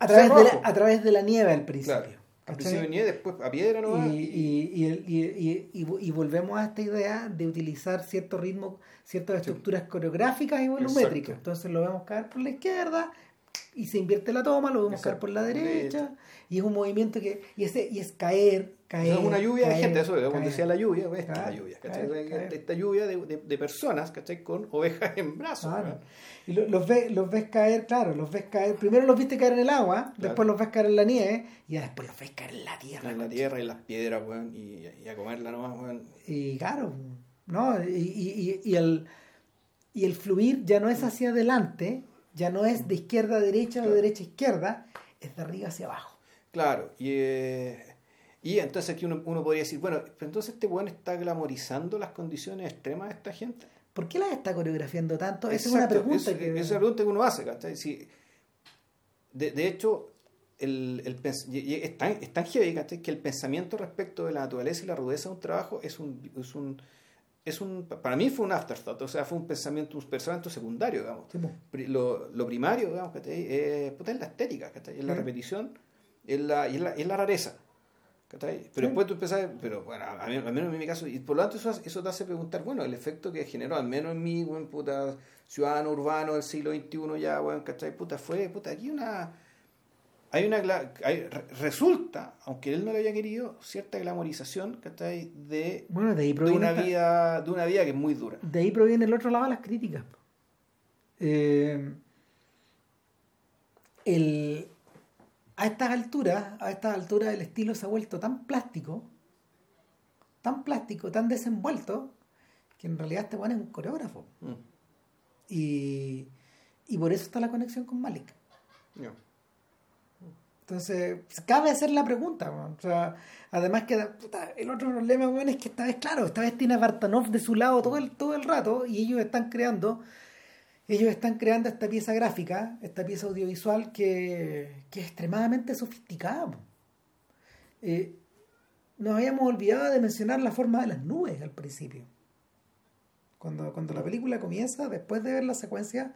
A través, de la, a través de la nieve al principio. Claro. al principio de nieve, después a piedra no y, y, y, y- y- y- y volvemos a esta idea de utilizar cierto ritmo, ciertas estructuras coreográficas y volumétricas. Exacto. Entonces lo vemos caer por la izquierda, y se invierte la toma, lo vemos caer por la derecha, Derecha. y es un movimiento que, y, ese, y es caer, caer. es una lluvia de caer, gente, eso como caer. decía la lluvia, esta es la Caer, lluvia, ¿cachai? Esta lluvia de, de- de personas, ¿cachai? Con ovejas en brazos. Claro. Y lo- los, ves, los ves caer, claro, los ves caer. Primero los viste caer en el agua, después los ves caer en la nieve y ya después los ves caer en la tierra. En la tierra y las piedras, weón, y, y a comerla nomás, weón. Y claro, ¿no? Y, y- y- y el, y el fluir ya no es hacia adelante, ya no es de izquierda a derecha o de derecha a izquierda, es de arriba hacia abajo. Claro, y, eh, y entonces aquí uno, uno podría decir, bueno, pero entonces este weón está glamorizando las condiciones extremas de esta gente. ¿Por qué las está coreografiando tanto? Esa es una pregunta es- que... Esa es la pregunta que uno hace, ¿cachai? Si- de, de hecho, el, el tan, es tan heavy, ¿cachai? Que el pensamiento respecto de la naturaleza y la rudeza de un trabajo es un... Es un es un, para mí fue un afterthought, o sea, fue un pensamiento, un pensamiento secundario, digamos. Sí, Lo, lo primario, digamos, ¿cachai? Eh, puta, es la estética, ¿cachai? Es la Sí. repetición, es la, es la, es la rareza. Pero Sí. después tú empezás, pero bueno, mí, al menos en mi caso, y por lo tanto eso, eso te hace preguntar, bueno, el efecto que generó, al menos en mi, buen puta, ciudadano urbano del siglo XXI ya, weón, ¿cachai? Puta, fue, puta, aquí una, hay una, hay- re- resulta, aunque él no lo haya querido, cierta glamorización. De, Bueno, de ahí de proviene, una esta- vida, de una vida que es muy dura. de ahí proviene el otro lado de las críticas. Eh, el, a estas alturas, a estas alturas el estilo se ha vuelto tan plástico, tan plástico, tan desenvuelto, que en realidad este bueno es un coreógrafo. Mm. Y, y por eso está la conexión con Malik. Entonces, cabe hacer la pregunta. O sea, además que el otro problema weón, es que esta vez, claro, esta vez tiene a Bartanov de su lado todo el, todo el rato y ellos están creando, ellos están creando esta pieza gráfica, esta pieza audiovisual que, que es extremadamente sofisticada. Eh, nos habíamos olvidado de mencionar la forma de las nubes al principio. Cuando, cuando la película comienza, después de ver la secuencia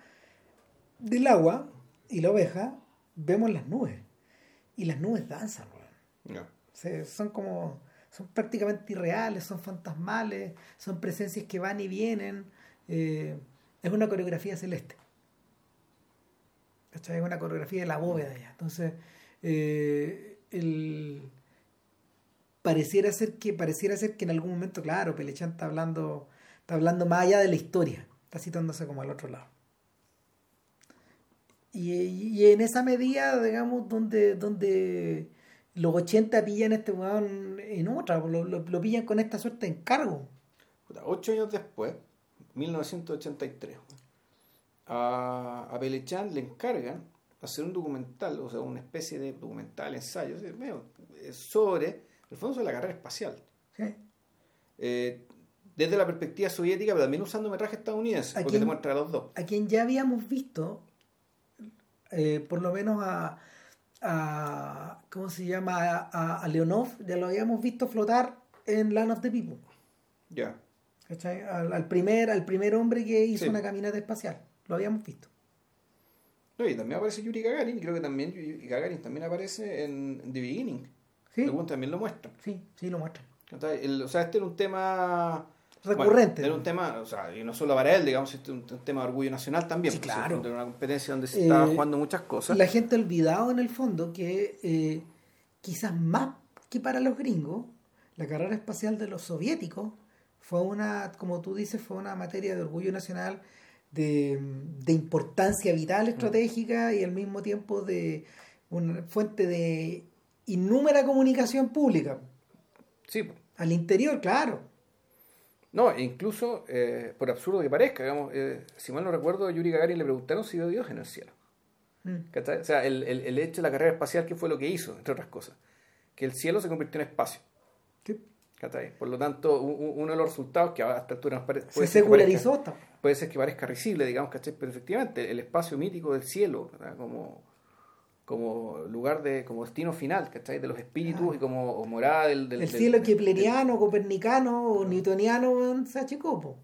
del agua y la oveja, vemos las nubes. Y las nubes danzan, weón. Se- son como, son prácticamente irreales, son fantasmales, son presencias que van y vienen. eh, es una coreografía celeste. ¿Cachai? Es una coreografía de la bóveda ya. Entonces, eh, el, pareciera ser que pareciera ser que en algún momento, claro, Pelechán está hablando, está hablando más allá de la historia, está citándose como al otro lado. Y, y en esa medida, digamos, donde, donde los 80 pillan a este weón en otra, lo, lo- lo pillan con esta suerte de encargo. Ocho años después, 1983, a, a Pelechán le encargan hacer un documental, o sea, una especie de documental, ensayo, sobre, el fondo sobre la carrera espacial. ¿sí? Eh, desde la perspectiva soviética, pero también usando metraje estadounidense, ¿A porque te muestra a los dos. A quien ya habíamos visto, eh, por lo menos a, a ¿cómo se llama? A, a- a Leonov, ya lo habíamos visto flotar en Land of the People. Ya. Al, al primer, al primer hombre que hizo Sí. una caminata espacial. Lo habíamos visto. No, y también aparece Yuri Gagarin, creo que también Yuri Gagarin también aparece en, The Beginning. Sí, Algunos también lo muestran. sí, sí, lo muestran. O sea, este era un tema Recurrente. Bueno, era un tema, o sea, y no solo para él, digamos, este es un, un tema de orgullo nacional también. Sí, claro. Era una competencia donde se Eh, jugando muchas cosas. La gente ha olvidado en el fondo que eh, quizás más que para los gringos, la carrera espacial de los soviéticos fue una, como tú dices, fue una materia de orgullo nacional, de, de importancia vital estratégica y al mismo tiempo de una fuente de innúmera comunicación pública. Sí. Al interior, claro. No, e incluso, eh, por absurdo que parezca, digamos, eh, si mal no recuerdo, a Yuri Gagarin le preguntaron si vio Dios en el cielo. Mm. ¿Cachai? O sea, el, el, el hecho de la carrera espacial, ¿qué fue lo que hizo, entre otras cosas? Que el cielo se convirtió en espacio. Sí. ¿cachai? Por lo tanto, uno de los resultados que a esta altura nos parece... Se secularizó. hasta- puede ser que parezca risible, digamos, ¿cachai? Pero efectivamente, el espacio mítico del cielo, ¿verdad? como, como lugar de, como destino final, ¿cachai? De los espíritus y como morada del, del- El del- cielo del- kepleriano, copernicano o newtoniano se achicó.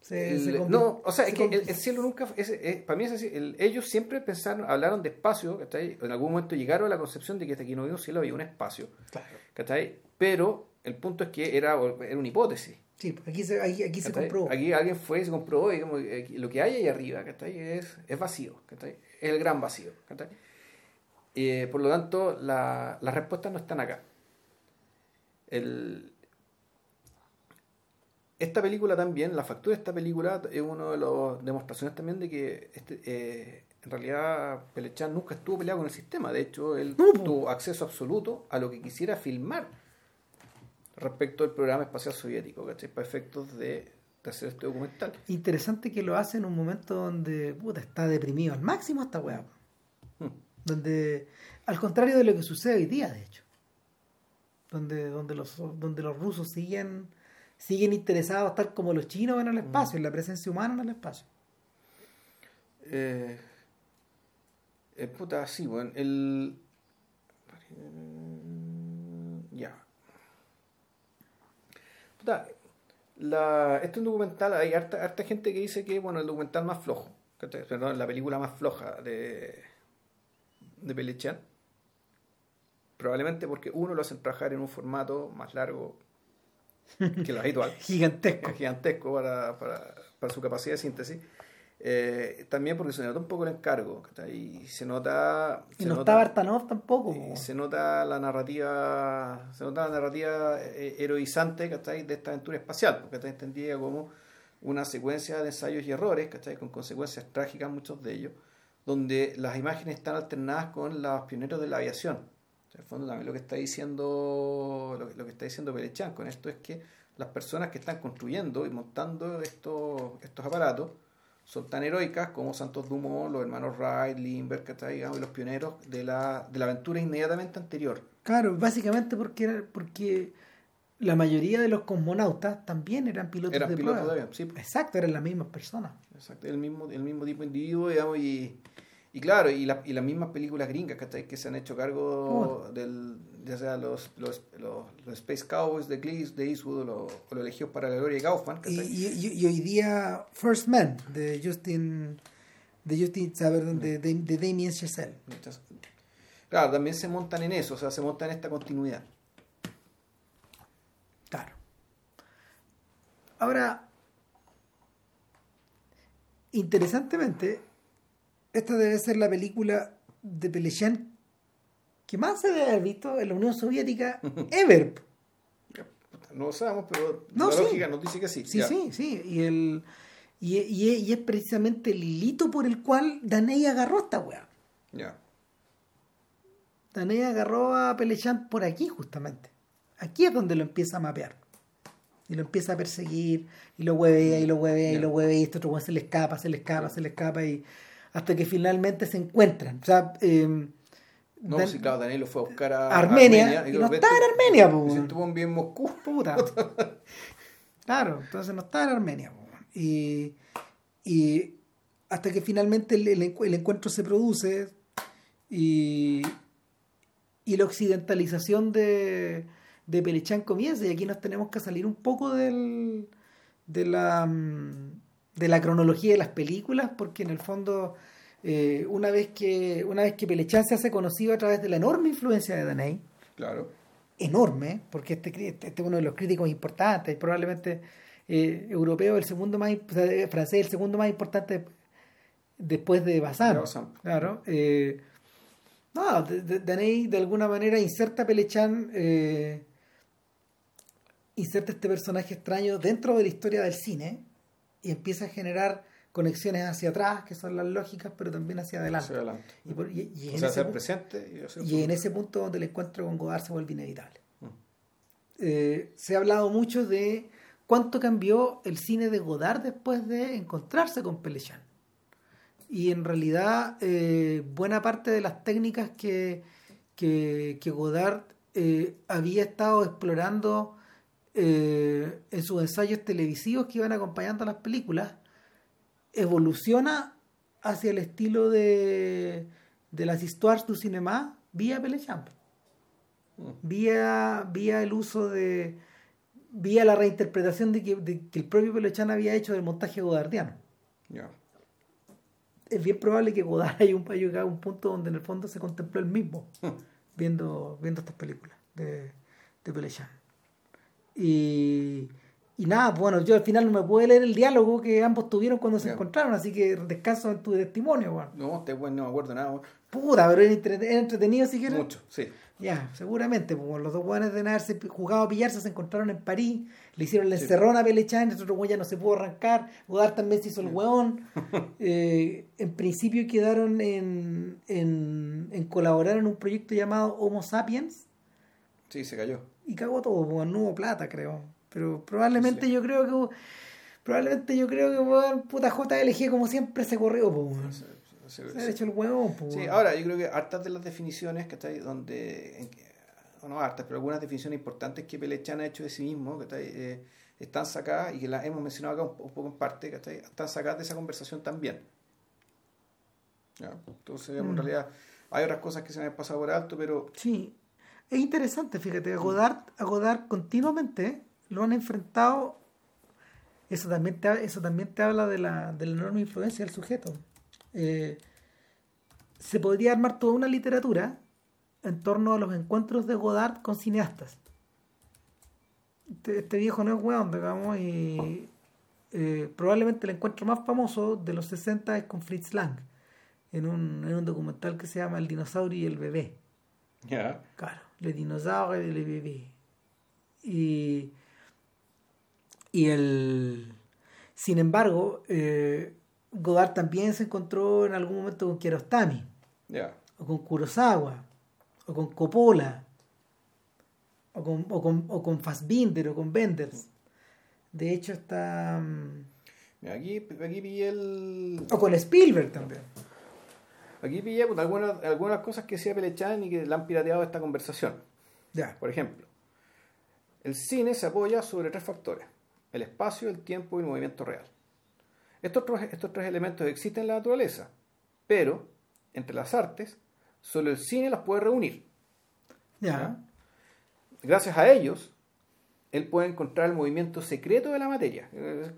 Se- el- se no, o sea, es se que convi- el, el cielo nunca, es, es- para mí es así, el- ellos siempre pensaron, hablaron de espacio, ¿cachai? En algún momento llegaron a la concepción de que hasta aquí no había un cielo, había un espacio, Claro. ¿cachai? Pero el punto es que era, era una hipótesis. Sí, pues, aquí se, aquí, aquí se comprobó. Aquí alguien fue y se comprobó y como, eh, lo que hay ahí arriba es, es vacío, es el gran vacío. Eh, por lo tanto, la, las respuestas no están acá. El, esta película también, la factura de esta película es una de las demostraciones también de que este, eh, en realidad Pelechan nunca estuvo peleado con el sistema. De hecho, él tuvo acceso absoluto a lo que quisiera filmar respecto al programa espacial soviético, ¿cachai? Para efectos de, hacer este documental. Interesante que lo hace en un momento donde puta, está deprimido al máximo esta weá. Donde, al contrario de lo que sucede hoy día, de hecho. Donde, donde, los, donde los rusos siguen, siguen interesados, tal como los chinos en el espacio, hmm. en la presencia humana en el espacio. Eh, eh puta, sí, bueno, el... Ya la, este es un documental, hay harta, harta, gente que dice que bueno, el documental más flojo, perdón, la película más floja de, de Pelechan. Probablemente porque uno lo hacen trabajar en un formato más largo que lo habitual. gigantesco. Gigantesco para, para, para su capacidad de síntesis. Eh, también porque se nota un poco el encargo y se nota y no está Bartanov tampoco se nota la narrativa se nota la narrativa eh, heroizante de esta aventura espacial porque está entendida como una secuencia de ensayos y errores con consecuencias trágicas muchos de ellos donde las imágenes están alternadas con los pioneros de la aviación en el fondo también lo que está diciendo lo, que está diciendo Pelechan con esto es que las personas que están construyendo y montando estos estos aparatos son tan heroicas como Santos Dumont, los hermanos Wright, Lindbergh, digamos, los pioneros de la, de la aventura inmediatamente anterior. Claro, básicamente porque, porque la mayoría de los cosmonautas también eran pilotos eran de pilotos De sí. Exacto, eran las mismas personas. Exacto, el mismo, el mismo tipo de individuo, digamos, y, y claro, y, la, y las mismas películas gringas que se han hecho cargo del, ya sea los, los, los, Space Cowboys de Cleese, de Eastwood o los, elegidos para la gloria de Kaufman. Y, y, hoy día First Man de Justin, de Justin, de, de, de Damien Chazelle. Claro, también se montan en eso, o sea, se montan en esta continuidad. Claro. Ahora, interesantemente, esta debe ser la película de Pelechan que más se debe haber visto en la Unión Soviética ever. No lo sabemos, pero la lógica nos dice que sí. Sí, sí, sí. Y, el, y, es precisamente el hilito por el cual Daney agarró esta weá. Ya. Daney agarró a Pelechan por aquí, justamente. Aquí es donde lo empieza a mapear. Y lo empieza a perseguir, y lo huevea, y lo huevea, y lo huevea, y este otro se le escapa, se le escapa, se le escapa, y hasta que finalmente se encuentran. O sea, eh, no, Dan... sí, claro, Danilo fue a buscar a Armenia, y, no está en Armenia, pues. Se estuvo en Moscú. Puta. claro, entonces no está en Armenia, y, y hasta que finalmente el, el, encuentro se produce y, y la occidentalización de, de comienza y aquí nos tenemos que salir un poco del, de la mm, de la cronología de las películas, porque en el fondo, eh, una vez que una vez que Pelechan se hace conocido a través de la enorme influencia de Daney, claro. enorme, porque este, este, este es uno de los críticos importantes, probablemente eh, europeo, el segundo más, francés, el segundo más importante después de Bazán. Claro. Eh, no, Daney de alguna manera inserta a Pelechan, eh, inserta este personaje extraño dentro de la historia del cine y empieza a generar conexiones hacia atrás, que son las lógicas, pero también hacia adelante. Y, en ese presente. Y, en ese punto donde el encuentro con Godard se vuelve inevitable. Mm. Eh, se ha hablado mucho de cuánto cambió el cine de Godard después de encontrarse con Pelechan. Y en realidad, eh, buena parte de las técnicas que, que, Godard eh, había estado explorando eh, en sus ensayos televisivos que iban acompañando a las películas, evoluciona hacia el estilo de, de las histoires du cinéma vía Pelechamp. Mm. Vía, vía el uso de. vía la reinterpretación de que, el propio Pelechan había hecho del montaje godardiano. Es bien probable que Godard haya, un, haya a un punto donde en el fondo se contempló el mismo mm. viendo, viendo estas películas de, de Y, y nada, bueno, yo al final no me pude leer el diálogo que ambos tuvieron cuando se encontraron, así que descanso en tu testimonio, weón. No, este weón no me acuerdo nada. weón. Puta, pero era, entre- era entretenido siquiera. Mucho, sí. Ya, seguramente, pues los dos weones de haberse jugado a pillarse, se encontraron en París, le hicieron la encerrona a Pelechan, el otro weón ya no se pudo arrancar, Godard también se hizo el weón. Eh, en principio quedaron en, en, en colaborar en un proyecto llamado Homo Sapiens Sí, se cayó. Y cagó todo, pues no hubo plata, creo. Pero probablemente Sí. yo creo que probablemente yo creo que weón, puta JLG como siempre se corrió, pues weón. Se- ha hecho el huevón, pues. Sí, ahora yo creo que hartas de las definiciones que está ahí donde, en no hartas, pero algunas definiciones importantes que Pelechan ha hecho de sí mismo, que está ahí, eh, están sacadas y que las hemos mencionado acá un, un poco en parte, que está ahí, están sacadas de esa conversación también. ¿Ya? Entonces, en Mm. realidad, hay otras cosas que se me han pasado por alto, pero Sí, es interesante, fíjate, a Godard, a Godard continuamente lo han enfrentado, eso también te, eso también te habla de la, de la enorme influencia del sujeto. Eh, se podría armar toda una literatura en torno a los encuentros de Godard con cineastas. Este, este viejo no es weón, digamos, y eh, probablemente el encuentro más famoso de los 60 es con Fritz Lang, en un, en un documental que se llama El dinosaurio y el bebé. ya, Claro, le dinosaures et le bébé. Y, y el. Sin embargo, eh, Godard también se encontró en algún momento con Kiarostami, ya. o con Kurosawa, o con Coppola, o con, o con, o con Fassbinder, o con Benders. De hecho, está. mm, aquí, aquí pillé el. O con Spielberg también. Aquí pillé puta, algunas, algunas cosas que decía Pelechan y que le han pirateado esta conversación. Ya. Por ejemplo, el cine se apoya sobre tres factores: el espacio, el tiempo y el movimiento real. Estos tres, estos tres elementos existen en la naturaleza, pero entre las artes, solo el cine las puede reunir. Ya. Gracias a ellos, él puede encontrar el movimiento secreto de la materia.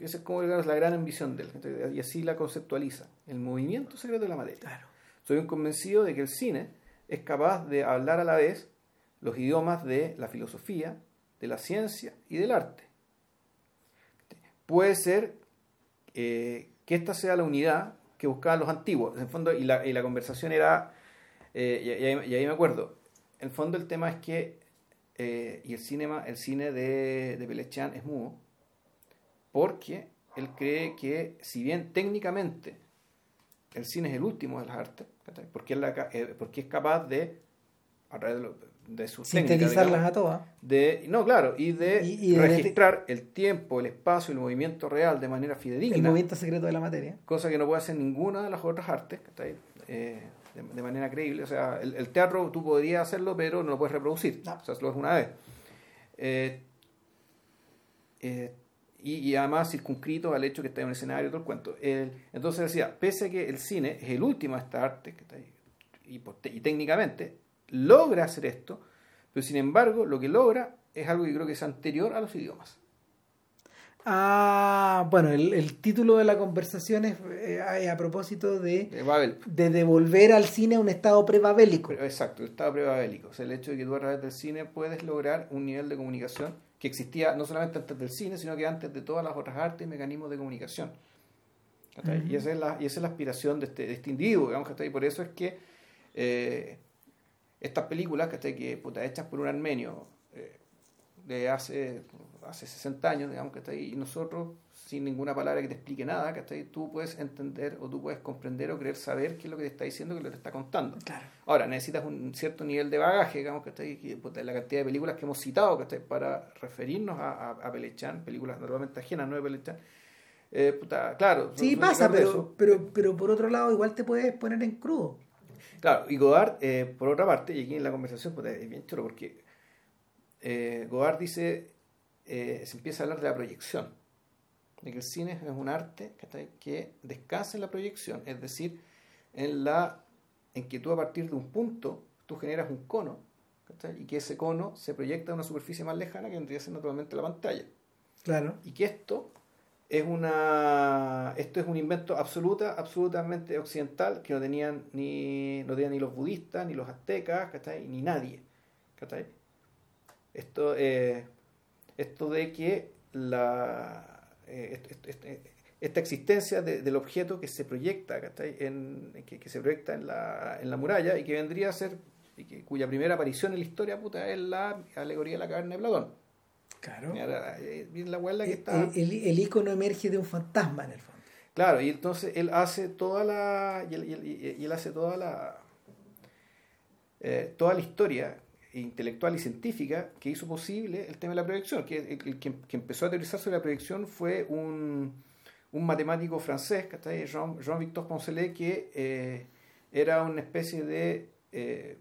Esa es como digamos, la gran ambición de él, y así la conceptualiza: el movimiento secreto de la materia. Claro. Soy un convencido de que el cine es capaz de hablar a la vez los idiomas de la filosofía, de la ciencia y del arte. Puede ser eh, que esta sea la unidad que buscaban los antiguos. En el fondo, y la, conversación era, eh, y, ahí, me acuerdo, en el fondo el tema es que, eh, y el, cinema, el cine de, de Pelechan es mudo, porque él cree que si bien técnicamente el cine es el último de las artes. Porque es, la ca- eh, porque es capaz de, a través de, lo- de sus técnicas, Sintetizarlas digamos, a todas. de, no, claro, y de Y- y de- registrar el tiempo, el espacio, el movimiento real de manera El fidedigna, movimiento secreto de la materia. cosa que no puede hacer ninguna de las otras artes. Eh, de, de manera creíble. O sea, el, el teatro tú podrías hacerlo, pero no lo puedes reproducir. No. O sea, solo es una vez. Eh, y, y además circunscrito al hecho que está en un escenario, todo el cuento. El- entonces decía, pese a que el cine es el último de estas artes, que está ahí, y, y técnicamente logra hacer esto, pero sin embargo lo que logra es algo que creo que es anterior a los idiomas. Ah, bueno, el, el título de la conversación es eh, a, propósito de, de devolver al cine un estado prebabélico. Exacto, el estado prebabélico. O sea, el hecho de que tú a través del cine puedes lograr un nivel de comunicación que existía no solamente antes del cine, sino que antes de todas las otras artes y mecanismos de comunicación. Y, esa es la, y esa es la aspiración de este, de este individuo, digamos. Y por eso es que eh, estas películas, ¿cachai? Que puta, hechas por un armenio eh, de hace, hace 60 años, digamos, ¿cachai? Y nosotros, sin ninguna palabra que te explique nada, ¿cachai? Tú puedes entender o tú puedes comprender o querer saber qué es lo que te está diciendo, qué es lo que te está contando. Claro. Ahora, necesitas un cierto nivel de bagaje, digamos, puta, la cantidad de películas que hemos citado, ahí, para referirnos a, a, a Pelechan, películas normalmente ajenas, no de Pelechan. Eh, puta, claro. Sí, pasa, pero, eso. pero, pero por otro lado igual te puedes poner en crudo. Claro, y Godard, eh, por otra parte, y aquí en la conversación, puta, es bien chulo, porque eh, Godard dice, eh, se empieza a hablar de la proyección, de que el cine es un arte que descansa en la proyección, es decir, en la en que tú a partir de un punto, tú generas un cono, y que ese cono se proyecta a una superficie más lejana que vendría a ser naturalmente la pantalla. Claro. Y que esto es una esto es un invento absoluta, absolutamente occidental, que no tenían ni, no tenían ni los budistas, ni los aztecas, ¿cachai? ni nadie. ¿cachai? Esto, eh, esto de que la, eh, esta existencia del objeto que se proyecta, en, que, que, se proyecta en la, en la muralla y que vendría a ser, y que, cuya primera aparición en la historia puta, es la alegoría de la caverna de Platón. Claro. Eh, la que está... el, el, icono emerge de un fantasma en el fondo. Claro, y entonces él hace toda la. Y él, hace toda la. Eh, toda la historia intelectual y científica que hizo posible el tema de la proyección. Que, el, que, empezó a teorizar sobre la proyección fue un, un matemático francés, Jean, Jean-Victor Poncelet, que eh, era una especie de eh,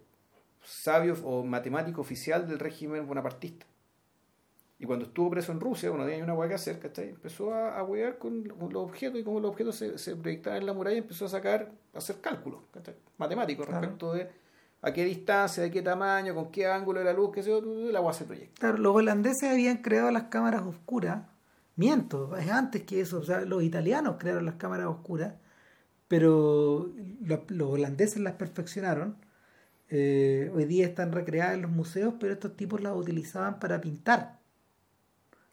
sabio o matemático oficial del régimen bonapartista. Y cuando estuvo preso en Rusia, cuando tenía una hueá que hacer, Empezó a, a con, los objetos y como los objetos se, se, proyectaban en la muralla, empezó a sacar, a hacer cálculos matemáticos respecto de a qué distancia, de qué tamaño, con qué ángulo de la luz, qué sé yo, la agua se proyecta. Claro, los holandeses habían creado las cámaras oscuras, miento, es antes que eso, o sea, los italianos crearon las cámaras oscuras, pero los, holandeses las perfeccionaron. Eh, hoy día están recreadas en los museos, pero estos tipos las utilizaban para pintar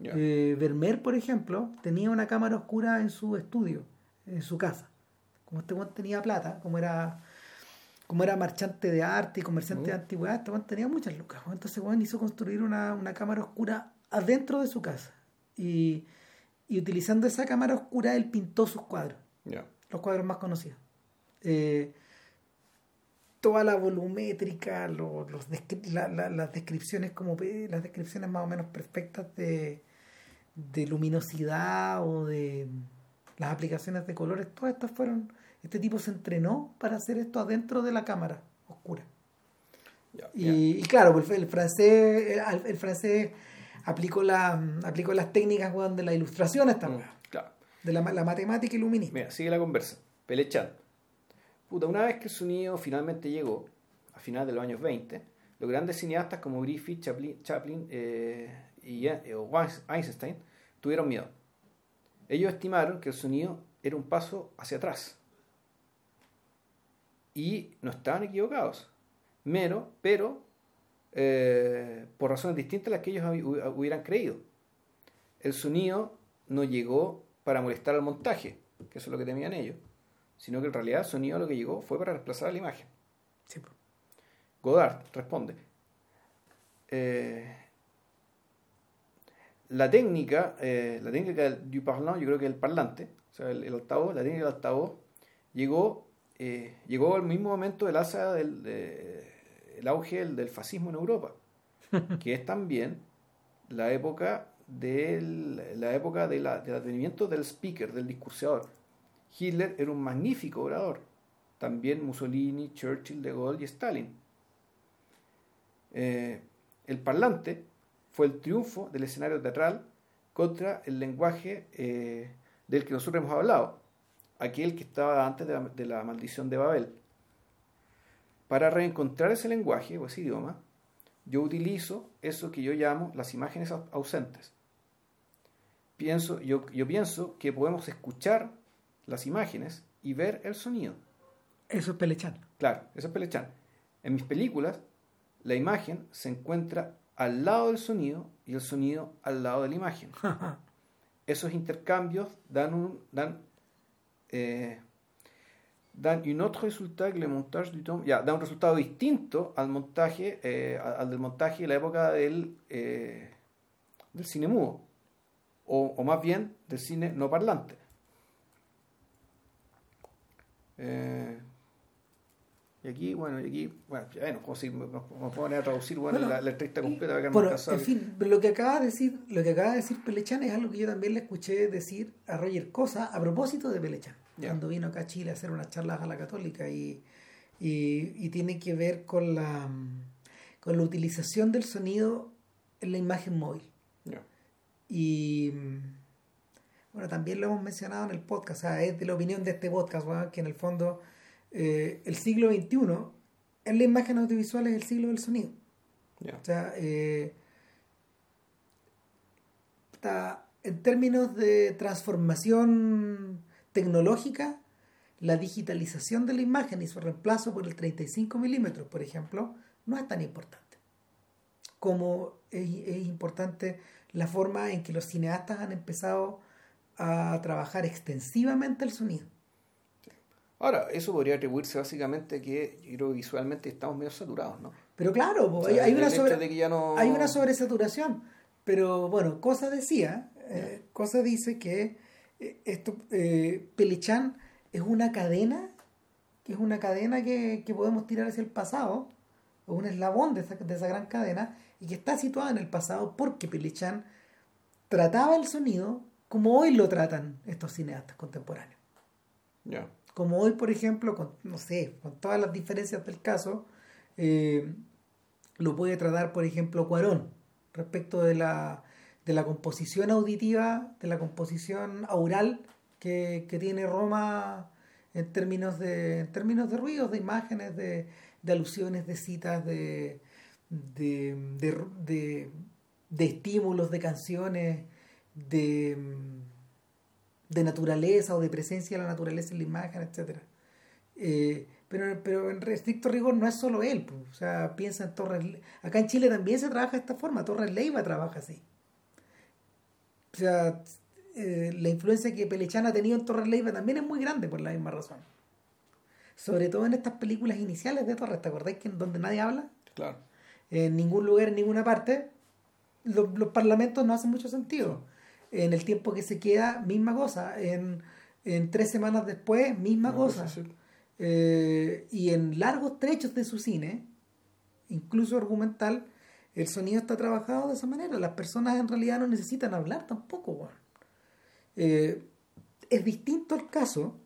eh, Vermeer, por ejemplo, tenía una cámara oscura en su estudio, en su casa. Como este tenía plata, como era como era marchante de arte y comerciante de antigüedad, este tenía muchas lucas. Entonces bueno, hizo construir una, cámara oscura adentro de su casa. Y, utilizando esa cámara oscura, él pintó sus cuadros. Los cuadros más conocidos. Eh, toda la volumétrica, los, las descripciones como las descripciones más o menos perfectas de, luminosidad o de las aplicaciones de colores, todas estas fueron, este tipo se entrenó para hacer esto adentro de la cámara oscura. Y, claro, pues el, francés, el, francés aplicó, la, aplicó las técnicas de la ilustración esta mm, de la, la matemática iluminista. Mira, sigue la conversa. Pelechan una vez que el sonido finalmente llegó, a finales de los años 20, los grandes cineastas como Griffith, Chaplin, eh, y eh, Einstein tuvieron miedo. Ellos estimaron que el sonido era un paso hacia atrás. Y no estaban equivocados. Menos, pero eh, por razones distintas a las que ellos hubieran creído. El sonido no llegó para molestar al montaje, que eso es lo que temían ellos sino que en realidad el sonido lo que llegó fue para desplazar la imagen. Godard responde. Eh, la técnica, eh, la técnica du parlant, yo creo que el parlante, o sea, el, altavoz, la técnica del altavoz, llegó, eh, llegó al mismo momento del asa del el auge del, fascismo en Europa, que es también la época del, la época del advenimiento del speaker, del discursador. Hitler era un magnífico orador, también Mussolini, Churchill, De Gaulle y Stalin. Eh, el parlante fue el triunfo del escenario teatral contra el lenguaje eh, del que nosotros hemos hablado, aquel que estaba antes de la, maldición de Babel. Para reencontrar ese lenguaje o ese idioma, yo utilizo eso que yo llamo las imágenes ausentes. Pienso, yo, yo pienso que podemos escuchar las imágenes y ver el sonido. Eso es Pelechan. Claro, eso es Pelechan. En mis películas, la imagen se encuentra al lado del sonido y el sonido al lado de la imagen. Esos intercambios dan un dan eh, dan un otro resultado que le montaje du ya, da un resultado distinto al montaje eh, al del montaje de la época del eh, del cine mudo o, o más bien del cine no parlante. Eh, y aquí, bueno, y aquí, bueno, bueno como si nos, nos poner a traducir bueno, la, la entrevista completa para bueno, En fin, lo que acaba de decir, lo que acaba de decir Pelechan es algo que yo también le escuché decir a Roger Cosa a propósito de Cuando vino acá a Chile a hacer unas charlas a la católica y, y, y, tiene que ver con la con la utilización del sonido en la imagen móvil. Y bueno, también lo hemos mencionado en el podcast, o sea, es de la opinión de este podcast, que en el fondo eh, el siglo XXI en la imagen audiovisual es el siglo del sonido. O sea, eh, está, en términos de transformación tecnológica, la digitalización de la imagen y su reemplazo por el 35 milímetros, por ejemplo, no es tan importante como es, importante la forma en que los cineastas han empezado a trabajar extensivamente el sonido. Ahora, eso podría atribuirse básicamente a que yo creo visualmente estamos medio saturados, ¿no? Pero claro, hay, una hay una sobresaturación. Pero bueno, Cosa decía, eh, Cosa dice que esto eh, Pelechan es una cadena, que es una cadena que, podemos tirar hacia el pasado, o un eslabón de esa, de esa gran cadena, y que está situada en el pasado porque Pelechan trataba el sonido como hoy lo tratan estos cineastas contemporáneos. Como hoy, por ejemplo, con, no sé, con todas las diferencias del caso, eh, lo puede tratar, por ejemplo, Cuarón, respecto de la, de la composición auditiva, de la composición aural que, tiene Roma en términos de, en términos de ruidos, de imágenes, de, alusiones, de citas, de, de, estímulos, de canciones, de, de naturaleza o de presencia de la naturaleza en la imagen, etc. Eh, pero, pero en estricto rigor no es solo él. Pues. O sea, piensa en Torres. Acá en Chile también se trabaja de esta forma. Torres Leiva trabaja así. O sea, eh, la influencia que Pelechana ha tenido en Torres Leiva también es muy grande por la misma razón. Sobre todo en estas películas iniciales de Torres. ¿Te acordáis que en donde nadie habla? Claro. En ningún lugar, en ninguna parte, los, parlamentos no hacen mucho sentido. En el tiempo que se queda, misma cosa. En, tres semanas después, misma cosa. Eh, y en largos trechos de su cine, incluso argumental, el sonido está trabajado de esa manera. Las personas en realidad no necesitan hablar tampoco. Eh, es distinto el caso,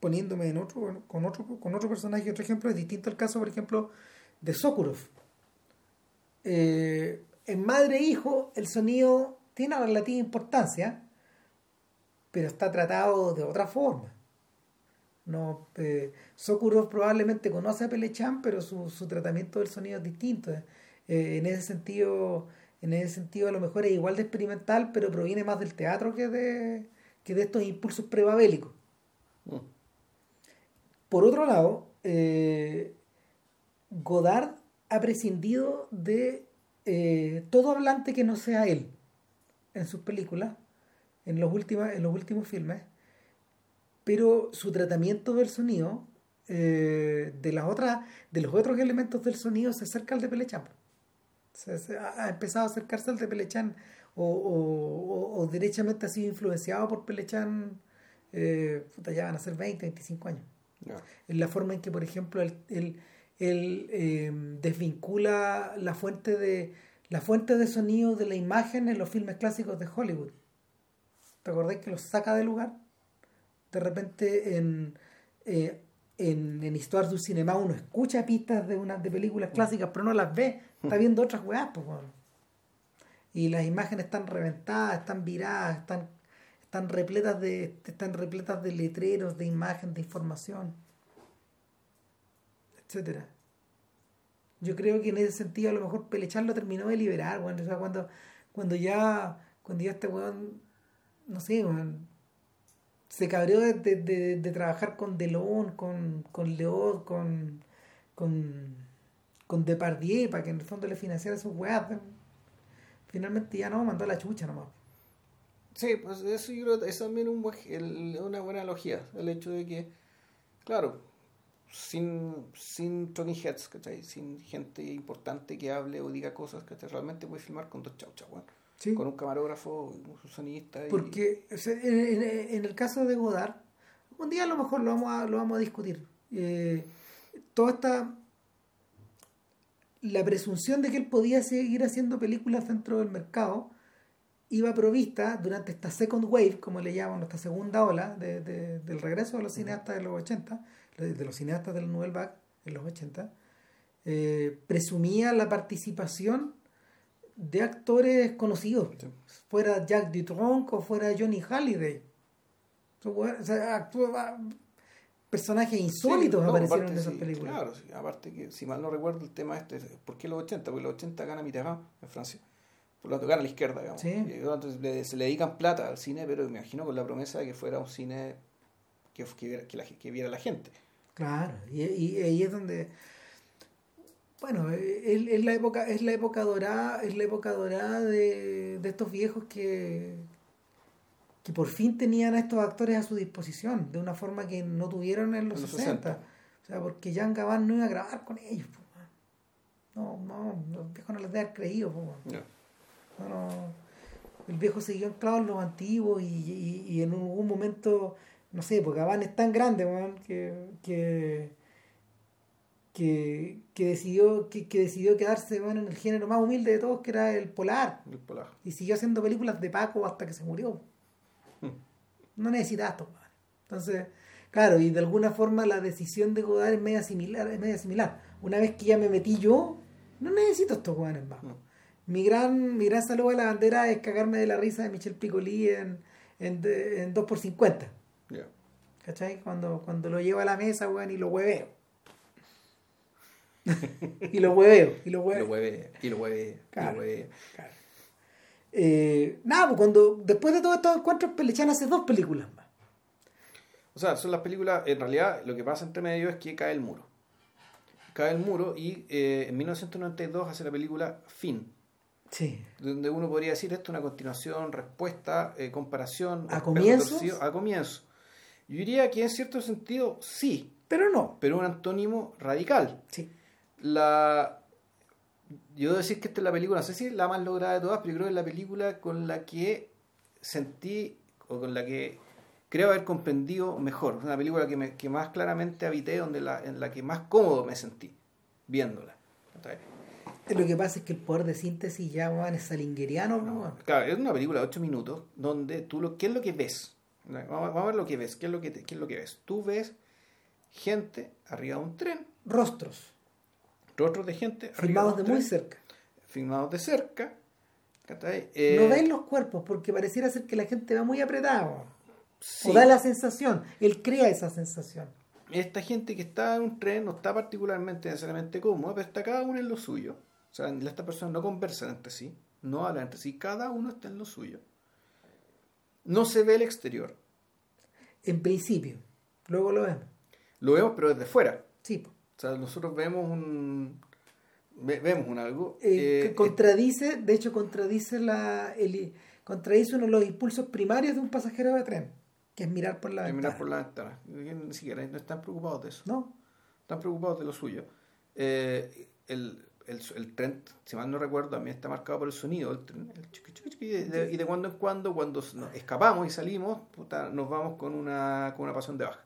poniéndome en otro, con otro, con otro personaje, otro ejemplo, es distinto el caso, por ejemplo, de Sokurov. Eh, en Madre e Hijo el sonido tiene relativa importancia, pero está tratado de otra forma. No, eh, Sokurov probablemente conoce a Pelechan, pero su, su, tratamiento del sonido es distinto. Eh, en ese sentido, en ese sentido a lo mejor es igual de experimental, pero proviene más del teatro que de, que de estos impulsos prebabélicos. Mm. Por otro lado, eh, Godard ha prescindido de eh, todo hablante que no sea él en sus películas, en los últimos, en los últimos filmes pero su tratamiento del sonido, eh, de, las otras, de los otros elementos del sonido, se acerca al de Pelechan. Se, ha empezado a acercarse al de Pelechan o, o, derechamente ha sido influenciado por Pelechan, eh, ya van a ser 20, 25 años. En la forma en que, por ejemplo, él, él, eh, desvincula la fuente de la fuente de sonido de la imagen en los filmes clásicos de Hollywood. ¿Te acordás que los saca de lugar? de repente en, eh, en, en Histoire du Cinema uno escucha pistas de, una, de películas clásicas, pero no las ve, está viendo otras weas, pues, Y las imágenes están reventadas, están viradas, están, están repletas de, están repletas de letreros, de imagen, de información, etcétera. Yo creo que en ese sentido a lo mejor Pelechar lo terminó de liberar, bueno, o sea, cuando, cuando ya, cuando ya este weón, no sé, se cabreó de, de, de, trabajar con Delon, con, con León, con, con, con Depardieu, para que en el fondo le financiara sus weas. Finalmente ya no, mandó la chucha nomás. Sí, pues eso yo creo es también un una buena analogía, el hecho de que, claro, sin, sin Tony Heads, sin gente importante que hable o diga cosas, que realmente puede filmar con dos chauchas, bueno con un camarógrafo, un sonista. Porque en, el caso de Godard, un día a lo mejor lo vamos a, lo vamos a discutir. Eh, toda esta. La presunción de que él podía seguir haciendo películas dentro del mercado iba provista durante esta second wave, como le llaman, esta segunda ola de, del regreso de los cineastas de los 80, de los cineastas del Nouvelle Vague en los 80, eh, presumía la participación de actores conocidos, fuera Jack Dutronc o fuera Johnny Halliday. O sea, personajes insólitos aparecieron en esas películas. Claro, aparte que si mal no recuerdo el tema este, ¿por qué los 80? Porque los 80 gana Mitterrand en Francia. Por lo tanto gana la izquierda, digamos. Entonces se le dedican plata al cine, pero me imagino con la promesa de que fuera un cine que, que, viera, que, la, que viera la gente. Claro, y, y ahí es donde Bueno, eh, es, es la época, es la época dorada, es la época dorada de, de estos viejos que, que por fin tenían a estos actores a su disposición, de una forma que no tuvieron en los, En los 60. 60. O sea, porque Jan Gavin no iba a grabar con ellos. po, man. No, no, los viejos no les deben creído. po, man. No, no. El viejo siguió anclado en los antiguos y, y- y en algún momento, no sé, porque Gaván es tan grande, weón, que, que, que, que decidió, que, que decidió quedarse weón, en el género más humilde de todos, que era el polar. El. Y siguió haciendo películas de Paco hasta que se murió. No necesitaba esto. Entonces, claro, y de alguna forma la decisión de Godard es media similar, es media similar. Una vez que ya me metí yo, no necesito estos weones más. No. Mi gran, mi gran saludo a la bandera es cagarme de la risa de Michel Piccoli en, en, en 2x50. Ya. ¿Cachai? Cuando, cuando lo llevo a la mesa, weón, y lo hueveo. Y lo hueveo, y lo Y hueveo. lo y lo hueve, y lo hueve. Claro. Eh, nada, pues cuando, después de todos estos encuentros, Pelechan hace dos películas más. O sea, son las películas, en realidad lo que pasa entre medio es que cae el muro. Cae el muro y eh, en 1992 hace la película Fin, Sí. donde uno podría decir esto es una continuación, respuesta, eh, comparación. ¿A torcido, a comienzo. Yo diría que en cierto sentido sí, Pero no. pero un antónimo radical. Sí. La... Yo debo decir que esta es la película, no sé si es la más lograda de todas, pero yo creo que es la película con la que sentí, o con la que creo haber comprendido mejor. Es una película que, me- que más claramente habité, donde la, en la que más cómodo me sentí viéndola. Lo que pasa es que el poder de síntesis ya, es salingueriano, No. Claro, es una película de 8 minutos donde tú lo, ¿qué es lo que ves? Vamos a vamos a ver lo que ves, ¿qué es lo que, te- qué es lo que ves? Tú ves gente arriba de un tren, Rostros, rostros de gente filmados de muy cerca. filmados de cerca. Eh, no ven los cuerpos porque pareciera ser que la gente va muy sí. O da la sensación, él crea esa sensación. Esta gente que está en un tren no está particularmente necesariamente cómoda, pero está cada uno en lo suyo. O sea, estas personas no conversan entre sí, no hablan entre sí, cada uno está en lo suyo. No se ve el exterior. En principio, luego lo vemos. Lo vemos, pero desde fuera. Sí. O sea, nosotros vemos un. ve- vemos un algo. Eh, eh, que contradice, de hecho, contradice la, el, contradice uno de los impulsos primarios de un pasajero de tren, que es mirar por la eh, ventana. mirar por la ventana. Ni siquiera no están preocupados de eso. ¿No? Están preocupados de lo suyo. Eh, el, el, el tren, si mal no recuerdo, también está marcado por el sonido del tren. El chiqui, chiqui, chiqui, y, de, y de cuando en cuando, cuando nos escapamos y salimos, puta, nos vamos con una, con una pasión de Bach.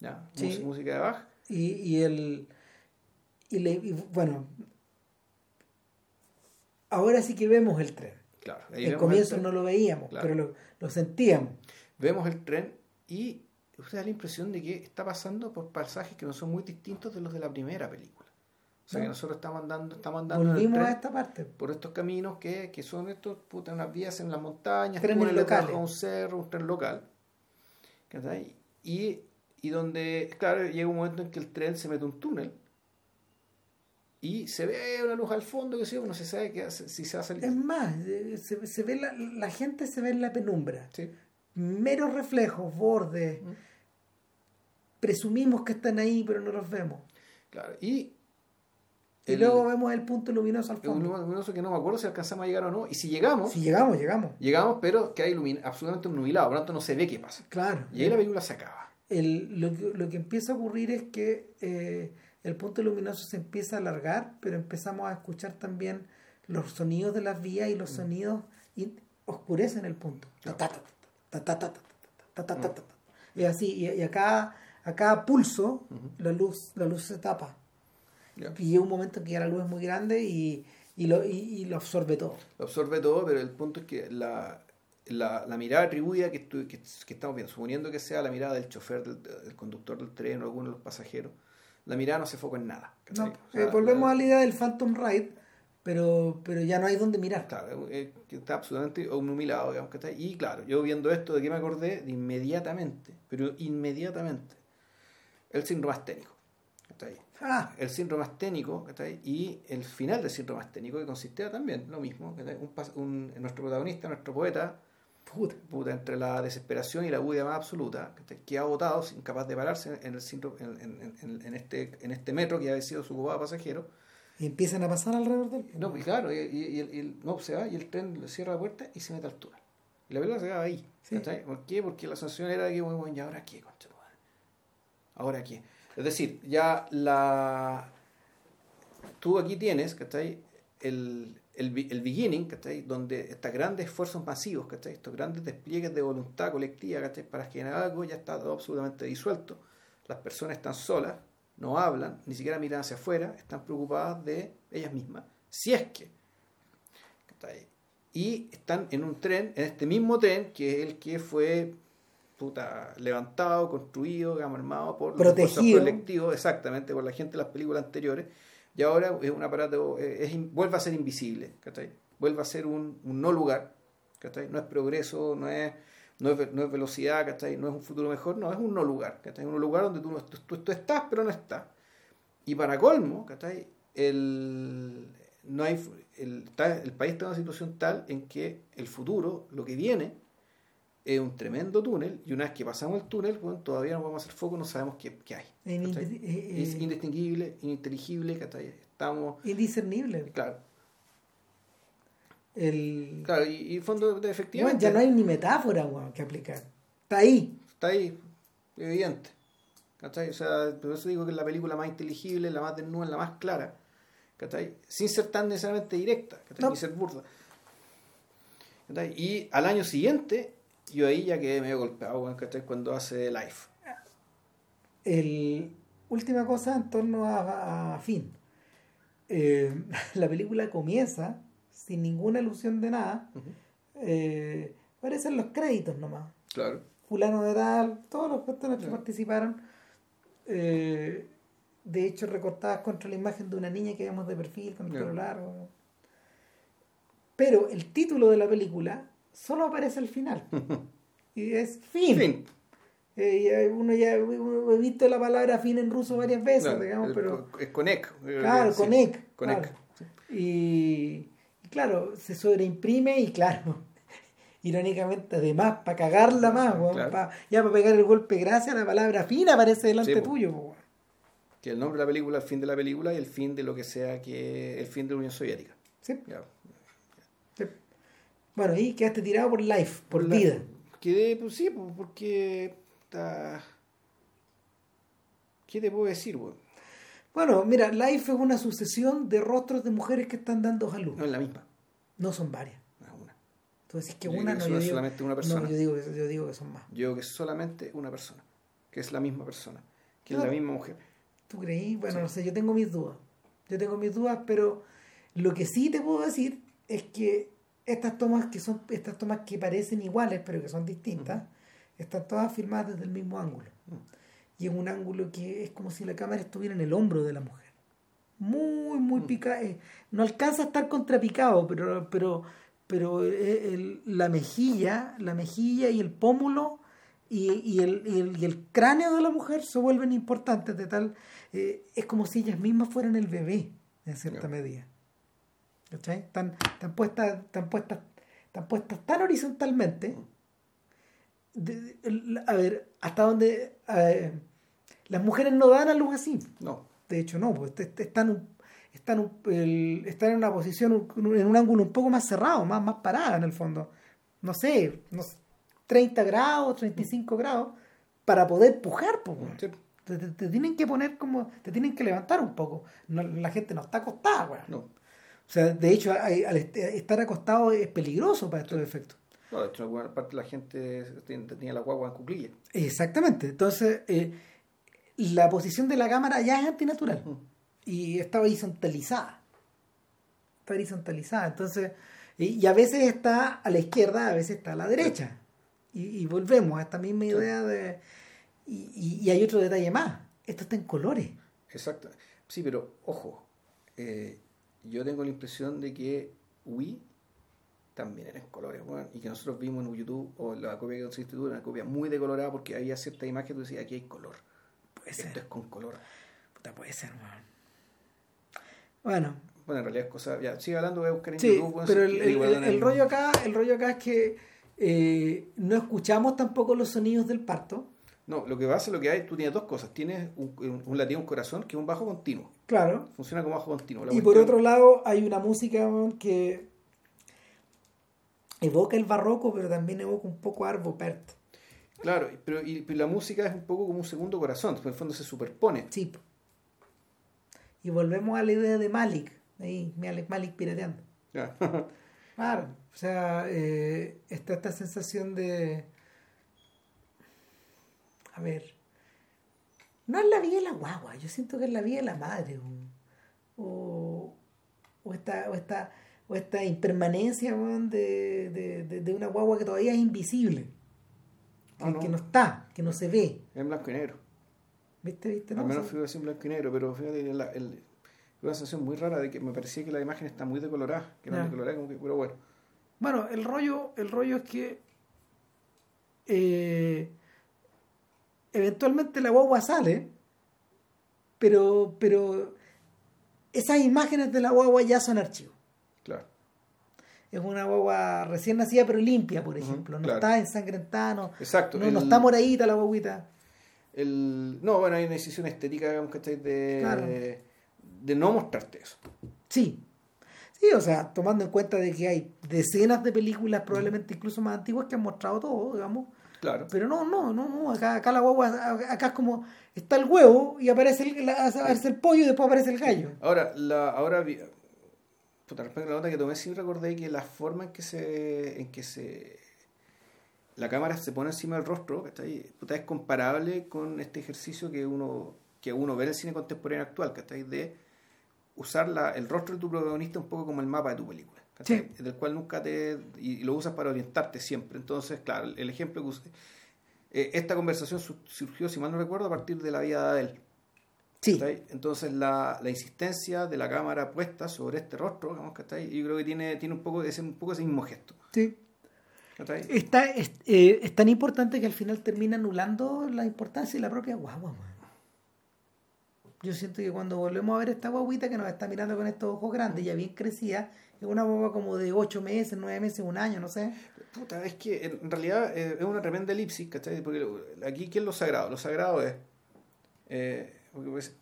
¿Ya? Sí. Música de Bach. Y, y el. Y, le- y bueno. Ahora sí que vemos el tren. Claro. El vemos comienzo el tren. no lo veíamos, Claro. pero lo, lo sentíamos. Vemos el tren y usted da la impresión de que está pasando por pasajes que no son muy distintos de los de la primera película. O sea, No. que nosotros estamos andando, estamos andando Volvimos a esta parte. por estos caminos que, que son estos, puta, unas vías en las montañas, Trenes locales. un cerro, un tren local. ¿cachai? Y, y donde, claro, llega un momento en que el tren se mete un túnel y se ve una luz al fondo, que sí, no se sabe qué hace- si se va a salir. Es más, eh, se, se ve la, la gente se ve en la penumbra. Sí. Meros reflejos, bordes. Mm. Presumimos que están ahí, pero no los vemos. Claro, y Y el- luego vemos el punto luminoso al fondo. número luminoso que no me acuerdo si alcanzamos a llegar o no, y si llegamos, Si llegamos, llegamos. llegamos, pero que hay ilumi- absolutamente nubilado, por lo tanto no se ve qué pasa. Claro. Y ahí la película se acaba el, lo, lo, que empieza a ocurrir es que eh, el punto luminoso se empieza a alargar, pero empezamos a escuchar también los sonidos de las vías y los mm. sonidos y oscurecen el punto. Y así, y, y a, cada, a, cada, pulso uh -huh. la, luz, la luz se tapa. Yeah. Y llega un momento que ya la luz es muy grande y, y, lo, y, y lo absorbe todo. Lo absorbe todo, pero el punto es que la, la, la mirada atribuida que, que, que estamos viendo, suponiendo que sea la mirada del chofer, del, del conductor del tren o alguno de los pasajeros, la mirada no se foca en nada. ¿cachai? No, O sea, eh, volvemos la- a la idea del Phantom Ride, pero, pero ya no hay donde mirar. Claro, eh, que está absolutamente obnubilado, digamos, que está Y claro, yo viendo esto, ¿de qué me acordé? De inmediatamente, pero inmediatamente, el síndrome asténico. ¿está ahí? Ah, El síndrome asténico, ¿está ahí? Y el final del síndrome asténico, que consistía también lo mismo. Un, un- nuestro protagonista, nuestro poeta, puta. puta, entre la desesperación y la bulla más absoluta, que ha agotado, incapaz de pararse en, el en, en- en- en este, en este metro que había sido su ocupado pasajero, Y empiezan a pasar alrededor del No, pues claro, y, y- y el, y el- no, se va y el tren le cierra la puerta y se mete a altura. Y la película se acaba ahí. Sí. ¿Por qué? Porque la sensación era que, bueno, ¿y ahora qué, concha? ¿Ahora qué? Es decir, ya la... Tú aquí tienes, ¿cachai? El, el, el beginning, ¿cachai? Donde estos grandes esfuerzos masivos, ¿cachai? Estos grandes despliegues de voluntad colectiva, ¿cachai? Para generar algo ya está todo absolutamente disuelto. Las personas están solas, no hablan, ni siquiera miran hacia afuera, están preocupadas de ellas mismas. Si es que. ¿cachai? Y están en un tren, en este mismo tren, que es el que fue puta, levantado, construido, digamos, armado por los colectivos, exactamente, por la gente de las películas anteriores. Y ahora es un aparato, eh, vuelve a ser invisible. Vuelve a ser un, no lugar. No es progreso, no es, no es, no es velocidad. No es un futuro mejor, no, es un no lugar, ¿cachai? Un lugar donde tú, tú, tú- estás, pero no estás. Y para colmo, ¿cachai? El, no hay, el, el país está en una situación tal en que el futuro, lo que viene, es un tremendo túnel, y una vez que pasamos el túnel, bueno, todavía no vamos a hacer foco, no sabemos qué, qué hay. Es eh, es eh, indistinguible, ininteligible. Estamos, indiscernible. claro, El... claro, y, y fondo, Bueno, efectivamente, ya no hay ni metáfora weón, que aplicar. Está ahí. está ahí, evidente. ¿cachai? O sea, por eso digo que es la película más inteligible, la más desnuda, la más clara, ¿cachai? Sin ser tan necesariamente directa, ¿cachai? No. Ni ser burda. ¿cachai? Y al año siguiente, yo ahí ya quedé medio golpeado. Cuando hace Life. El... Última cosa en torno a, a Finn. Eh, la película comienza sin ninguna alusión de nada. Eh, aparecen los créditos nomás. Claro. fulano de tal, todos los personas que participaron, eh, de hecho recortadas contra la imagen de una niña que vemos de perfil con el pelo largo. Pero el título de la película solo aparece al final. y es fin. Fin. Eh, uno ya he visto la palabra fin en ruso varias veces, digamos, el- pero Es Conec. eh, claro, sí, Conec. claro. Y, y claro, se sobreimprime y claro, irónicamente, además, para cagarla más, Claro. pa- ya para pegar el golpe gracias, la palabra fin aparece delante Sí, tuyo. Que el nombre de la película, el fin de la película y el fin de lo que sea que el fin de la Unión Soviética. Sí, Ya. Bueno, y quedaste tirado por life, por vida. Quedé, pues sí, pues, porque. ¿Qué te puedo decir, weón? Bueno, mira, life es una sucesión de rostros de mujeres que están dando a luz. No es la misma. No son varias. no es una. Tú decís que Yo una, no, yo digo, solamente una persona. no, yo digo, que, yo digo que son más. Yo digo que es solamente una persona. Que es la misma persona. Que es la misma mujer. ¿Tú creí? Bueno, Sí. no sé, yo tengo mis dudas. Yo tengo mis dudas, pero lo que sí te puedo decir es que estas tomas que son, estas tomas que parecen iguales, pero que son distintas, están todas filmadas desde el mismo ángulo. Y en un ángulo que es como si la cámara estuviera en el hombro de la mujer. Muy, muy picada. eh, no alcanza a estar contrapicado, pero, pero, pero eh, el- la mejilla, la mejilla y el pómulo y, y el, y el- y el cráneo de la mujer se vuelven importantes de tal eh, es como si ellas mismas fueran el bebé en cierta medida ¿cachai? Están, están puestas están puestas están puestas tan horizontalmente de- de- el- a ver hasta donde las mujeres no dan a luz así No. de hecho no pues est- están están están en una posición en un ángulo un poco más cerrado más más parada en el fondo no sé no sé, 30 grados 35 grados para poder pujar pues. Sí. te, te- te tienen que poner como te tienen que levantar un poco No, la gente no está acostada weón. No. O sea de hecho al est- estar acostado es peligroso para estos efectos No, de hecho, en alguna parte la gente ten- tenía la guagua en cuclilla. Exactamente. Entonces, eh, la posición de la cámara ya es antinatural. Y está horizontalizada. Está horizontalizada. Entonces, y, y a veces está a la izquierda, a veces está a la derecha. Y, y volvemos a esta misma idea de... Y hay otro detalle más. Esto está en colores. Exacto. Sí, pero ojo, eh, yo tengo la impresión de que Wii también era en colores, weón, y que nosotros vimos en YouTube, o la copia que nos instituto, una copia muy decolorada porque había cierta imagen que tú decías, aquí hay color. Puede Esto ser. es con color. Puta, puede ser, weón. Bueno, Bueno, en realidad es cosa, ya, sigue hablando, voy a buscar en Sí, YouTube. pero el, el- el- en el rollo acá, el rollo acá es que eh, no escuchamos tampoco los sonidos del parto. No, lo que pasa, lo que hay, tú tienes dos cosas. Tienes un, un, un latido, un corazón, que es un bajo continuo. Claro. Funciona como bajo continuo. La Y por otro lado hay una música que evoca el barroco, pero también evoca un poco a Arvo Pärt. Claro, pero, y, pero la música es un poco como un segundo corazón, en el fondo se superpone. Sí. Y volvemos a la idea de Malik. Ahí, Malik, Malik pirateando. Claro. O sea, eh, está esta sensación de... A ver. No es la vida de la guagua, yo siento que es la vida de la madre. O, o, o esta, o, esta, o esta impermanencia weón, de, de, de, de una guagua que todavía es invisible. Que, Ah, no. que no está, que no se ve. en blanco y negro. ¿Viste? ¿Viste? Al No, menos figura así en blanco y negro, pero fíjate, la, el, una sensación muy rara de que me parecía que la imagen está muy decolorada, que no decolorada como que, pero bueno. Bueno, el rollo, el rollo es que eh, eventualmente la guagua sale, pero, pero esas imágenes de la guagua ya son archivos. Claro. Es una guagua recién nacida pero limpia, por ejemplo. no claro. está ensangrentada, no, Exacto. no, no está moradita la guaguita. el, no, bueno, hay una decisión estética, digamos, ¿cachai? De, Claro. de no mostrarte eso. Sí. Sí, o sea, tomando en cuenta de que hay decenas de películas, probablemente incluso más antiguas, que han mostrado todo, digamos. Claro. Pero no, no, no, no, acá, acá la guagua, acá es como, está el huevo y aparece el, la- aparece el pollo y después aparece el gallo. Ahora, la, ahora puta, respecto a la nota que tomé, sí recordé que la forma en que se, en que se la cámara se pone encima del rostro, ¿cachai? Puta, es comparable con este ejercicio que uno, que uno ve en el cine contemporáneo actual, ¿cachai? De usar la, el rostro de tu protagonista un poco como el mapa de tu película, Del cual nunca te... y, lo usas para orientarte siempre. Entonces, claro, el ejemplo que usé, eh, esta conversación su- surgió, si mal no recuerdo, a partir de la vida de él. Sí. Entonces la, la insistencia de la cámara puesta sobre este rostro, digamos, ¿cachai? Yo creo que tiene, tiene un poco ese, un poco ese mismo gesto. sí. ¿cachai? Está, es, eh, es tan importante que al final termina anulando la importancia de la propia guagua. man. Yo siento que cuando volvemos a ver esta guaguita que nos está mirando con estos ojos grandes, ya bien crecida, una guagua como de 8 meses, 9 meses, un año, no sé. Puta, es que en realidad eh, es una tremenda elipsis, ¿cachai? Porque aquí, ¿qué es lo sagrado? Lo sagrado es. eh, pues,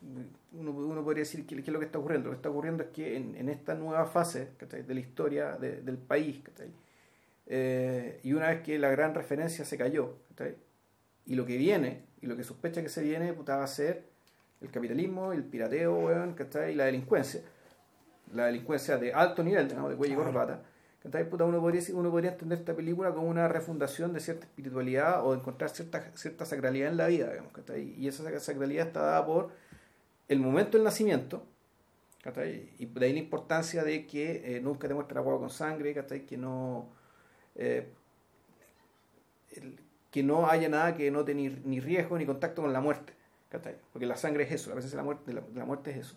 uno, uno podría decir qué es lo que está ocurriendo. Lo que está ocurriendo es que en, esta nueva fase de la historia de- del país, ¿cachai? Eh, y una vez que la gran referencia se cayó, ¿cachai? y lo que viene, y lo que sospecha que se viene, puta, va a ser el capitalismo, el pirateo, weón, ¿cachai? y la delincuencia. La delincuencia de alto nivel, digamos, de cuello y corbata. uno, podría, uno podría entender esta película como una refundación de cierta espiritualidad o encontrar cierta, cierta sacralidad en la vida, digamos, y esa sacralidad está dada por el momento del nacimiento, y de ahí la importancia de que eh, nunca te hueá con sangre, que no... eh, el- que no haya nada que no tenga ni, ni riesgo ni contacto con la muerte. Porque la sangre es eso, la presencia de la muerte, la, la muerte es eso.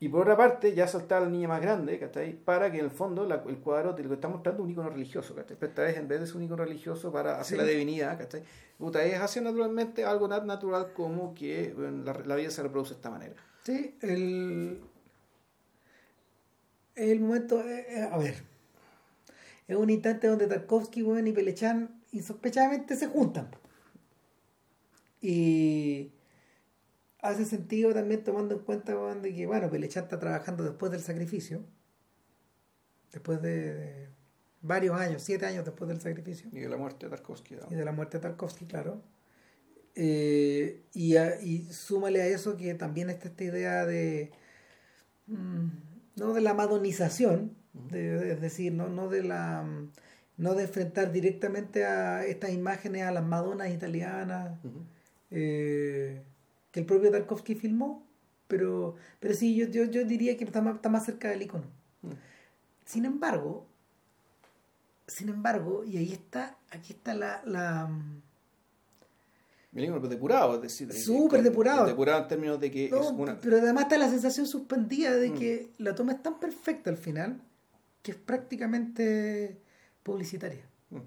Y por otra parte, ya saltar a la niña más grande, ¿cachai? Para que en el fondo la- el cuadro te lo que está mostrando es un icono religioso, ¿cachai? Pero esta vez en vez de ser un icono religioso para hacer Sí. la divinidad, ¿cachai? Puta, es hacer naturalmente algo tan natural como que bueno, la, la vida se reproduce de esta manera. Sí, el, el momento, eh, eh, a ver, es un instante donde Tarkovsky weón, y Pelechan insospechadamente se juntan. Y hace sentido también tomando en cuenta de que, bueno, Pelechan está trabajando después del sacrificio, después de, de varios años, siete años después del sacrificio Y de la muerte de Tarkovsky. ¿no? y de la muerte de Tarkovsky, claro. Eh, y, a- y súmale a eso que también está esta idea de mm, no de la madonización, de- de- es decir, no, no de la mm, no de enfrentar directamente a estas imágenes a las Madonas italianas eh, que el propio Tarkovsky filmó, pero, pero sí, yo, yo, yo diría que está más, está más cerca del icono. Mm. Sin embargo, sin embargo, y ahí está, aquí está la, la depurado, es decir. Súper depurado. Depurado en términos de que no, es una. pero además está la sensación suspendida de Mm. que la toma es tan perfecta al final que es prácticamente publicitaria. Mm.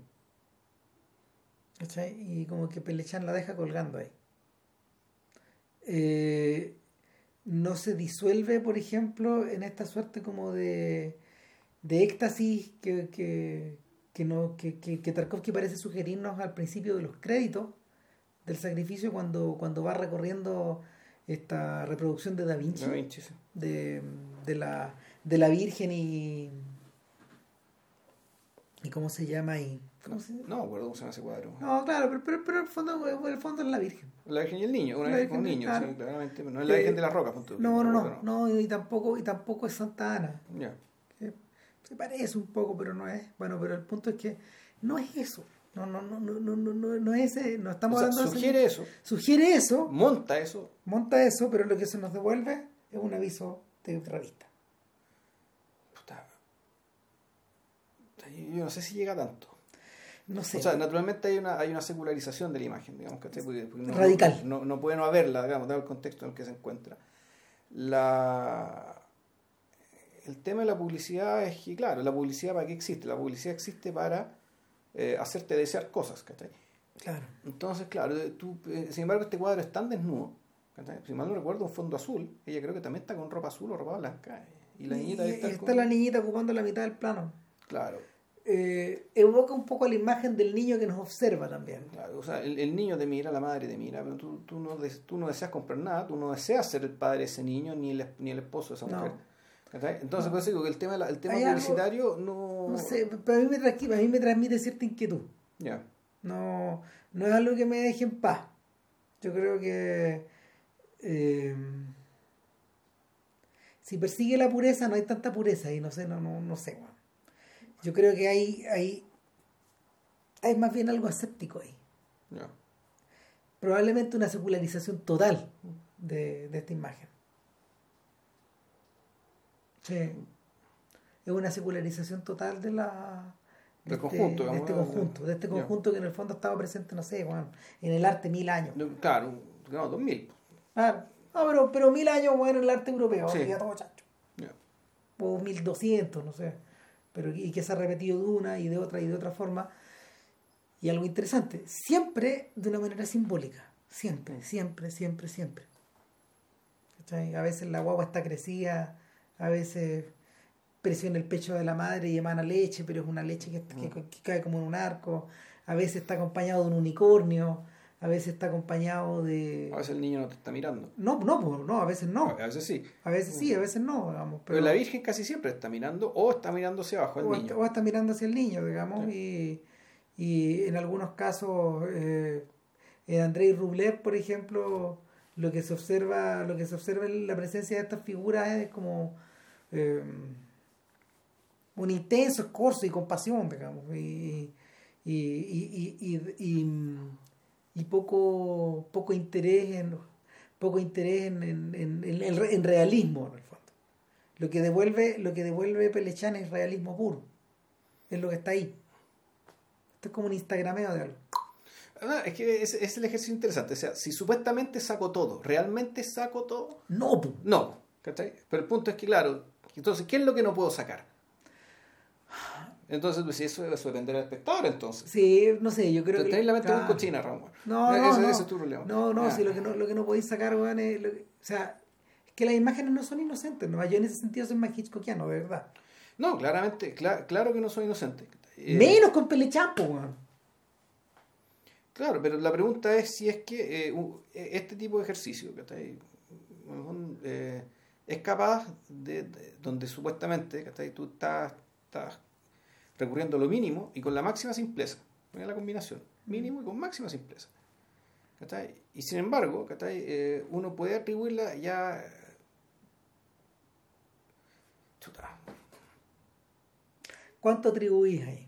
Y como que Pelechan la deja colgando ahí. Eh, no se disuelve, por ejemplo, en esta suerte como de, de éxtasis que, que, que, no, que, que, que Tarkovsky parece sugerirnos al principio de los créditos, del sacrificio cuando, cuando va recorriendo esta reproducción de Da Vinci, Da Vinci, sí. de, de la, de la Virgen y. ¿Y cómo se llama ahí? ¿Cómo se? No me acuerdo cómo se llama ese cuadro. No, claro, pero, pero, pero el, fondo, el fondo es la Virgen. La Virgen y el niño, una La con un Virgen, niño, claro. sí, claramente. No es la Eh, Virgen de las Rocas, punto. No, no, no, no, y tampoco, y tampoco es Santa Ana. Que se parece un poco, pero no es. Bueno, pero el punto es que no es eso. No, no, no, no, no, no, no, no es ese, no O estamos sea, hablando de sugiere eso, sugiere eso, monta eso. monta eso, pero lo que se nos devuelve es un aviso de revista. Puta. Yo no sé si llega tanto. No sé. O sea, naturalmente hay una, hay una secularización de la imagen, digamos, ¿cachai? Porque- porque no- Radical. No, no puede no haberla, digamos, dado el contexto en el que se encuentra. La... El tema de la publicidad es que, claro, la publicidad para qué existe? La publicidad existe para eh, hacerte desear cosas, ¿cachai? claro. Entonces, claro, tú, eh, sin embargo, este cuadro es tan desnudo. ¿cachai? Si mal no recuerdo, un fondo azul. Ella creo que también está con ropa azul o ropa blanca. Y la niñita Y- está con- la niñita ocupando la mitad del plano. Claro, Eh, evoca un poco la imagen del niño que nos observa también. claro. O sea, el, el niño te mira, la madre te mira, pero tú, tú, no, des- tú no deseas comprar nada, tú no deseas ser el padre de ese niño ni el, ni el esposo de esa mujer. Entonces, No. por eso digo que el tema, el tema algo- publicitario no... No sé, pero a mí me, a mí me transmite cierta inquietud. Ya, No, no es algo que me deje en paz. Yo creo que eh, si persigue la pureza, no hay tanta pureza y no sé, no, no, no sé. Yo creo que hay, hay, hay más bien algo aséptico ahí. Probablemente una secularización total de, de esta imagen. Sí. Es una secularización total de la Del este- conjunto, de este conjunto, de este ya. conjunto que en el fondo estaba presente, no sé, weón, en el arte mil años. Claro, no, 2000. Claro. No, pero, pero mil años, bueno, en el arte europeo, Sí. ya todo chacho. O mil doscientos, no sé. Pero y que se ha repetido de una y de otra y de otra forma. Y algo interesante, siempre de una manera simbólica. Siempre, siempre, siempre, siempre. ¿Cachai? A veces la guagua está crecida, a veces presiona el pecho de la madre y emana leche, pero es una leche que, que- que cae como en un arco. A veces está acompañado de un unicornio, a veces está acompañado de... A veces el niño no te está mirando. No, no, no, a veces no. A veces sí. A veces sí, a veces no, digamos. Pero, la Virgen casi siempre está mirando o está mirando hacia abajo el o, niño. está, o está mirando hacia el niño, digamos, y, y en algunos casos, eh, en Andrei Rublev, por ejemplo, lo que se observa, lo que se observa en la presencia de estas figuras es como eh, un intenso escorzo y compasión, digamos, y, y, y, y, y- poco, poco interés en poco interés en, en, en- en- en realismo en el fondo. Lo que devuelve, lo que devuelve Pelechán es realismo puro. Es lo que está ahí. Esto es como un instagrameo de algo. Ah, es que es, es el ejercicio interesante. O sea, si supuestamente saco todo, ¿realmente saco todo? No. No. ¿Cachai? Pero el punto es que, claro, entonces, ¿qué es lo que no puedo sacar? Entonces, pues, si eso, eso depende del espectador, entonces. Sí, no sé, yo creo Te- que. La mente muy claro. cochina, Ramón. No, ese, no, no. ese es tu problema. No, no, Ah. si lo que no, lo que no podéis sacar, weón, es. lo que- o sea, es que las imágenes no son inocentes, ¿no? Yo en ese sentido soy más hitchcockiano, de verdad. No, claramente, cla- claro que no soy inocente. Eh, Menos con Pelechán, po, weón. Claro, pero la pregunta es si es que eh, eh, este tipo de ejercicio ¿cachai? Un- eh, es capaz de, de- donde supuestamente ¿cachai? tú estás, estás recurriendo a lo mínimo y con la máxima simpleza. Mira la combinación, mínimo y con máxima simpleza. Y sin embargo, ¿cachai? Eh, uno puede atribuirla ya... Chuta. ¿Cuánto atribuís ahí?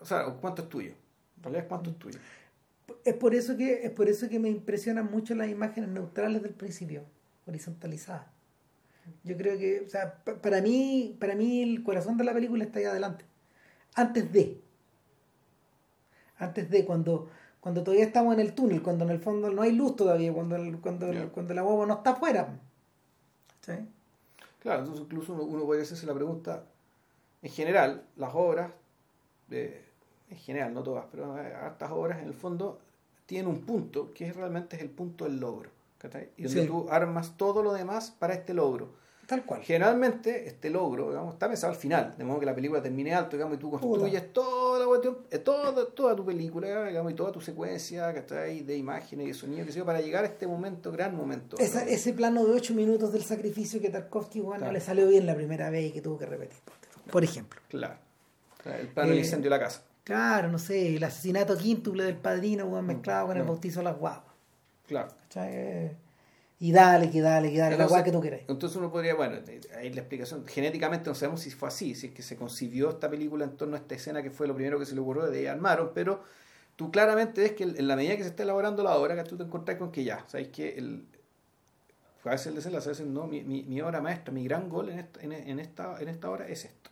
O sea, ¿cuánto es tuyo? En realidad cuánto es tuyo. Es por eso que, es por eso que me impresionan mucho las imágenes neutrales del principio, horizontalizadas. Yo creo que, o sea, pa- para mí, para mí el corazón de la película está ahí adelante. Antes de. Antes de, cuando, cuando todavía estamos en el túnel, cuando en el fondo no hay luz todavía, cuando, el- cuando, el- cuando la guagua no está afuera. ¿Sí? Claro, entonces incluso uno, uno podría hacerse la pregunta, en general, las obras, eh, en general, no todas, pero eh, hartas obras en el fondo tienen un punto que es realmente es el punto del logro. ¿cachai? Y donde Sí. tú armas todo lo demás para este logro. Tal cual. Generalmente este logro digamos, está pensado al final, de modo que la película termine alto digamos, y tú construyes toda, la cuestión, eh, toda, toda tu película digamos, y toda tu secuencia que está ahí de imágenes y de sonido que sea, para llegar a este momento, gran momento. Esa, ese plano de ocho minutos del sacrificio que Tarkovsky bueno, no le salió bien la primera vez y que tuvo que repetir, por ejemplo. Claro. El plano del eh, incendio de la casa. Claro, no sé, el asesinato quíntuple del padrino mm, mezclado con el bautizo de las guapas. Claro. Y dale, que dale, que dale, la guapa que tú querés. Entonces uno podría, bueno, ahí la explicación. Genéticamente no sabemos si fue así, si es que se concibió esta película en torno a esta escena que fue lo primero que se le ocurrió de armaron, pero tú claramente ves que en la medida que se está elaborando la obra, que tú te encontrás con que ya, sabes que el, a veces el desenlace, a veces no, mi, mi, mi, obra maestra, mi gran gol en esta, en, esta, en esta obra es esto.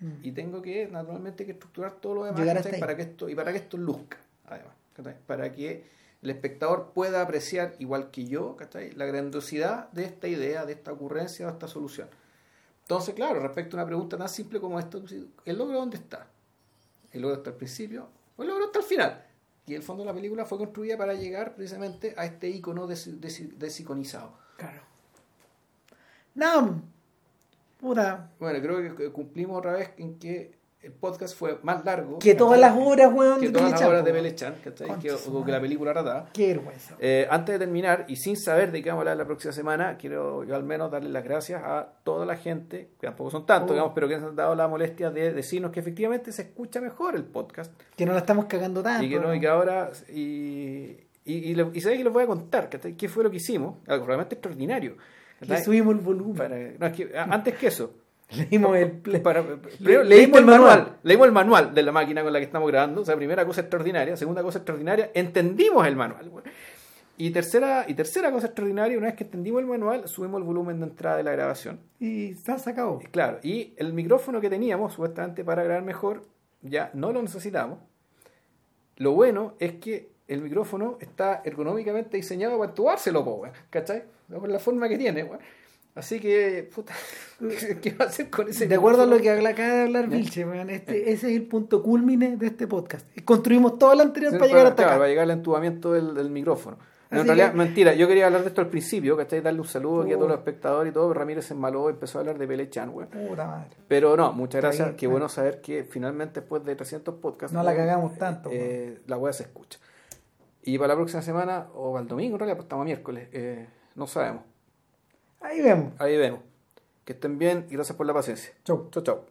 Mm. Y tengo que, naturalmente, que estructurar todo lo demás para que esto, y para que esto luzca, además, para que el espectador pueda apreciar, igual que yo, la grandiosidad de esta idea, de esta ocurrencia, de esta solución. Entonces, claro, respecto a una pregunta tan simple como esto, ¿el logro dónde está? ¿El logro está al principio o el logro está al final? Y el fondo de la película fue construida para llegar precisamente a este icono desiconizado. Claro. No, puta. Bueno, creo que cumplimos otra vez en que el podcast fue más largo que todas las horas, weón, que todas las horas de Belechan, que, que, la película ratada. Qué vergüenza. Eh, antes de terminar, y sin saber de qué vamos a hablar la próxima semana, quiero yo al menos darle las gracias a toda la gente, que tampoco son tantos, oh. digamos, pero que han dado la molestia de decirnos que efectivamente se escucha mejor el podcast. Que no la estamos cagando tanto. Y que, no, y que ahora... Y, y, y, y sabéis que les voy a contar qué fue lo que hicimos, algo realmente extraordinario. Le subimos el volumen. no, es que, antes que eso, Leímos el, para, leímos el manual. Leímos el manual de la máquina con la que estamos grabando. O sea, primera cosa extraordinaria. Segunda cosa extraordinaria, entendimos el manual. Y tercera, y tercera cosa extraordinaria, una vez que entendimos el manual, subimos el volumen de entrada de la grabación. Y está sacado. Claro, y el micrófono que teníamos, supuestamente para grabar mejor, ya no lo necesitamos. Lo bueno es que el micrófono está ergonómicamente diseñado para actuárselo, ¿cachai? Por la forma que tiene, Así que, puta, ¿qué va a hacer con ese De acuerdo a lo que acaba de hablar Vilche, este, ese es el punto culmine de este podcast. Construimos todo lo anterior para, llegar hasta acá. Para llegar al entubamiento del, micrófono. en realidad, mentira, yo quería hablar de esto al principio, que estáis darle un saludo aquí a todos los espectadores y todo. Ramírez en Maló empezó a hablar de Pelechan, güey. Puta madre. Pero no, muchas gracias. Qué bueno saber que finalmente, después de 300 podcasts, no la cagamos tanto. Eh, la web se escucha. Y para la próxima semana, o al domingo, en realidad, pues estamos miércoles, eh, no sabemos. Ahí vemos. Ahí vemos. Que estén bien y gracias por la paciencia. Chau. Chau, chau.